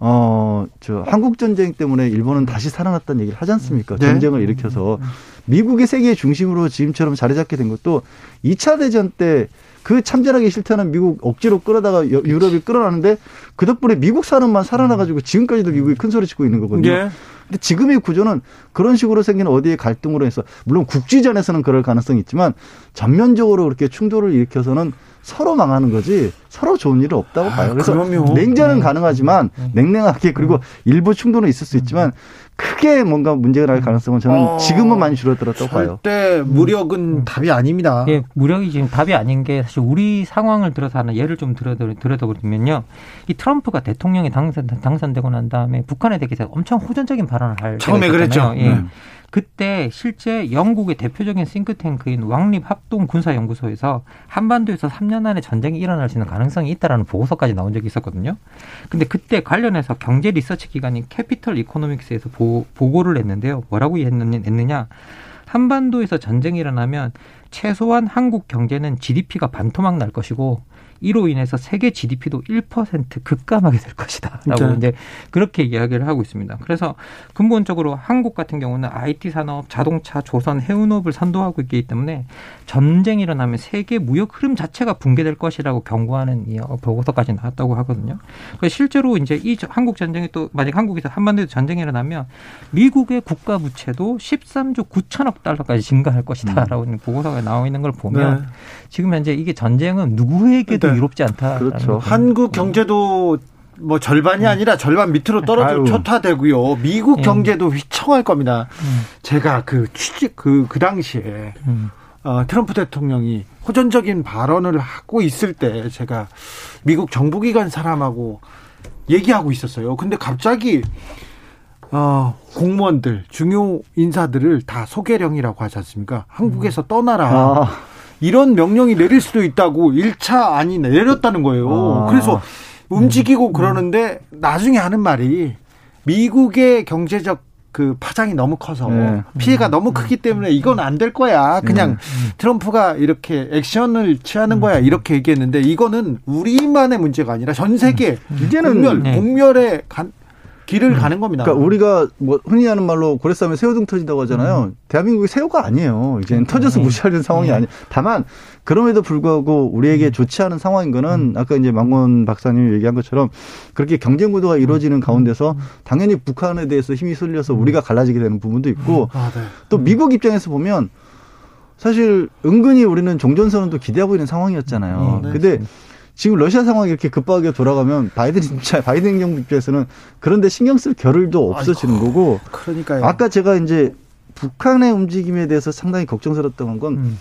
어, 저 한국 전쟁 때문에 일본은 다시 살아났다는 얘기를 하지 않습니까? 네. 전쟁을 일으켜서 미국의 세계 중심으로 지금처럼 자리 잡게 된 것도 2차 대전 때 그 참전하기 싫다는 미국 억지로 끌어다가 유럽이 끌어놨는데 그 덕분에 미국 사람만 살아나가지고 지금까지도 미국이 큰 소리 치고 있는 거거든요. 네. 근데 지금의 구조는 그런 식으로 생긴 어디에 갈등으로 해서 물론 국지전에서는 그럴 가능성이 있지만 전면적으로 그렇게 충돌을 일으켜서는 서로 망하는 거지 서로 좋은 일은 없다고 아, 봐요. 그래서 그럼요. 냉전은 네. 가능하지만 네. 냉랭하게 그리고 일부 충돌은 있을 수 있지만 크게 뭔가 문제가 날 가능성은 저는 어, 지금은 많이 줄어들었다고 봐요. 절대 무력은 음. 답이 아닙니다. 예, 무력이 지금 답이 아닌 게 사실 우리 상황을 들어서 하는 예를 좀 들여다보면요. 이 트럼프가 대통령이 당선, 당선되고 난 다음에 북한에 대해서 엄청 호전적인 발언을 할 처음에 그랬죠. 예. 네. 그때 실제 영국의 대표적인 싱크탱크인 왕립 합동 군사연구소에서 한반도에서 3년 안에 전쟁이 일어날 수 있는 가능성이 있다라는 보고서까지 나온 적이 있었거든요. 근데 그때 관련해서 경제 리서치 기관인 캐피털 이코노믹스에서 보, 고를 냈는데요. 뭐라고 했느냐? 한반도에서 전쟁이 일어나면 최소한 한국 경제는 GDP가 반토막 날 것이고 이로 인해서 세계 GDP도 1% 급감하게 될 것이다라고 네. 이제 그렇게 이야기를 하고 있습니다. 그래서 근본적으로 한국 같은 경우는 IT 산업, 자동차, 조선, 해운업을 선도하고 있기 때문에 전쟁이 일어나면 세계 무역 흐름 자체가 붕괴될 것이라고 경고하는 이 보고서까지 나왔다고 하거든요. 실제로 이제 이 한국 전쟁이 또 만약 한국에서 한반도에서 전쟁이 일어나면 미국의 국가 부채도 13조 9천억 달러까지 증가할 것이다라고 음. 보고서가 나와 있는 걸 보면 네. 지금 현재 이게 전쟁은 누구에게도 네. 유롭지 않다. 그렇죠. 한국 경제도 뭐 절반이 음. 아니라 절반 밑으로 떨어져 초타되고요. 미국 예. 경제도 휘청할 겁니다. 음. 제가 그 취직 그, 그 당시에 음. 어, 트럼프 대통령이 호전적인 발언을 하고 있을 때 제가 미국 정부기관 사람하고 얘기하고 있었어요. 근데 갑자기 어, 공무원들, 중요 인사들을 다 소개령이라고 하지 않습니까? 한국에서 떠나라. 아. 이런 명령이 내릴 수도 있다고 1차 안이 내렸다는 거예요. 아. 그래서 움직이고 음. 그러는데 나중에 하는 말이 미국의 경제적 그 파장이 너무 커서 네. 피해가 너무 음. 크기 때문에 이건 안 될 거야. 그냥 네. 트럼프가 이렇게 액션을 취하는 거야. 이렇게 얘기했는데 이거는 우리만의 문제가 아니라 전 세계 이제는 음. 네. 복멸의 간, 길을 음. 가는 겁니다. 그러니까 우리가 뭐 흔히 하는 말로 고래 싸움에 새우등 터진다고 하잖아요. 음. 대한민국이 새우가 아니에요. 이제는 터져서 네. 무시하는 상황이 네. 아니. 다만 그럼에도 불구하고 우리에게 음. 좋지 않은 상황인 거는 음. 아까 이제 망원 박사님이 얘기한 것처럼 그렇게 경쟁 구도가 이루어지는 음. 가운데서 당연히 북한에 대해서 힘이 쏠려서 우리가 갈라지게 되는 부분도 있고 아, 네. 또 미국 입장에서 보면 사실 은근히 우리는 종전선언도 기대하고 있는 상황이었잖아요. 네, 근데 지금 러시아 상황이 이렇게 급하게 돌아가면 바이든 진짜 <laughs> 바이든 정부 입장에서는 그런데 신경 쓸 겨를도 없어지는 아이고, 거고. 그러니까요. 아까 제가 이제 북한의 움직임에 대해서 상당히 걱정스럽던 건 음.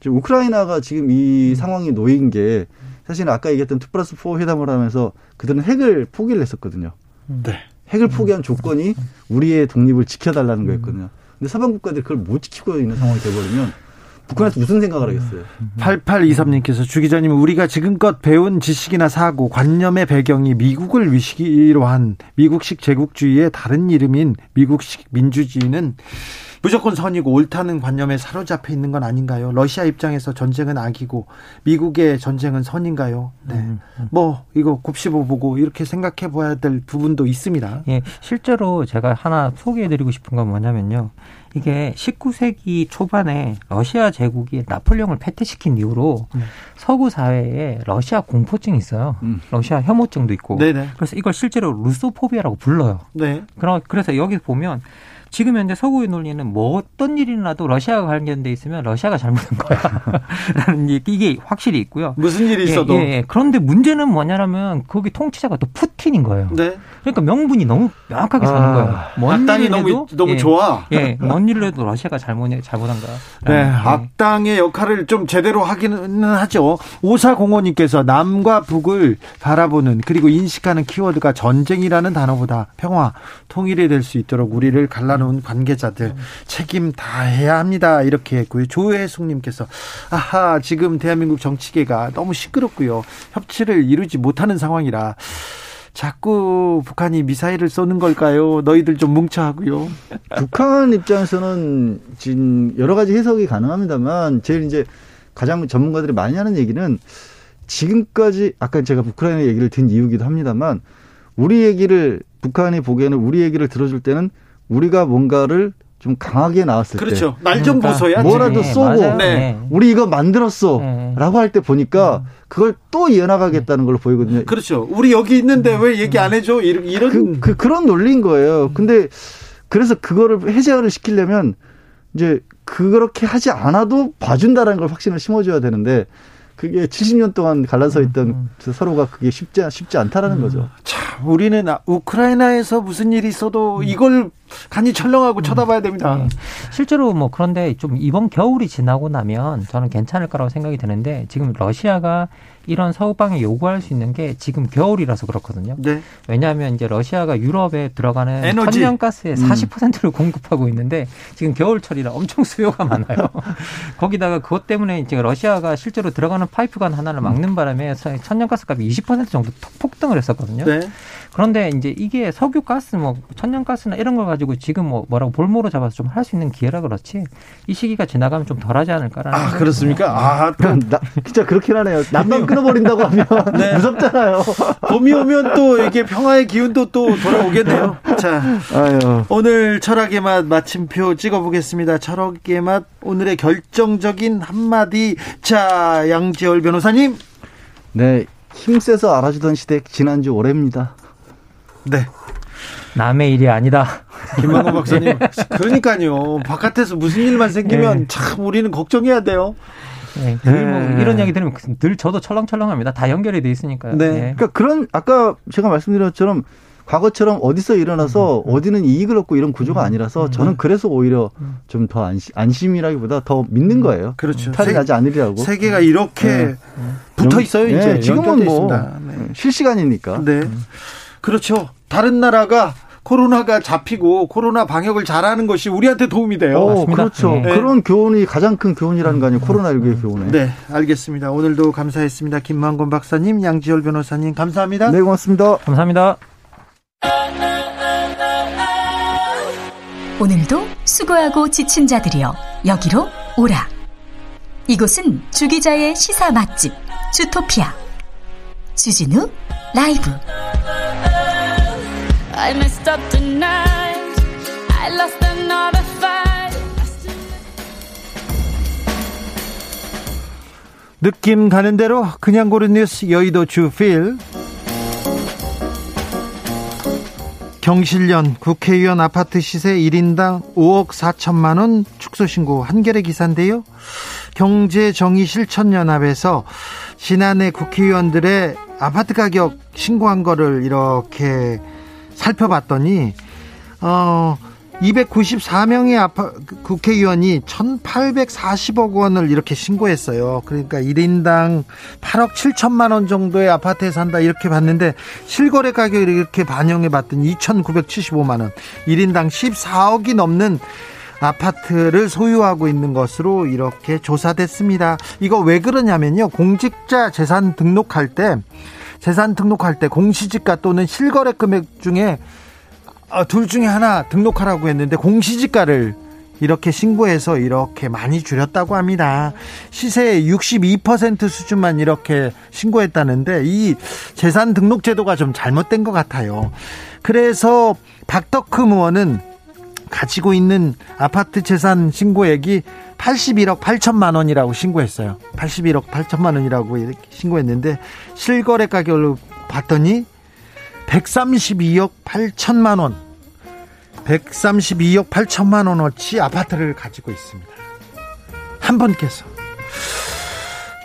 지금 우크라이나가 지금 이 음. 상황이 놓인 게 사실은 아까 얘기했던 two plus four 회담을 하면서 그들은 핵을 포기를 했었거든요. 음. 네. 핵을 포기한 조건이 우리의 독립을 지켜달라는 음. 거였거든요. 근데 서방 국가들이 그걸 못 지키고 있는 상황이 돼버리면 북한에서 무슨 생각을 하겠어요? 8823님께서 주 기자님 우리가 지금껏 배운 지식이나 사고, 관념의 배경이 미국을 위시기로 한 미국식 제국주의의 다른 이름인 미국식 민주주의는 무조건 선이고 옳다는 관념에 사로잡혀 있는 건 아닌가요? 러시아 입장에서 전쟁은 악이고 미국의 전쟁은 선인가요? 네. 음, 음. 뭐 이거 곱씹어 보고 이렇게 생각해 봐야 될 부분도 있습니다. 예, 실제로 제가 하나 소개해 드리고 싶은 건 뭐냐면요. 이게 19세기 초반에 러시아 제국이 나폴레옹을 패퇴시킨 이후로 네. 서구 사회에 러시아 공포증이 있어요. 음. 러시아 혐오증도 있고. 네네. 그래서 이걸 실제로 루소포비아라고 불러요. 네. 그럼 그래서 여기 보면 지금 현재 서구의 논리는 뭐 어떤 일이 나도 러시아가 관련돼 있으면 러시아가 잘못한 거야. <laughs> 라는 이게 확실히 있고요. 무슨 일이 있어도. 예, 예. 그런데 문제는 뭐냐면 거기 통치자가 또 푸틴인 거예요. 네. 그러니까 명분이 너무 명확하게 서는 아, 거예요. 먼 악당이 너무 너무 예, 좋아. 예, 먼 일을 해도 러시아가 잘못 잘못한 거야. 네, 네, 악당의 역할을 좀 제대로 하기는 하죠. 오사공호님께서 남과 북을 바라보는 그리고 인식하는 키워드가 전쟁이라는 단어보다 평화, 통일이 될 수 있도록 우리를 갈라놓은 관계자들 책임 다 해야 합니다. 이렇게 했고요. 조혜숙님께서 아하 지금 대한민국 정치계가 너무 시끄럽고요. 협치를 이루지 못하는 상황이라. 자꾸 북한이 미사일을 쏘는 걸까요? 너희들 좀 뭉쳐 하고요. 북한 입장에서는 지금 여러 가지 해석이 가능합니다만 제일 이제 가장 전문가들이 많이 하는 얘기는 지금까지 아까 제가 우크라이나 얘기를 든 이유기도 합니다만 우리 얘기를 북한이 보기에는 우리 얘기를 들어줄 때는 우리가 뭔가를 좀 강하게 나왔을 그렇죠. 때. 날좀 보소야. 뭐라도 네, 쏘고 네. 네. 우리 이거 만들었어. 네. 라고 할 때 보니까 음. 그걸 또 이어나가겠다는 걸로 보이거든요. 그렇죠. 우리 여기 있는데 왜 얘기 안 해줘? 이런 그, 그 그 런 논리인 거예요. 근데 그래서 그거를 해제를 시키려면 이제 그렇게 하지 않아도 봐준다라는 걸 확신을 심어줘야 되는데 그게 70년 동안 갈라서 있던 음, 음. 서로가 그게 쉽지 쉽지 않다라는 음. 거죠. 참 우리는 아, 우크라이나에서 무슨 일이 있어도 음. 이걸 간이 철렁하고 음. 쳐다봐야 됩니다. 네. 실제로 뭐 그런데 좀 이번 겨울이 지나고 나면 저는 괜찮을 거라고 생각이 드는데 지금 러시아가 이런 서방에 요구할 수 있는 게 지금 겨울이라서 그렇거든요. 네. 왜냐하면 이제 러시아가 유럽에 들어가는 에너지. 천연가스의 음. 40%를 공급하고 있는데 지금 겨울철이라 엄청 수요가 <laughs> 많아요. 거기다가 그것 때문에 이제 러시아가 실제로 들어가는 파이프관 하나를 막는 바람에 천연가스 값이 20% 정도 폭등을 했었거든요. 네. 그런데 이제 이게 석유 가스 뭐 천연 가스나 이런 걸 가지고 지금 뭐 뭐라고 볼모로 잡아서 좀 할 수 있는 기회라 그렇지 이 시기가 지나가면 좀 덜하지 않을까라는 아 그렇습니까? 아 그럼 나, 진짜 그렇긴 하네요. 남만 끊어버린다고 하면 <laughs> 네. 무섭잖아요. 봄이 오면 또 이게 평화의 기운도 또 돌아오겠네요. <laughs> 자 아유. 오늘 철학의 맛 마침표 찍어보겠습니다. 철학의 맛 오늘의 결정적인 한마디 자 양지열 변호사님. 네 힘세서 알아주던 시대 지난주 올해입니다. 네. 남의 일이 아니다. 김만곤 박사님. <laughs> 그러니까요. 바깥에서 무슨 일만 생기면 네. 참 우리는 걱정해야 돼요. 네, 뭐 네. 이런 이야기 들으면 늘 저도 철렁철렁합니다. 다 연결이 돼 있으니까요. 네. 네. 그러니까 그런 아까 제가 말씀드린 것처럼 과거처럼 어디서 일어나서 음, 음. 어디는 이익을 얻고 이런 구조가 음, 아니라서 음. 저는 그래서 오히려 음. 좀더 안심, 안심이라기보다 더 믿는 거예요. 그렇죠. 탈이 나지 않으리라고. 세계가 이렇게 네. 붙어 있어요. 이제 네, 지금은 뭐 네. 실시간이니까. 네. 그렇죠. 다른 나라가 코로나가 잡히고 코로나 방역을 잘하는 것이 우리한테 도움이 돼요. 어, 맞습니다. 그렇죠. 네. 그런 교훈이 가장 큰 교훈이라는 거 아니에요. 코로나19의 교훈에. 네, 알겠습니다. 오늘도 감사했습니다. 김만곤 박사님, 양지열 변호사님 감사합니다. 네, 고맙습니다. 감사합니다. 오늘도 수고하고 지친 자들이여 여기로 오라. 이곳은 주기자의 시사 맛집 주토피아 주진우 라이브. I messed up tonight. I lost another fight. 느낌 가는 대로 그냥 고른 뉴스 여의도 주필 경실련 국회의원 아파트 시세 1인당 5억 4천만 원 축소 신고 한겨레 기사인데요. 경제정의실천연합에서 지난해 국회의원들의 아파트 가격 신고한 거를 이렇게 살펴봤더니 어 294명의 아파, 국회의원이 1,840억 원을 이렇게 신고했어요. 그러니까 1인당 8억 7천만 원 정도의 아파트에 산다 이렇게 봤는데 실거래 가격을 이렇게 반영해 봤더니 2,975만 원. 1인당 14억이 넘는 아파트를 소유하고 있는 것으로 이렇게 조사됐습니다. 이거 왜 그러냐면요. 공직자 재산 등록할 때 재산 등록할 때 공시지가 또는 실거래 금액 중에 어, 둘 중에 하나 등록하라고 했는데 공시지가를 이렇게 신고해서 이렇게 많이 줄였다고 합니다. 시세의 62% 수준만 이렇게 신고했다는데 이 재산 등록 제도가 좀 잘못된 것 같아요. 그래서 박덕흠 의원은 가지고 있는 아파트 재산 신고액이 81억 8천만 원이라고 신고했어요. 81억 8천만 원이라고 신고했는데 실거래 가격을 봤더니 132억 8천만 원, 132억 8천만 원어치 아파트를 가지고 있습니다. 한 분께서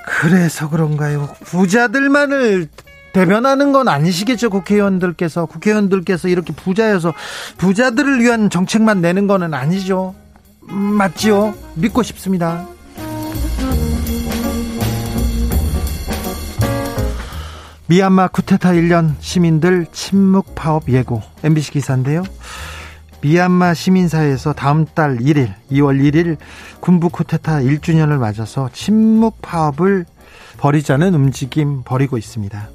그래서 그런가요? 부자들만을 대변하는 건 아니시겠죠, 국회의원들께서. 국회의원들께서 이렇게 부자여서 부자들을 위한 정책만 내는 거는 아니죠. 음, 맞지요? 믿고 싶습니다. 미얀마 쿠데타 1년 시민들 침묵 파업 예고 MBC 기사인데요. 미얀마 시민사회에서 다음 달 1일, 2월 1일 군부 쿠데타 1주년을 맞아서 침묵 파업을 벌이자는 움직임 벌이고 있습니다.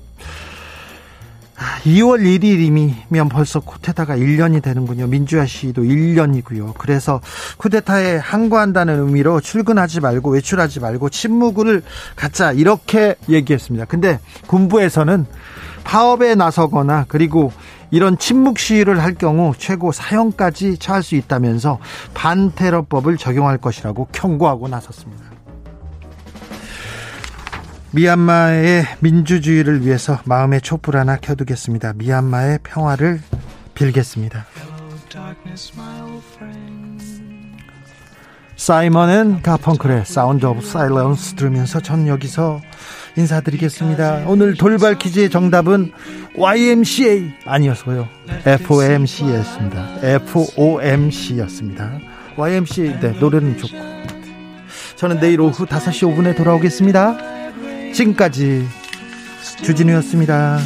2월 1일이면 벌써 쿠데타가 1년이 되는군요. 민주화 시위도 1년이고요. 그래서 쿠데타에 항거한다는 의미로 출근하지 말고 외출하지 말고 침묵을 갖자 이렇게 얘기했습니다. 근데 군부에서는 파업에 나서거나 그리고 이런 침묵 시위를 할 경우 최고 사형까지 처할 수 있다면서 반테러법을 적용할 것이라고 경고하고 나섰습니다. 미얀마의 민주주의를 위해서 마음의 촛불 하나 켜두겠습니다. 미얀마의 평화를 빌겠습니다. 사이먼 앤 가펑클의 Sound of Silence 들으면서 전 여기서 인사드리겠습니다. 오늘 돌발 퀴즈의 정답은 YMCA 아니었어요. FOMC였습니다. FOMC였습니다. YMCA 네, 노래는 좋고 저는 내일 오후 5시 5분에 돌아오겠습니다. 지금까지 주진우였습니다.